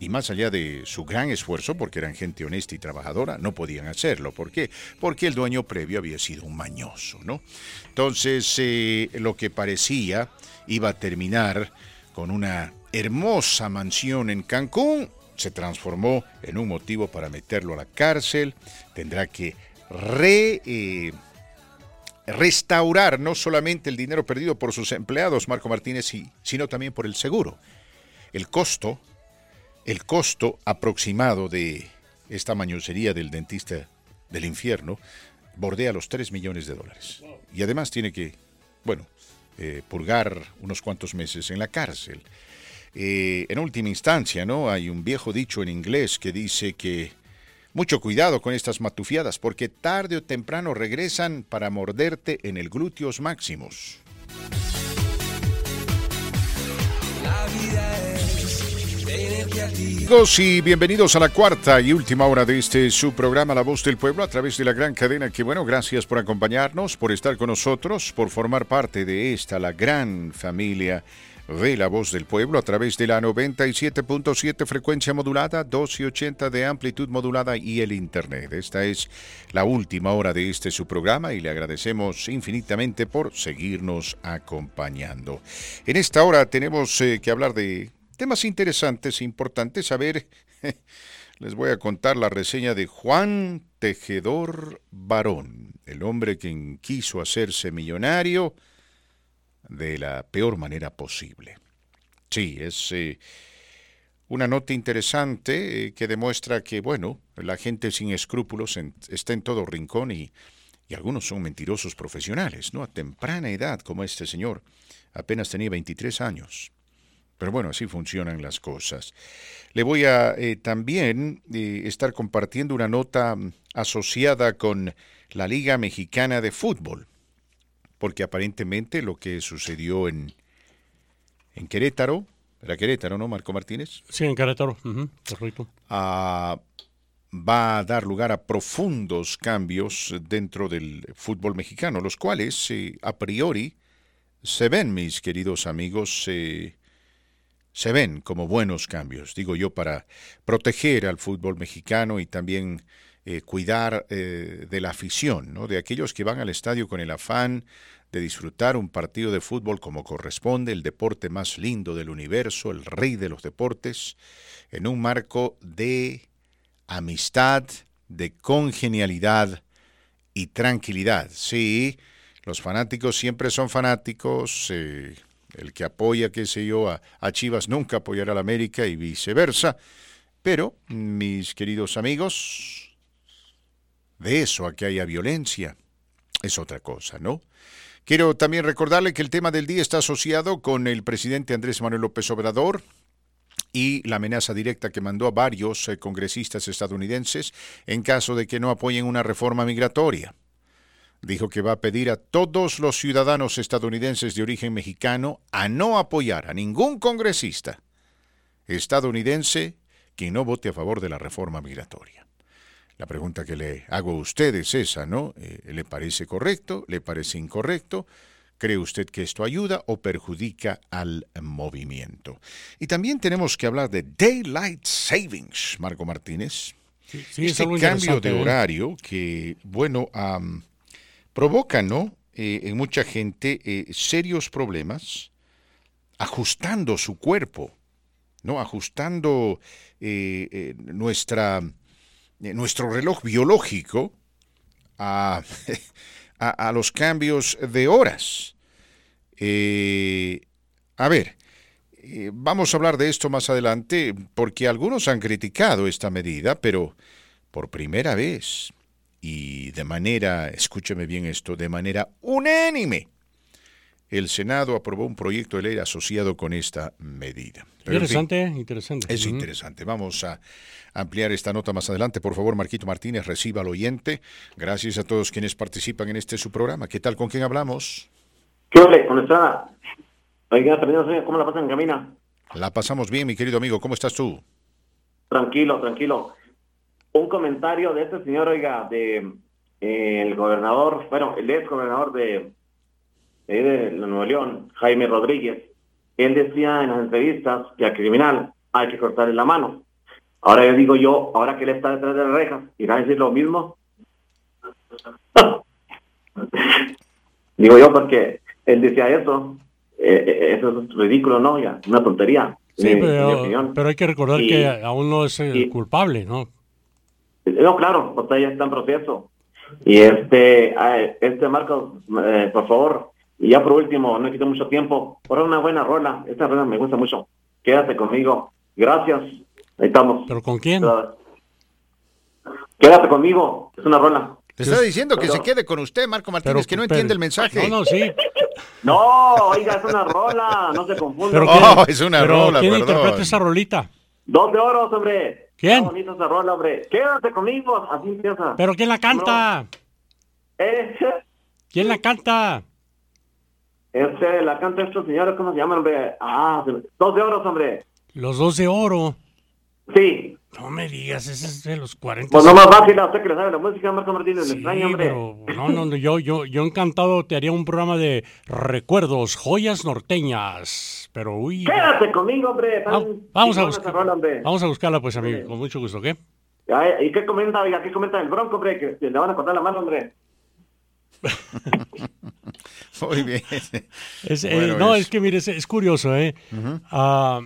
y más allá de su gran esfuerzo, porque eran gente honesta y trabajadora, no podían hacerlo. ¿Por qué? Porque el dueño previo había sido un mañoso, ¿no? Entonces, eh, lo que parecía iba a terminar con una hermosa mansión en Cancún, se transformó en un motivo para meterlo a la cárcel. Tendrá que eh, restaurar no solamente el dinero perdido por sus empleados, Marco Martínez, sino también por el seguro. El costo el costo aproximado de esta mañosería del dentista del infierno bordea los 3 millones de dólares. Y además tiene que, bueno, eh, purgar unos cuantos meses en la cárcel. Eh, en última instancia, ¿no? Hay un viejo dicho en inglés que dice que mucho cuidado con estas matufiadas porque tarde o temprano regresan para morderte en el glúteos máximos. La vida Amigos y bienvenidos a la cuarta y última hora de este su programa La Voz del Pueblo a través de la gran cadena que bueno, gracias por acompañarnos, por estar con nosotros, por formar parte de esta, la gran familia de La Voz del Pueblo a través de la 97.7 frecuencia modulada, 1280 de amplitud modulada y el Internet. Esta es la última hora de este su programa y le agradecemos infinitamente por seguirnos acompañando. En esta hora tenemos eh, que hablar de Temas interesantes e importantes. A ver, les voy a contar la reseña de Juan Tejedor Barón, el hombre quien quiso hacerse millonario de la peor manera posible. Sí, es eh, una nota interesante eh, que demuestra que, bueno, la gente sin escrúpulos está en todo rincón y, y algunos son mentirosos profesionales, ¿no? A temprana edad, como este señor, apenas tenía 23 años. Pero bueno, así funcionan las cosas. Le voy a eh, también eh, estar compartiendo una nota mm, asociada con la Liga Mexicana de Fútbol, porque aparentemente lo que sucedió en, en Querétaro, era Querétaro, ¿no, Marco Martínez? Sí, en Querétaro, correcto. Ah, va a dar lugar a profundos cambios dentro del fútbol mexicano, los cuales eh, a priori se ven, mis queridos amigos, eh, se ven como buenos cambios, digo yo, para proteger al fútbol mexicano y también eh, cuidar de la afición, ¿no? de aquellos que van al estadio con el afán de disfrutar un partido de fútbol como corresponde, el deporte más lindo del universo, el rey de los deportes, en un marco de amistad, de congenialidad y tranquilidad. Sí, los fanáticos siempre son fanáticos. Eh, el que apoya, qué sé yo, a, Chivas nunca apoyará a la América y viceversa. Pero, mis queridos amigos, de eso a que haya violencia es otra cosa, ¿no? Quiero también recordarle que el tema del día está asociado con el presidente Andrés Manuel López Obrador, y la amenaza directa que mandó a varios eh, congresistas estadounidenses en caso de que no apoyen una reforma migratoria. Dijo que va a pedir a todos los ciudadanos estadounidenses de origen mexicano a no apoyar a ningún congresista estadounidense que no vote a favor de la reforma migratoria. La pregunta que le hago a usted es esa, ¿no? Eh, ¿Le parece correcto? ¿Le parece incorrecto? ¿Cree usted que esto ayuda o perjudica al movimiento? Y también tenemos que hablar de Daylight Savings, Marco Martínez. Sí, este cambio de ¿eh? horario que, bueno, provoca, ¿no? Eh, en mucha gente eh, serios problemas ajustando su cuerpo, ¿no? Ajustando nuestra, nuestro reloj biológico a a, los cambios de horas. Eh, a ver, eh, vamos a hablar de esto más adelante porque algunos han criticado esta medida, pero por primera vez y de manera, escúcheme bien esto, de manera unánime, el Senado aprobó un proyecto de ley asociado con esta medida. interesante, interesante. Es interesante. Vamos a ampliar esta nota más adelante. Por favor, Marquito Martínez, reciba al oyente. Gracias a todos quienes participan en este su programa. ¿Qué tal? ¿Con quién hablamos? ¿Qué ole? ¿Con Estrada? Oiga, ¿cómo la pasan en camina? La pasamos bien, mi querido amigo. ¿Cómo estás tú? Tranquilo, tranquilo. Un comentario de este señor, oiga, de eh, el gobernador, bueno, el ex gobernador de de Nuevo León, Jaime Rodríguez, él decía en las entrevistas que al criminal hay que cortarle la mano. Ahora yo digo yo, ahora que él está detrás de las rejas, ¿irá a decir lo mismo? digo yo porque él decía eso, eh, eh, eso es ridículo, ¿no? Ya, una tontería. Sí, pero, hay que recordar que aún no es el culpable, ¿no? No, claro, usted ya está en proceso. Y este, este Marcos, eh, por favor, y ya por último, no quito mucho tiempo, por una buena rola. Esta rola me gusta mucho. Quédate conmigo. Gracias. Ahí estamos. ¿Pero con quién? Quédate conmigo. Es una rola. Te está diciendo que se quede con usted, Marco Martínez, que no entiende el mensaje. No, no, sí. No, oiga, es una rola, no se confunda. Pero, oh, es una rola, ¿quién interpreta esa rolita? Dos de oros, hombre. ¿Quién? Qué bonita esa rola, hombre. Quédate conmigo, así empieza. ¿Pero quién la canta? ¿Eh? ¿Quién la canta? Este, la canta estos señores, ¿cómo se llaman, hombre? Ah, dos de oro, hombre. Los dos de oro. Sí. No me digas, ese es de los 40. Pues no más fácil, a usted que le sabe la música, Marco Martínez, sí, extraño, hombre. Pero, no, no, yo, yo, yo encantado te haría un programa de recuerdos, joyas norteñas, pero uy. Quédate conmigo, hombre. vamos, a buscar, vamos a buscarla, pues, amigo, con mucho gusto, ¿qué? ¿Y qué comenta, oiga, qué comenta el bronco, hombre? Que le van a cortar la mano, hombre. Muy bien. Eh, no, es... que mire, es, curioso, ¿eh? Ah,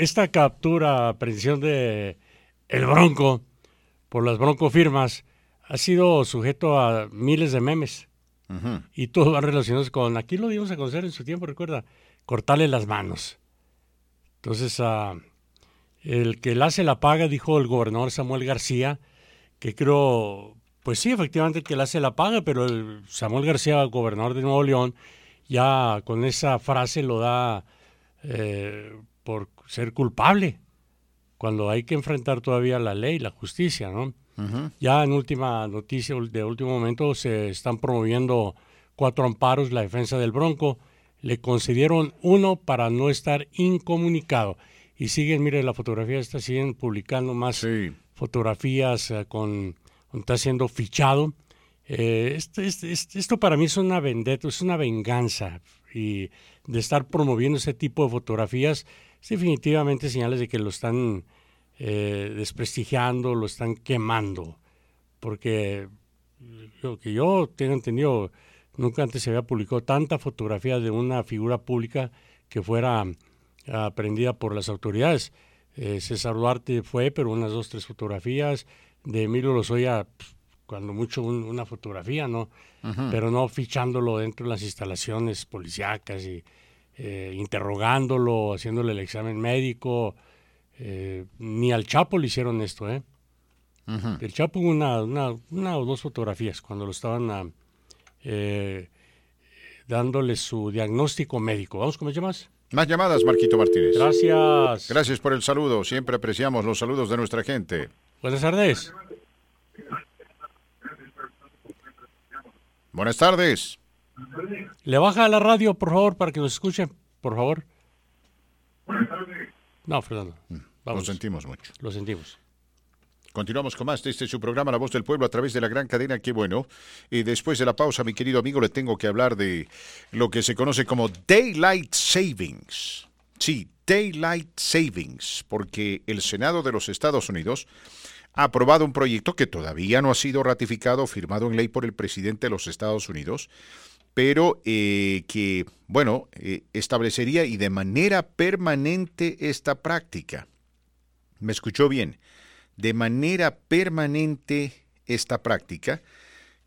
esta captura, aprehensión de el Bronco por las Bronco firmas ha sido sujeto a miles de memes. Y todos van relacionados con, aquí lo dimos a conocer en su tiempo, recuerda, cortarle las manos. Entonces, uh, El que la hace la paga, dijo el gobernador Samuel García, que creo, pues sí, efectivamente que la hace la paga, pero el Samuel García, gobernador de Nuevo León, ya con esa frase lo da eh, por ser culpable, cuando hay que enfrentar todavía la ley, la justicia, ¿no? Ya en última noticia de último momento se están promoviendo cuatro amparos la defensa del Bronco. Le concedieron uno para no estar incomunicado. Y siguen, mire, la fotografía está, siguen publicando más fotografías eh, con, está siendo fichado. Eh, esto, esto, para mí es una vendetta, es una venganza. Y de estar promoviendo ese tipo de fotografías, es definitivamente señales de que lo están eh, desprestigiando, lo están quemando, porque lo que yo tengo entendido, nunca antes se había publicado tanta fotografía de una figura pública que fuera aprendida por las autoridades. Eh, César Duarte fue, pero unas dos, tres fotografías. De Emilio Lozoya, cuando mucho una fotografía, ¿no? Pero no fichándolo dentro de las instalaciones policíacas y eh, interrogándolo, haciéndole el examen médico, eh, ni al Chapo le hicieron esto, ¿eh? El Chapo una, una, una, o dos fotografías cuando lo estaban ah, eh, dándole su diagnóstico médico. ¿Vamos con más llamadas? Más llamadas, Marquito Martínez. Gracias. Gracias por el saludo. Siempre apreciamos los saludos de nuestra gente. Buenas tardes. Buenas tardes. Le baja la radio, por favor, para que nos escuchen, por favor. No, Fernando. Mm. Lo sentimos mucho. Lo sentimos. Continuamos con más de este su programa La Voz del Pueblo a través de la gran cadena Qué bueno. Y después de la pausa, mi querido amigo, le tengo que hablar de lo que se conoce como Daylight Savings. Sí, Daylight Savings, porque el Senado de los Estados Unidos ha aprobado un proyecto que todavía no ha sido ratificado firmado en ley por el presidente de los Estados Unidos, pero eh, que, bueno, eh, establecería y de manera permanente esta práctica. ¿Me escuchó bien? De manera permanente esta práctica,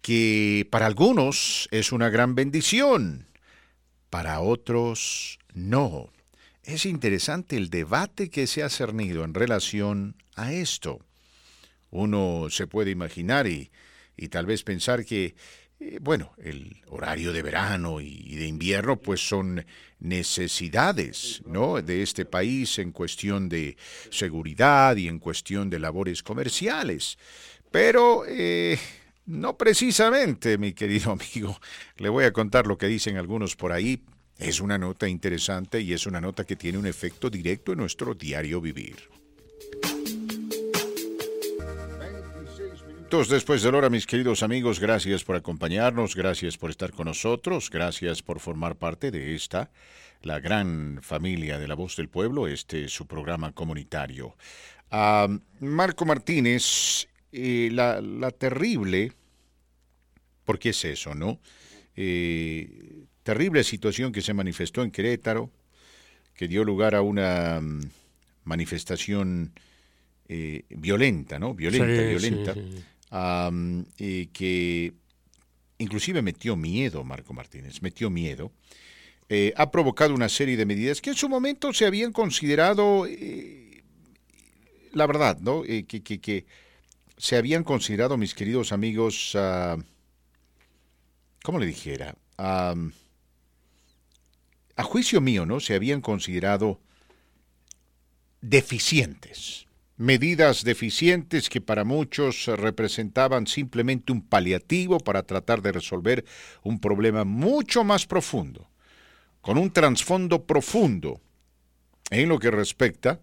que para algunos es una gran bendición, para otros no. Es interesante el debate que se ha cernido en relación a esto. Uno se puede imaginar y, y tal vez pensar que eh, bueno, el horario de verano y de invierno pues son necesidades ¿no? de este país en cuestión de seguridad y en cuestión de labores comerciales. Pero eh, no precisamente, mi querido amigo. Le voy a contar lo que dicen algunos por ahí. Es una nota interesante y es una nota que tiene un efecto directo en nuestro diario vivir. Después de la hora, mis queridos amigos, gracias por acompañarnos, gracias por estar con nosotros, gracias por formar parte de esta, la gran familia de la voz del pueblo, este su programa comunitario. Marco Martínez, eh, la, terrible, porque es eso, ¿no? Eh, terrible situación que se manifestó en Querétaro, que dio lugar a una mm, manifestación eh, violenta, ¿no? Violenta, violenta y que inclusive metió miedo, Marco Martínez, metió miedo, eh, ha provocado una serie de medidas que en su momento se habían considerado, eh, la verdad, ¿no? Eh, que, que, se habían considerado, mis queridos amigos, uh, ¿cómo le dijera? a juicio mío, ¿no? Se habían considerado deficientes medidas deficientes que para muchos representaban simplemente un paliativo para tratar de resolver un problema mucho más profundo, con un trasfondo profundo en lo que respecta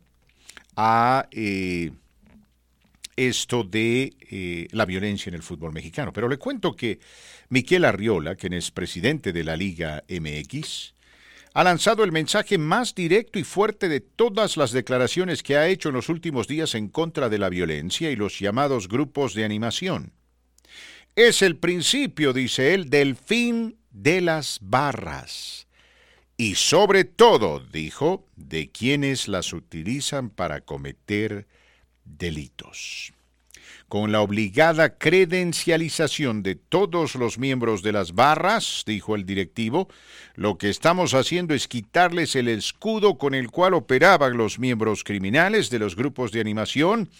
a eh, esto de eh, la violencia en el fútbol mexicano. Pero le cuento que Miquel Arriola, quien es presidente de la Liga MX, ha lanzado el mensaje más directo y fuerte de todas las declaraciones que ha hecho en los últimos días en contra de la violencia y los llamados grupos de animación. Es el principio, dice él, del fin de las barras. Y sobre todo, dijo, de quienes las utilizan para cometer delitos. Con la obligada credencialización de todos los miembros de las barras, dijo el directivo, lo que estamos haciendo es quitarles el escudo con el cual operaban los miembros criminales de los grupos de animación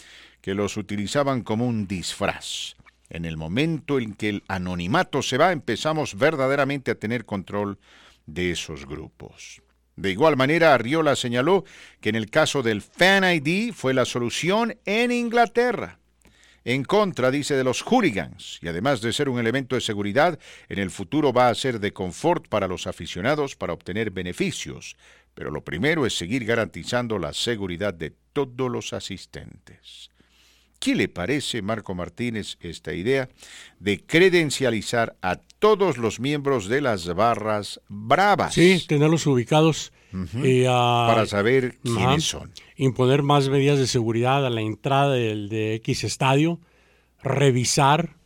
que los utilizaban como un disfraz. En el momento en que el anonimato se va, empezamos verdaderamente a tener control de esos grupos. De igual manera, Arriola señaló que en el caso del Fan ID fue la solución en Inglaterra. En contra, dice, de los hooligans, y además de ser un elemento de seguridad, en el futuro va a ser de confort para los aficionados para obtener beneficios. Pero lo primero es seguir garantizando la seguridad de todos los asistentes. ¿Qué le parece, Marco Martínez, esta idea de credencializar a todos los miembros de las barras bravas? Sí, tenerlos ubicados. uh, Para saber quiénes son. Imponer más medidas de seguridad a la entrada del, de X estadio. Revisar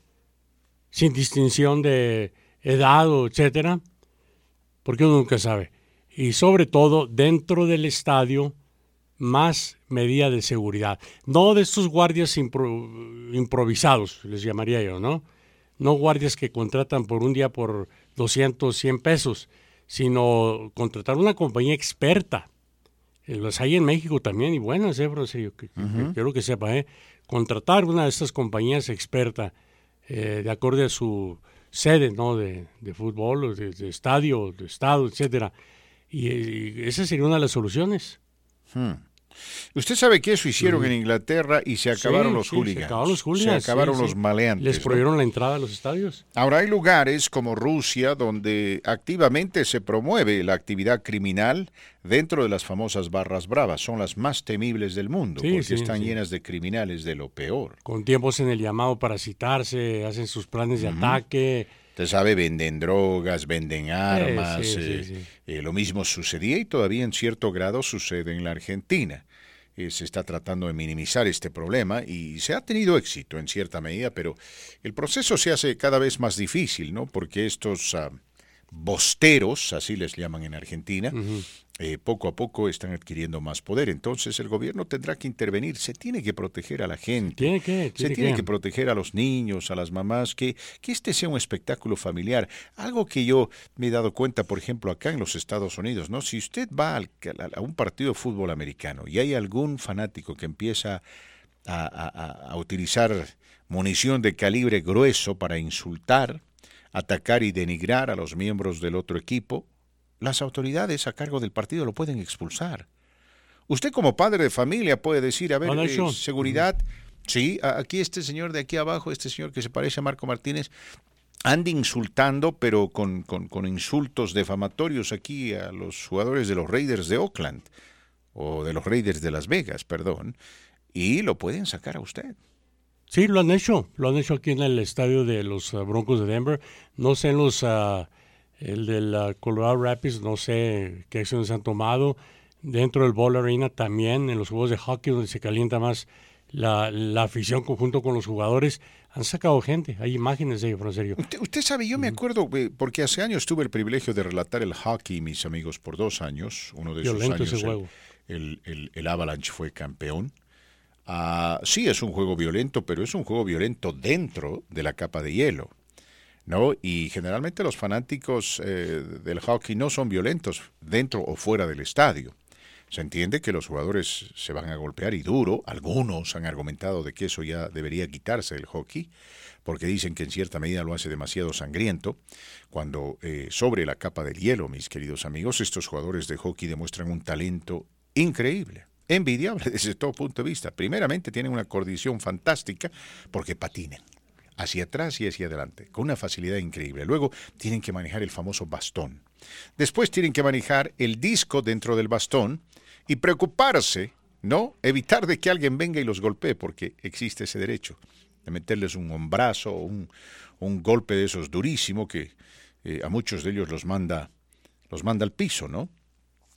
sin distinción de edad o etcétera. Porque uno nunca sabe. Y sobre todo, dentro del estadio más medida de seguridad. No de estos guardias improvisados, les llamaría yo, ¿no? No guardias que contratan por un día por 200, 100 pesos, sino contratar una compañía experta. Eh, los hay en México también, y buenas, ¿eh, serio, que, quiero que sepa, ¿eh? Contratar una de estas compañías experta, eh, de acuerdo a su sede, ¿no? De, fútbol, de, estadio, de estado, etcétera. Y, esa sería una de las soluciones. Hmm. Usted sabe que eso hicieron en Inglaterra y se acabaron los hooligans. Se acabaron los hooligans. Se acabaron los maleantes. Les prohibieron la entrada a los estadios. Ahora hay lugares como Rusia donde activamente se promueve la actividad criminal dentro de las famosas barras bravas. Son las más temibles del mundo porque están llenas de criminales de lo peor. Con tiempos en el llamado para citarse, hacen sus planes de ataque. Usted sabe, venden drogas, venden armas. Eh, eh, lo mismo sucedía y todavía en cierto grado sucede en la Argentina. Eh, se está tratando de minimizar este problema y se ha tenido éxito en cierta medida, pero el proceso se hace cada vez más difícil, ¿no? Porque estos ah, bosteros, así les llaman en Argentina, eh, poco a poco están adquiriendo más poder. Entonces el gobierno tendrá que intervenir, se tiene que proteger a la gente, ¿Tiene que, se tiene que. proteger a los niños, a las mamás, que, que este sea un espectáculo familiar. Algo que yo me he dado cuenta, por ejemplo, acá en los Estados Unidos, ¿no? Si usted va a un partido de fútbol americano y hay algún fanático que empieza a, a utilizar munición de calibre grueso para insultar, atacar y denigrar a los miembros del otro equipo, las autoridades a cargo del partido lo pueden expulsar. Usted como padre de familia puede decir, a ver, eh, seguridad, sí, aquí este señor de aquí abajo, este señor que se parece a Marco Martínez, anda insultando, pero con, con, insultos defamatorios aquí a los jugadores de los Raiders de Oakland, o de los Raiders de Las Vegas, perdón, y lo pueden sacar a usted. Sí, lo han hecho. Lo han hecho aquí en el estadio de los uh, Broncos de Denver. No sé en los. Uh, el del uh, Colorado Rapids, no sé qué acciones han tomado. Dentro del Ball Arena también, en los juegos de hockey, donde se calienta más la, afición conjunto con los jugadores, han sacado gente. Hay imágenes de ello, en serio. Usted, sabe, yo me acuerdo, porque hace años tuve el privilegio de relatar el hockey, mis amigos, por dos años. Uno de esos años. El, el Avalanche fue campeón. Ah, sí, es un juego violento, pero es un juego violento dentro de la capa de hielo. ¿no? Y generalmente los fanáticos eh, del hockey no son violentos dentro o fuera del estadio. Se entiende que los jugadores se van a golpear y duro. Algunos han argumentado de que eso ya debería quitarse del hockey, porque dicen que en cierta medida lo hace demasiado sangriento. Cuando eh, sobre la capa del hielo, mis queridos amigos, estos jugadores de hockey demuestran un talento increíble envidiable desde todo punto de vista. Primeramente tienen una coordinación fantástica porque patinen hacia atrás y hacia adelante, con una facilidad increíble. Luego tienen que manejar el famoso bastón. Después tienen que manejar el disco dentro del bastón y preocuparse, ¿no? Evitar de que alguien venga y los golpee, porque existe ese derecho de meterles un hombrazo o un, golpe de esos durísimo que eh, a muchos de ellos los manda, los manda al piso, ¿no?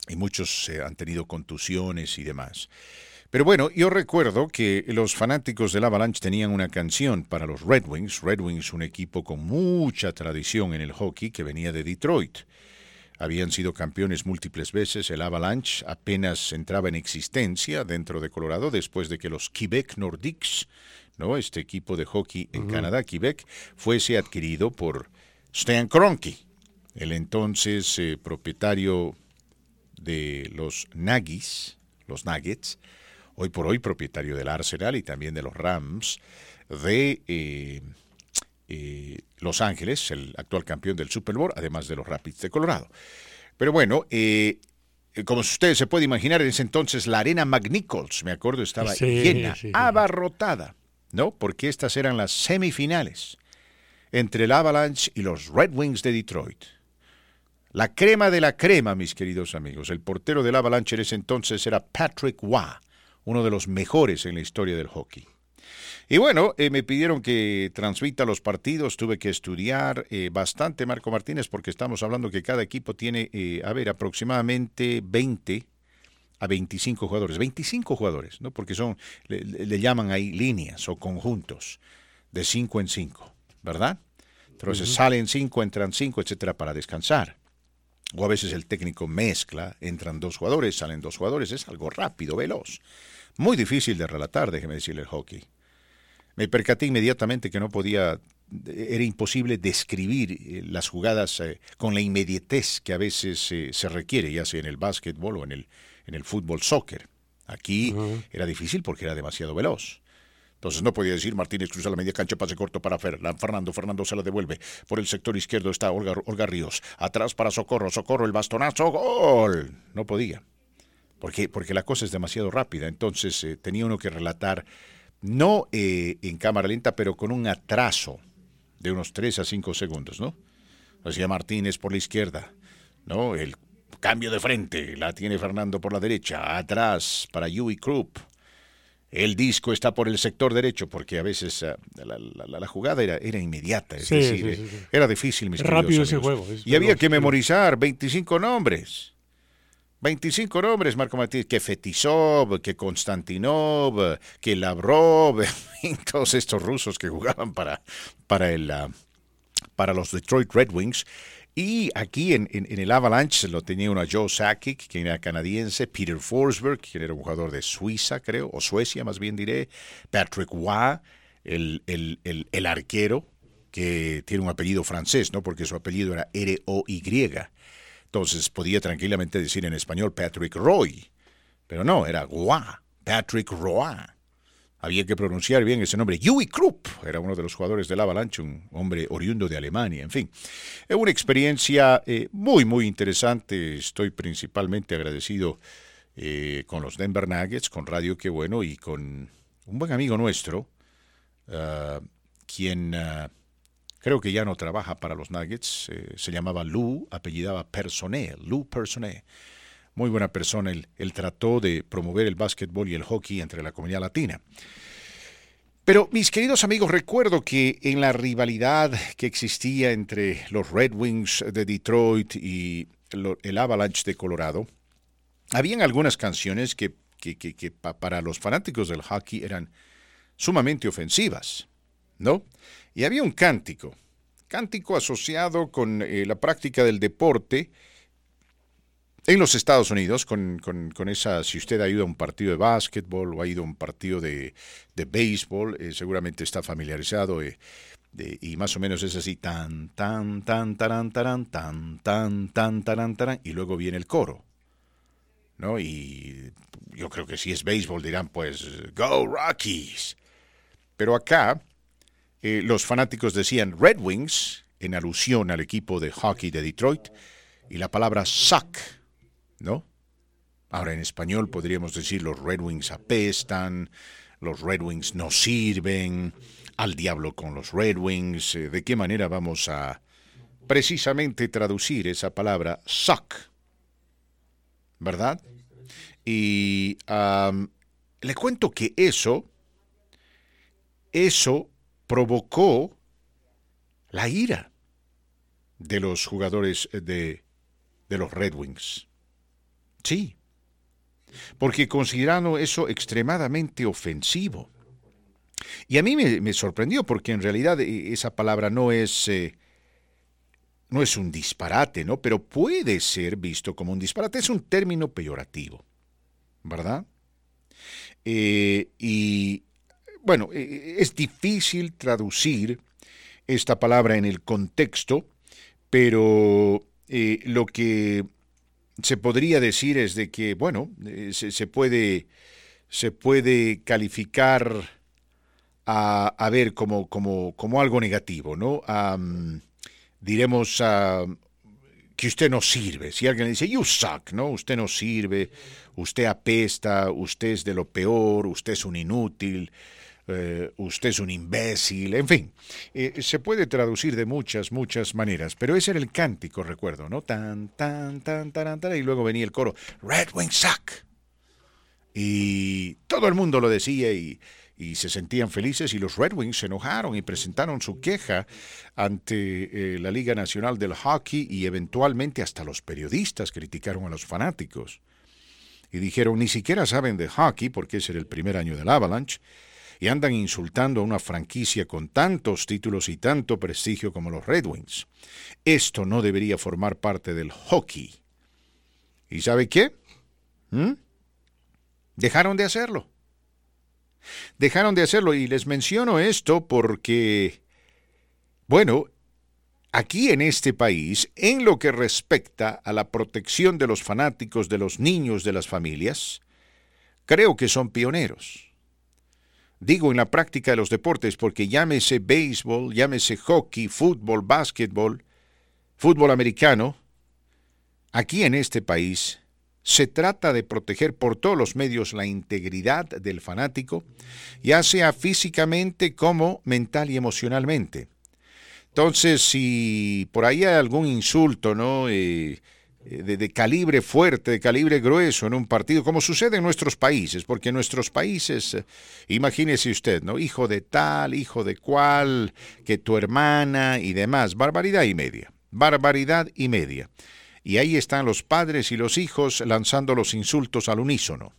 Y muchos han tenido contusiones y demás. Pero bueno, yo recuerdo que los fanáticos del Avalanche tenían una canción para los Red Wings. Red Wings, un equipo con mucha tradición en el hockey que venía de Detroit. Habían sido campeones múltiples veces. El Avalanche apenas entraba en existencia dentro de Colorado después de que los Quebec Nordiques ¿no? Este equipo de hockey en Canadá, Quebec, fuese adquirido por Stan Kroenke, el entonces eh, propietario de los Naggies, los Nuggets, hoy por hoy propietario del Arsenal y también de los Rams, de eh, eh, Los Ángeles, el actual campeón del Super Bowl, además de los Rapids de Colorado. Pero bueno, eh, como usted se puede imaginar, en ese entonces la arena McNichols, me acuerdo, estaba llena, abarrotada, ¿no? Porque estas eran las semifinales entre el Avalanche y los Red Wings de Detroit. La crema de la crema, mis queridos amigos. El portero del Avalanche en ese entonces era Patrick Waugh, uno de los mejores en la historia del hockey. Y bueno, eh, me pidieron que transmita los partidos, tuve que estudiar eh, bastante Marco Martínez porque estamos hablando que cada equipo tiene, eh, a ver, aproximadamente 20 a 25 jugadores, 25 jugadores, ¿no? Porque son, le, llaman ahí líneas o conjuntos de 5 en 5, ¿verdad? Entonces salen 5, entran 5, etcétera, para descansar. O a veces el técnico mezcla, entran dos jugadores, salen dos jugadores, es algo rápido, veloz. Muy difícil de relatar, déjeme decirle el hockey. Me percaté inmediatamente que no podía, era imposible describir eh, las jugadas eh, con la inmediatez que a veces eh, se requiere, ya sea en el básquetbol o en el, en el fútbol soccer. Aquí era difícil porque era demasiado veloz. Entonces no podía decir Martínez cruza la media cancha, pase corto para Fernando. Fernando se la devuelve. Por el sector izquierdo está Olga, Ríos. Atrás para Socorro. Socorro el bastonazo. Gol. No podía. Porque, la cosa es demasiado rápida. Entonces tenía uno que relatar no eh, en cámara lenta, pero con un atraso de unos 3 a 5 segundos, ¿no? Hacía Martínez por la izquierda, ¿no? El cambio de frente, la tiene Fernando por la derecha, atrás para Yui Krupp. El disco está por el sector derecho porque a veces eh, la, jugada era, era inmediata, es decir, eh, era difícil. Mis rápido ese juego. Y había que memorizar 25 nombres. 25 nombres, Marco Martínez, que Fetisov, que Konstantinov, que Lavrov, todos estos rusos que jugaban para, para, el, ah, para los Detroit Red Wings. Y aquí en, el Avalanche lo tenía uno a Joe Sakic, quien era canadiense, Peter Forsberg, quien era un jugador de Suiza, creo, o Suecia más bien diré, Patrick Waugh, el, arquero, que tiene un apellido francés, ¿no? Porque su apellido era R-O-Y. Entonces podía tranquilamente decir en español Patrick Roy, pero no, era Roy, Patrick Roy. Había que pronunciar bien ese nombre. Yui Krupp era uno de los jugadores del Avalanche, un hombre oriundo de Alemania, en fin. Es una experiencia eh, muy, muy interesante. Estoy principalmente agradecido eh, con los Denver Nuggets, con Radio Qué Bueno y con un buen amigo nuestro, ah, quien ah, Creo que ya no trabaja para los Nuggets. Eh, se llamaba Lou, apellidaba Personé, Lou Personé. Muy buena persona. Él, trató de promover el básquetbol y el hockey entre la comunidad latina. Pero mis queridos amigos, recuerdo que en la rivalidad que existía entre los Red Wings de Detroit y el Avalanche de Colorado, habían algunas canciones que, para los fanáticos del hockey eran sumamente ofensivas, ¿no? Y había un cántico, cántico asociado con eh, la práctica del deporte en los Estados Unidos, con, esa, si usted ha ido a un partido de básquetbol o ha ido a un partido de, de béisbol, eh, seguramente está familiarizado eh, y más o menos es así, tan, tan, tan, taran, taran, tan, tan, tan, taran, taran, y luego viene el coro. ¿No? Y yo creo que si es béisbol dirán, pues, Go Rockies. Pero acá eh, los fanáticos decían Red Wings, en alusión al equipo de hockey de Detroit, y la palabra suck, ¿no? Ahora en español podríamos decir los Red Wings apestan, los Red Wings no sirven, al diablo con los Red Wings. Eh, ¿De qué manera vamos a precisamente traducir esa palabra suck? ¿Verdad? Y le cuento que eso, eso provocó la ira de los jugadores de, los Red Wings. Sí, porque consideraron eso extremadamente ofensivo. Y a mí me, sorprendió porque en realidad eh, esa palabra no es, eh, no es un disparate, ¿no? Pero puede ser visto como un disparate. Es un término peyorativo, ¿verdad? Eh, y bueno, es difícil traducir esta palabra en el contexto, pero lo que se podría decir es de que, bueno, se, puede, se puede calificar a, ver como, como, como, algo negativo, ¿no? diremos que usted no sirve. Si alguien le dice, you suck, ¿no? Usted no sirve, usted apesta, usted es de lo peor, usted es un inútil, eh, usted es un imbécil, en fin. Eh, se puede traducir de muchas, muchas maneras, pero ese era el cántico, recuerdo, ¿no? Tan, tan, tan, tan, tan, y luego venía el coro, Red Wing suck. Y todo el mundo lo decía y se sentían felices y los Red Wings se enojaron y presentaron su queja ante eh, la Liga Nacional del Hockey y eventualmente hasta los periodistas criticaron a los fanáticos. Y dijeron, ni siquiera saben de hockey porque ese era el primer año del Avalanche y andan insultando a una franquicia con tantos títulos y tanto prestigio como los Red Wings. Esto no debería formar parte del hockey. ¿Y sabe qué? ¿Mm? Dejaron de hacerlo. Dejaron de hacerlo y les menciono esto porque, bueno, aquí en este país, en lo que respecta a la protección de los fanáticos, de los niños, de las familias, creo que son pioneros. Digo en la práctica de los deportes porque llámese béisbol, llámese hockey, fútbol, básquetbol, fútbol americano, aquí en este país se trata de proteger por todos los medios la integridad del fanático, ya sea físicamente como mental y emocionalmente. Entonces, si por ahí hay algún insulto, ¿no? Eh, eh, de, calibre fuerte, de calibre grueso en un partido, como sucede en nuestros países, porque en nuestros países, eh, imagínese usted, ¿no? Hijo de tal, hijo de cual, que tu hermana y demás, barbaridad y media, barbaridad y media y ahí están los padres y los hijos lanzando los insultos al unísono.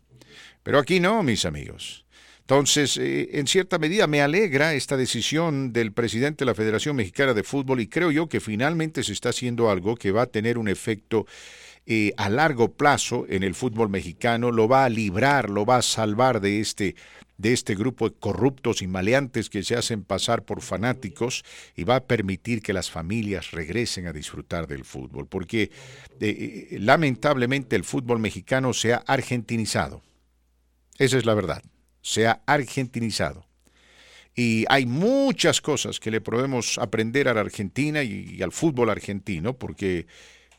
Pero aquí no, mis amigos. Entonces, eh, en cierta medida me alegra esta decisión del presidente de la Federación Mexicana de Fútbol y creo yo que finalmente se está haciendo algo que va a tener un efecto eh, a largo plazo en el fútbol mexicano, lo va a librar, lo va a salvar de este de este grupo de corruptos y maleantes que se hacen pasar por fanáticos y va a permitir que las familias regresen a disfrutar del fútbol, porque eh, lamentablemente el fútbol mexicano se ha argentinizado. Esa es la verdad, se ha argentinizado. Y hay muchas cosas que le podemos aprender a la Argentina y al fútbol argentino, porque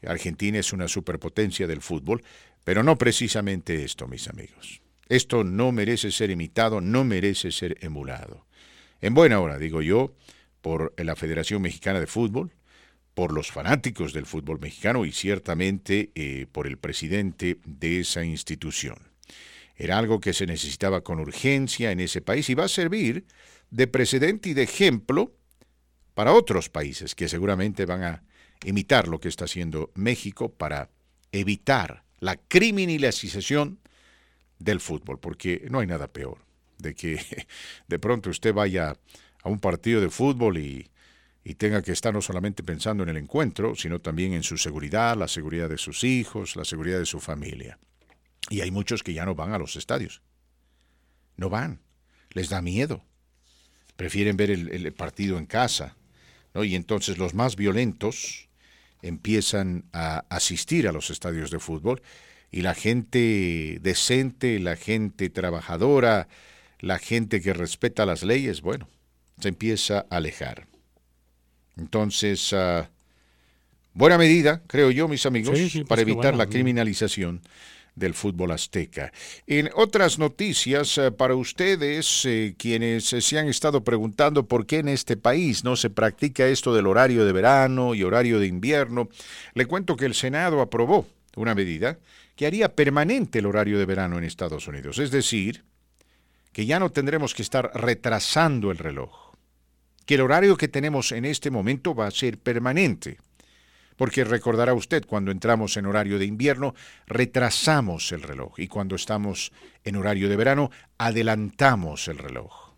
Argentina es una superpotencia del fútbol, pero no precisamente esto, mis amigos. Esto no merece ser imitado, no merece ser emulado. En buena hora, digo yo, por la Federación Mexicana de Fútbol, por los fanáticos del fútbol mexicano y ciertamente eh, por el presidente de esa institución. Era algo que se necesitaba con urgencia en ese país y va a servir de precedente y de ejemplo para otros países que seguramente van a imitar lo que está haciendo México para evitar la criminalización del fútbol, porque no hay nada peor de que de pronto usted vaya a un partido de fútbol y, y tenga que estar no solamente pensando en el encuentro, sino también en su seguridad, la seguridad de sus hijos, la seguridad de su familia. Y hay muchos que ya no van a los estadios. No van. Les da miedo. Prefieren ver el, el partido en casa. ¿no? Y entonces los más violentos empiezan a asistir a los estadios de fútbol y la gente decente, la gente trabajadora, la gente que respeta las leyes, bueno, se empieza a alejar. Entonces, ah, buena medida, creo yo, mis amigos, pues para evitar la criminalización del fútbol azteca. En otras noticias ah, para ustedes, eh, quienes se han estado preguntando por qué en este país no se practica esto del horario de verano y horario de invierno, le cuento que el Senado aprobó una medida que haría permanente el horario de verano en Estados Unidos. Es decir, que ya no tendremos que estar retrasando el reloj. Que el horario que tenemos en este momento va a ser permanente. Porque recordará usted, cuando entramos en horario de invierno, retrasamos el reloj. Y cuando estamos en horario de verano, adelantamos el reloj.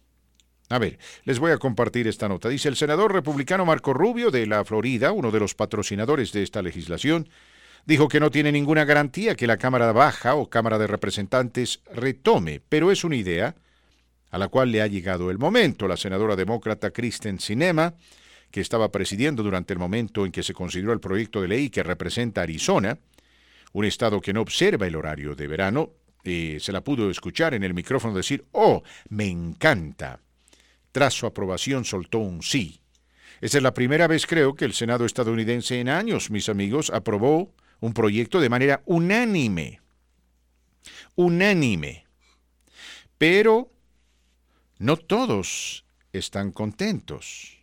A ver, les voy a compartir esta nota. Dice el senador republicano Marco Rubio de la Florida, uno de los patrocinadores de esta legislación, dijo que no tiene ninguna garantía que la Cámara Baja o Cámara de Representantes retome, pero es una idea a la cual le ha llegado el momento. La senadora demócrata Kristen Sinema, que estaba presidiendo durante el momento en que se consideró el proyecto de ley que representa Arizona, un estado que no observa el horario de verano, eh, se la pudo escuchar en el micrófono decir, oh, me encanta. Tras su aprobación soltó un sí. Esta es la primera vez, creo, que el Senado estadounidense en años, mis amigos, aprobó un proyecto de manera unánime. Unánime. Pero no todos están contentos.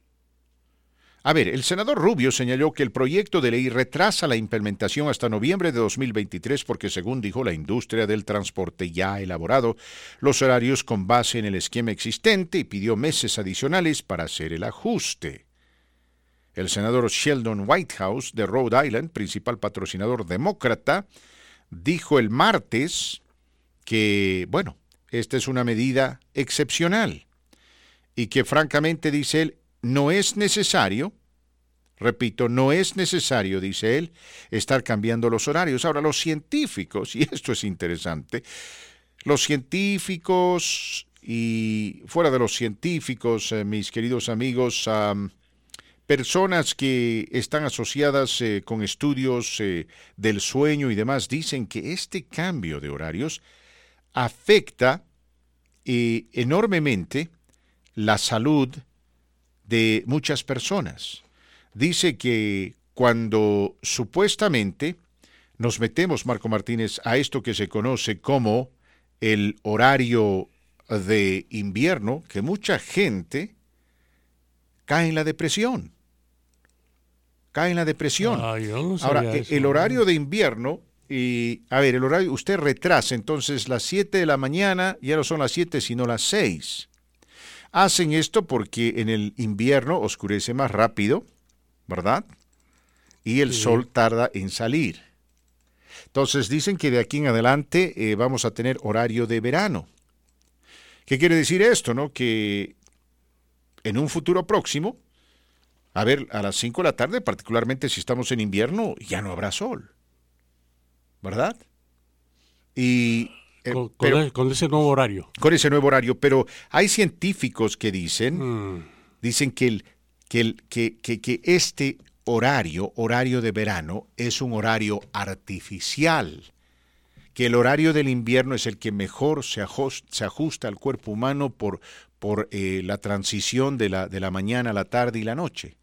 A ver, el senador Rubio señaló que el proyecto de ley retrasa la implementación hasta noviembre de 2023 porque, según dijo, la industria del transporte ya ha elaborado los horarios con base en el esquema existente y pidió meses adicionales para hacer el ajuste. El senador Sheldon Whitehouse de Rhode Island, principal patrocinador demócrata, dijo el martes que, bueno, esta es una medida excepcional y que francamente, dice él, no es necesario Repito, no es necesario, dice él, estar cambiando los horarios. Ahora, los científicos, y esto es interesante, los científicos y fuera de los científicos, eh, mis queridos amigos, personas que están asociadas eh, con estudios eh, del sueño y demás, dicen que este cambio de horarios afecta enormemente la salud de muchas personas dice que cuando supuestamente nos metemos, Marco Martínez, a esto que se conoce como el horario de invierno, que mucha gente cae en la depresión. Cae en la depresión. Ahora, e, el horario de invierno, y a ver, el horario, usted retrasa entonces las 7 de la mañana, ya no son las 7, sino las 6. Hacen esto porque en el invierno oscurece más rápido, ¿verdad? Y el sol tarda en salir. Entonces dicen que de aquí en adelante eh, vamos a tener horario de verano. ¿Qué quiere decir esto? No? Que en un futuro próximo, a ver, a las 5 de la tarde, particularmente si estamos en invierno, ya no habrá sol. ¿Verdad? Y eh, e, con, ese nuevo horario. Con ese nuevo horario, pero hay científicos que dicen, mm. dicen que el que, este horario, horario de verano, es un horario artificial, que el horario del invierno es el que mejor se ajusta, al cuerpo humano por, por eh, la transición de la, de la mañana a la tarde y la noche.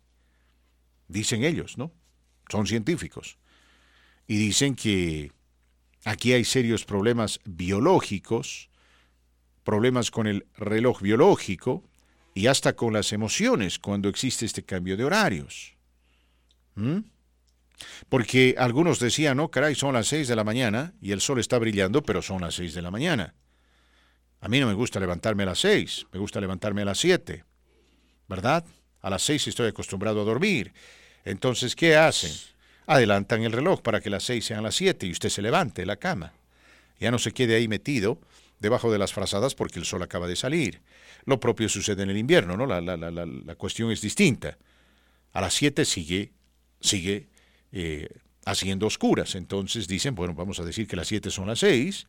Dicen ellos, ¿no? Son científicos. Y dicen que aquí hay serios problemas biológicos, problemas con el reloj biológico, y hasta con las emociones cuando existe este cambio de horarios. ¿Mm? Porque algunos decían, no, caray, son las seis de la mañana y el sol está brillando, pero son las seis de la mañana. A mí no me gusta levantarme a las seis, me gusta levantarme a las siete, ¿verdad? A las seis estoy acostumbrado a dormir. Entonces, ¿qué hacen? Adelantan el reloj para que las seis sean las siete y usted se levante de la cama. Ya no se quede ahí metido debajo de las frazadas porque el sol acaba de salir. Lo propio sucede en el invierno, ¿no? La, la, la, la cuestión es distinta. A las 7 sigue, sigue eh, haciendo oscuras. Entonces dicen, bueno, vamos a decir que las 7 son las 6,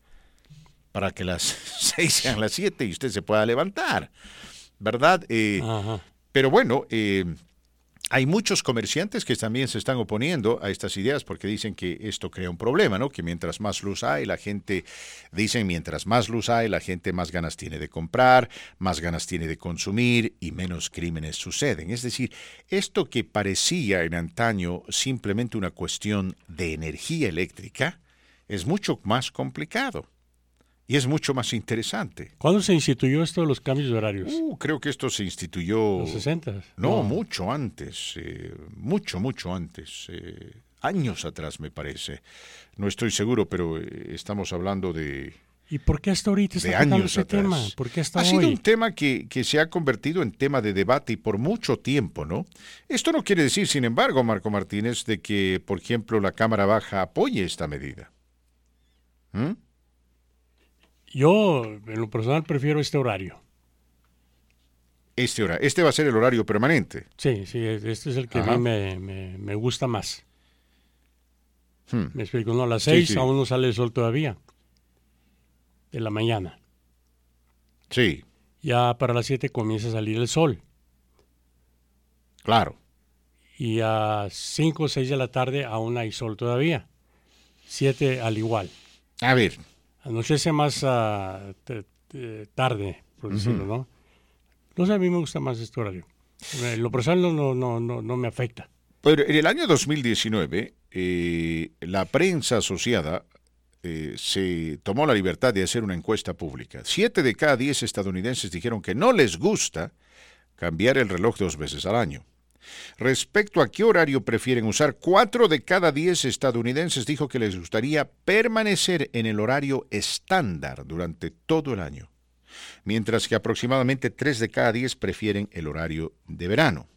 para que las 6 sean las 7 y usted se pueda levantar, ¿verdad? Eh, pero bueno, eh, hay muchos comerciantes que también se están oponiendo a estas ideas porque dicen que esto crea un problema, ¿no? Que mientras más luz hay, la gente, dicen, mientras más luz hay, la gente más ganas tiene de comprar, más ganas tiene de consumir y menos crímenes suceden. Es decir, esto que parecía en antaño simplemente una cuestión de energía eléctrica, es mucho más complicado. Y es mucho más interesante. ¿Cuándo se instituyó esto de los cambios de horarios? Uh, creo que esto se instituyó... ¿Los 60? No, mucho antes, eh, mucho, mucho antes. Eh, años atrás, me parece. No estoy seguro, pero eh, estamos hablando de... ¿Y por qué hasta ahorita está años ese tema? ¿Por qué hasta ha sido un tema que, que, se ha convertido en tema de debate y por mucho tiempo, ¿no? Esto no quiere decir, sin embargo, Marco Martínez, de que, por ejemplo, la Cámara Baja apoye esta medida. ¿Mm? Yo, en lo personal, prefiero este horario. Este hora, este va a ser el horario permanente. Sí, sí, este es el que a mí me, gusta más. Hmm. Me explico, no, a las seis aún no sale el sol todavía. De la mañana. Sí. ya para las 7 comienza a salir el sol. Claro. Y a 5 o 6 de la tarde aún hay sol todavía. 7 al igual. A ver. Anochece más uh, tarde, por decirlo, uh -huh. ¿no? No sé, a mí me gusta más este horario. Lo personal no, no, no, no me afecta. Pero en el año 2019, eh, la prensa asociada eh, se tomó la libertad de hacer una encuesta pública. Siete de cada diez estadounidenses dijeron que no les gusta cambiar el reloj dos veces al año. Respecto a qué horario prefieren usar, cuatro de cada diez estadounidenses dijo que les gustaría permanecer en el horario estándar durante todo el año, mientras que aproximadamente tres de cada diez prefieren el horario de verano.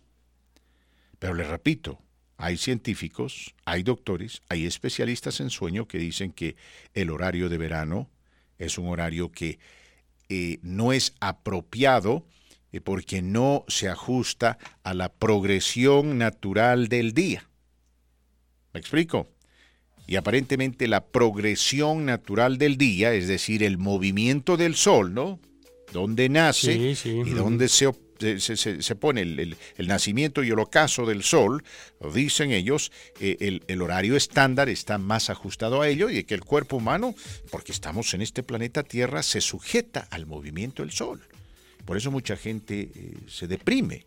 Pero les repito, hay científicos, hay doctores, hay especialistas en sueño que dicen que el horario de verano es un horario que eh, no es apropiado porque no se ajusta a la progresión natural del día. ¿Me explico? Y aparentemente la progresión natural del día, es decir, el movimiento del sol, ¿no? Donde nace Sí, sí, y donde se, se, se- se pone el, el- el nacimiento y el ocaso del sol, dicen ellos, eh, el, el horario estándar está más ajustado a ello y que el cuerpo humano, porque estamos en este planeta Tierra, se sujeta al movimiento del sol. Por eso mucha gente eh, se deprime.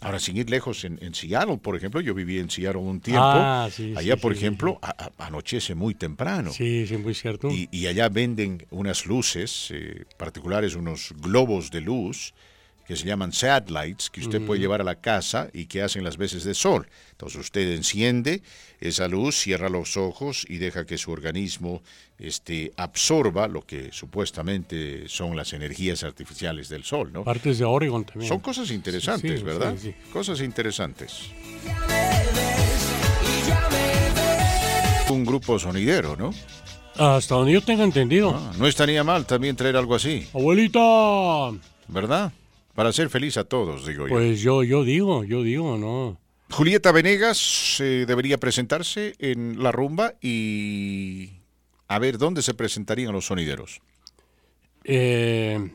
Ahora, sin ir lejos, en, en Seattle, por ejemplo, yo viví en Seattle un tiempo. Ah, sí, allá, sí, por sí, ejemplo, a- a- anochece muy temprano. Sí, sí, muy cierto. Y, y allá venden unas luces eh, particulares, unos globos de luz que se llaman satellites, que usted puede llevar a la casa y que hacen las veces de sol. Entonces usted enciende esa luz, cierra los ojos y deja que su organismo este, absorba lo que supuestamente son las energías artificiales del sol, ¿no? Partes de Oregon también. Son cosas interesantes, Sí, sí, ¿verdad? sí, Cosas interesantes. Un grupo sonidero, ¿no? Hasta donde yo tenga entendido. Ah, no estaría mal también traer algo así, Abuelita. ¿verdad? Para ser feliz a todos, digo yo. Pues yo, yo digo, yo digo, ¿no? Julieta Venegas eh, debería presentarse en la rumba y a ver dónde se presentarían los sonideros. Eh,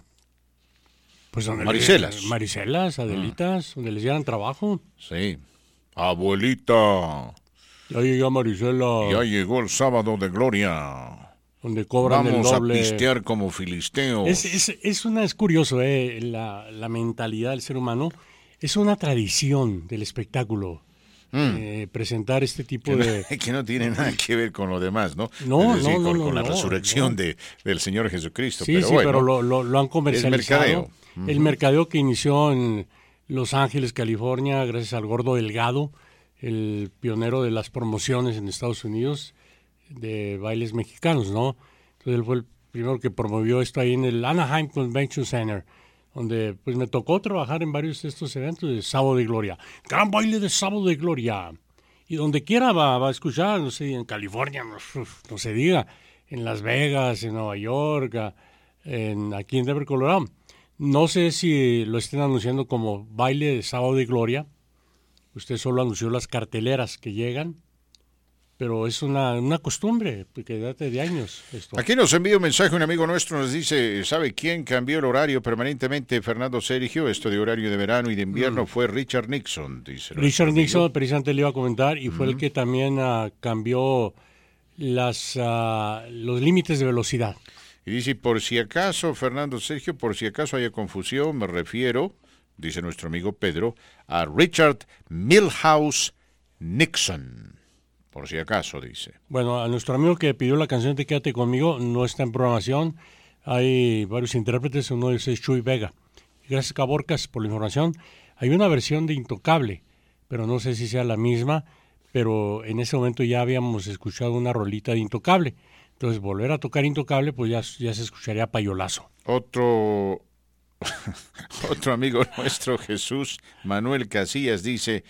pues donde Maricelas. les- Maricelas, Adelitas, donde les dieran trabajo. Sí. Abuelita, Ya llegué a Marisela, ya llegó el sábado de gloria. Donde cobran Vamos el a doble. pistear como filisteos. Es, es, es, una, es curioso, eh, la, la mentalidad del ser humano. Es una tradición del espectáculo eh, presentar este tipo Mm. que, de... no, que no tiene nada que ver con lo demás, ¿no? No, decir, no, no, con, no, con la resurrección de, del Señor Jesucristo. Sí, pero sí, bueno, pero lo, lo- lo han comercializado. mercadeo. El mercadeo que inició en Los Ángeles, California, gracias al Gordo Delgado, el pionero de las promociones en Estados Unidos de bailes mexicanos, ¿no? Entonces él fue el primero que promovió esto ahí en el Anaheim Convention Center, donde pues me tocó trabajar en varios de estos eventos de Sábado de Gloria. Gran baile de Sábado de Gloria. Y donde quiera va, a escuchar, no sé, en California, no, no se diga, en Las Vegas, en Nueva York, en, aquí en Denver, Colorado. No sé si lo estén anunciando como baile de sábado de gloria. Usted solo anunció las carteleras que llegan, pero es una, una costumbre que data de años. Esto. Aquí nos envía un mensaje un amigo nuestro, nos dice, ¿sabe quién cambió el horario permanentemente? Fernando Sergio, esto de horario de verano y de invierno fue Richard Nixon, dice. Richard. Nixon, precisamente le iba a comentar, y fue el que también ah, cambió las, ah, los límites de velocidad. Y dice, por si acaso, Fernando Sergio, por si acaso haya confusión, me refiero, dice nuestro amigo Pedro, a Richard Milhouse Nixon. Por si acaso, dice. Bueno, a nuestro amigo que pidió la canción de Quédate conmigo no está en programación. Hay varios intérpretes, uno de ellos es Chuy Vega. Gracias, Caborcas, por la información. Hay una versión de Intocable, pero no sé si sea la misma, pero en ese momento ya habíamos escuchado una rolita de Intocable. Entonces, volver a tocar Intocable, pues ya, ya se escucharía payolazo. Otro, otro amigo nuestro, Jesús Manuel Casillas, dice,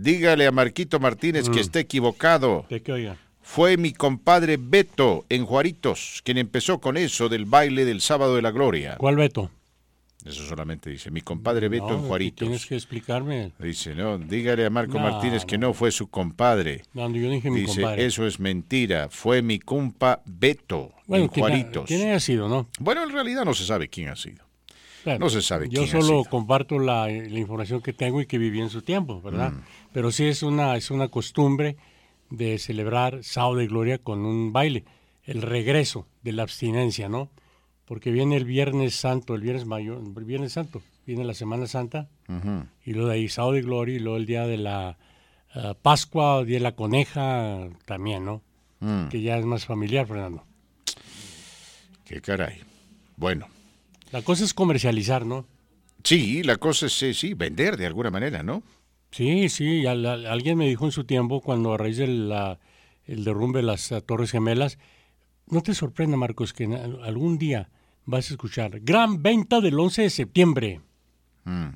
dígale a Marquito Martínez que Mm. esté equivocado. ¿De qué oiga? Fue mi compadre Beto en Juaritos quien empezó con eso del baile del sábado de la gloria. ¿Cuál Beto? Eso solamente dice, mi compadre Beto No, en Juaritos. Tienes que explicarme. Dice, no, dígale a Marco No, Martínez que no fue su compadre. Yo dije mi Dice, compadre. eso es mentira, fue mi compa Beto Bueno, en ¿quién, ha- Juaritos. quién haya sido, no? Bueno, en realidad no se sabe quién ha sido. No se sabe Yo quién solo comparto la, la, información que tengo y que viví en su tiempo, ¿verdad? Mm. Pero sí es una, es una costumbre de celebrar sábado de gloria con un baile, el regreso de la abstinencia, ¿no? Porque viene el Viernes Santo, el Viernes Mayor, el Viernes Santo, viene la Semana Santa, y luego de ahí sábado de gloria, y luego el día de la uh, Pascua, día de la Coneja, también, ¿no? Mm. Que ya es más familiar, Fernando. Qué caray. Bueno. La cosa es comercializar, ¿no? Sí, la cosa es, sí, vender de alguna manera, ¿no? Sí, sí, alguien me dijo en su tiempo, cuando a raíz del el derrumbe de las uh, Torres Gemelas, no te sorprenda, Marcos, que algún día vas a escuchar gran venta del 11 de septiembre. Mm.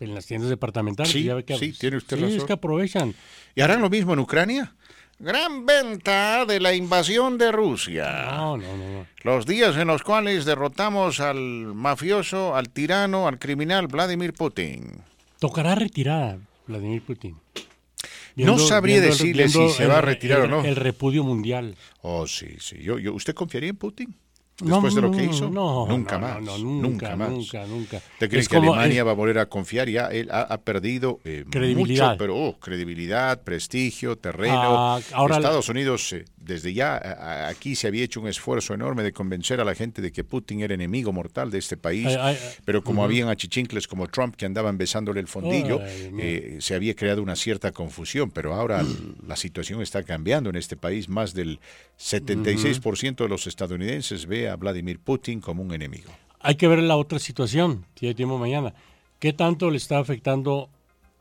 En las tiendas departamentales. Sí, sí tiene usted sí, razón. es que aprovechan. ¿Y harán lo mismo en Ucrania? Gran venta de la invasión de Rusia. No, no, no, Los días en los cuales derrotamos al mafioso, al tirano, al criminal Vladimir Putin. Tocará retirada Vladimir Putin. no sabría decirle si se va a retirar o no. El repudio mundial. Oh, sí, sí. Yo, yo, ¿Usted confiaría en Putin? Después de lo que hizo? No, nunca más. nunca, más. Nunca, nunca. ¿Te crees que Alemania va a volver a confiar? Ya él ha, perdido eh, credibilidad. mucho, pero oh, credibilidad, prestigio, terreno. Ah, ahora Estados Unidos, eh, desde ya aquí se había hecho un esfuerzo enorme de convencer a la gente de que Putin era enemigo mortal de este país, pero como habían achichincles como Trump que andaban besándole el fondillo, eh, se había creado una cierta confusión, pero ahora la situación está cambiando en este país. Más del 76% de los estadounidenses ve a Vladimir Putin como un enemigo. Hay que ver la otra situación, si hay tiempo mañana. ¿Qué tanto le está afectando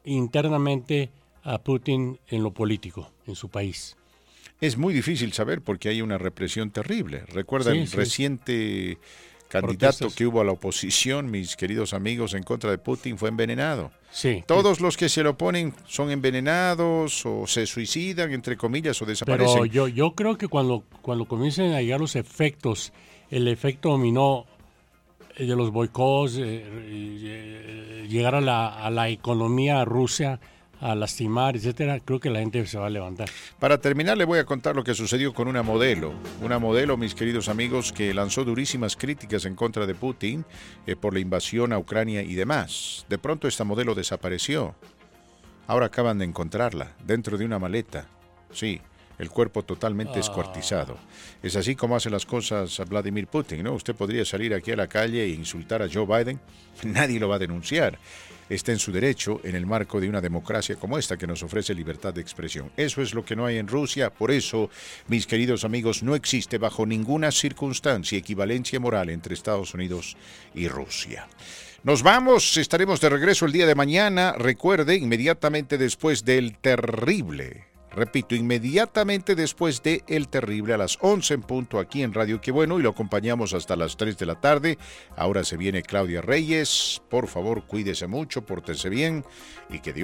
internamente a Putin en lo político, en su país? Es muy difícil saber porque hay una represión terrible. Recuerda el reciente candidato que hubo a la oposición, mis queridos amigos, en contra de Putin, fue envenenado. Sí. Todos los que se lo ponen son envenenados o se suicidan, entre comillas, o desaparecen. Pero yo, yo creo que cuando, cuando comiencen a llegar los efectos, el efecto dominó eh, de los boicots, eh, eh, llegar a la, a la economía rusa, a lastimar, etcétera, creo que la gente se va a levantar. Para terminar, le voy a contar lo que sucedió con una modelo. Una modelo, mis queridos amigos, que lanzó durísimas críticas en contra de Putin eh, por la invasión a Ucrania y demás. De pronto esta modelo desapareció. Ahora acaban de encontrarla dentro de una maleta. Sí, el cuerpo totalmente escuartizado. Ah. Es así como hace las cosas a Vladimir Putin, ¿no? Usted podría salir aquí a la calle e insultar a Joe Biden, nadie lo va a denunciar está en su derecho en el marco de una democracia como esta que nos ofrece libertad de expresión. Eso es lo que no hay en Rusia, por eso, mis queridos amigos, no existe bajo ninguna circunstancia equivalencia moral entre Estados Unidos y Rusia. Nos vamos, estaremos de regreso el día de mañana, recuerde, inmediatamente después del terrible Repito, inmediatamente después de El Terrible a las 11 en punto aquí en Radio Qué Bueno y lo acompañamos hasta las 3 de la tarde. Ahora se viene Claudia Reyes. Por favor, cuídese mucho, pórtese bien y que Dios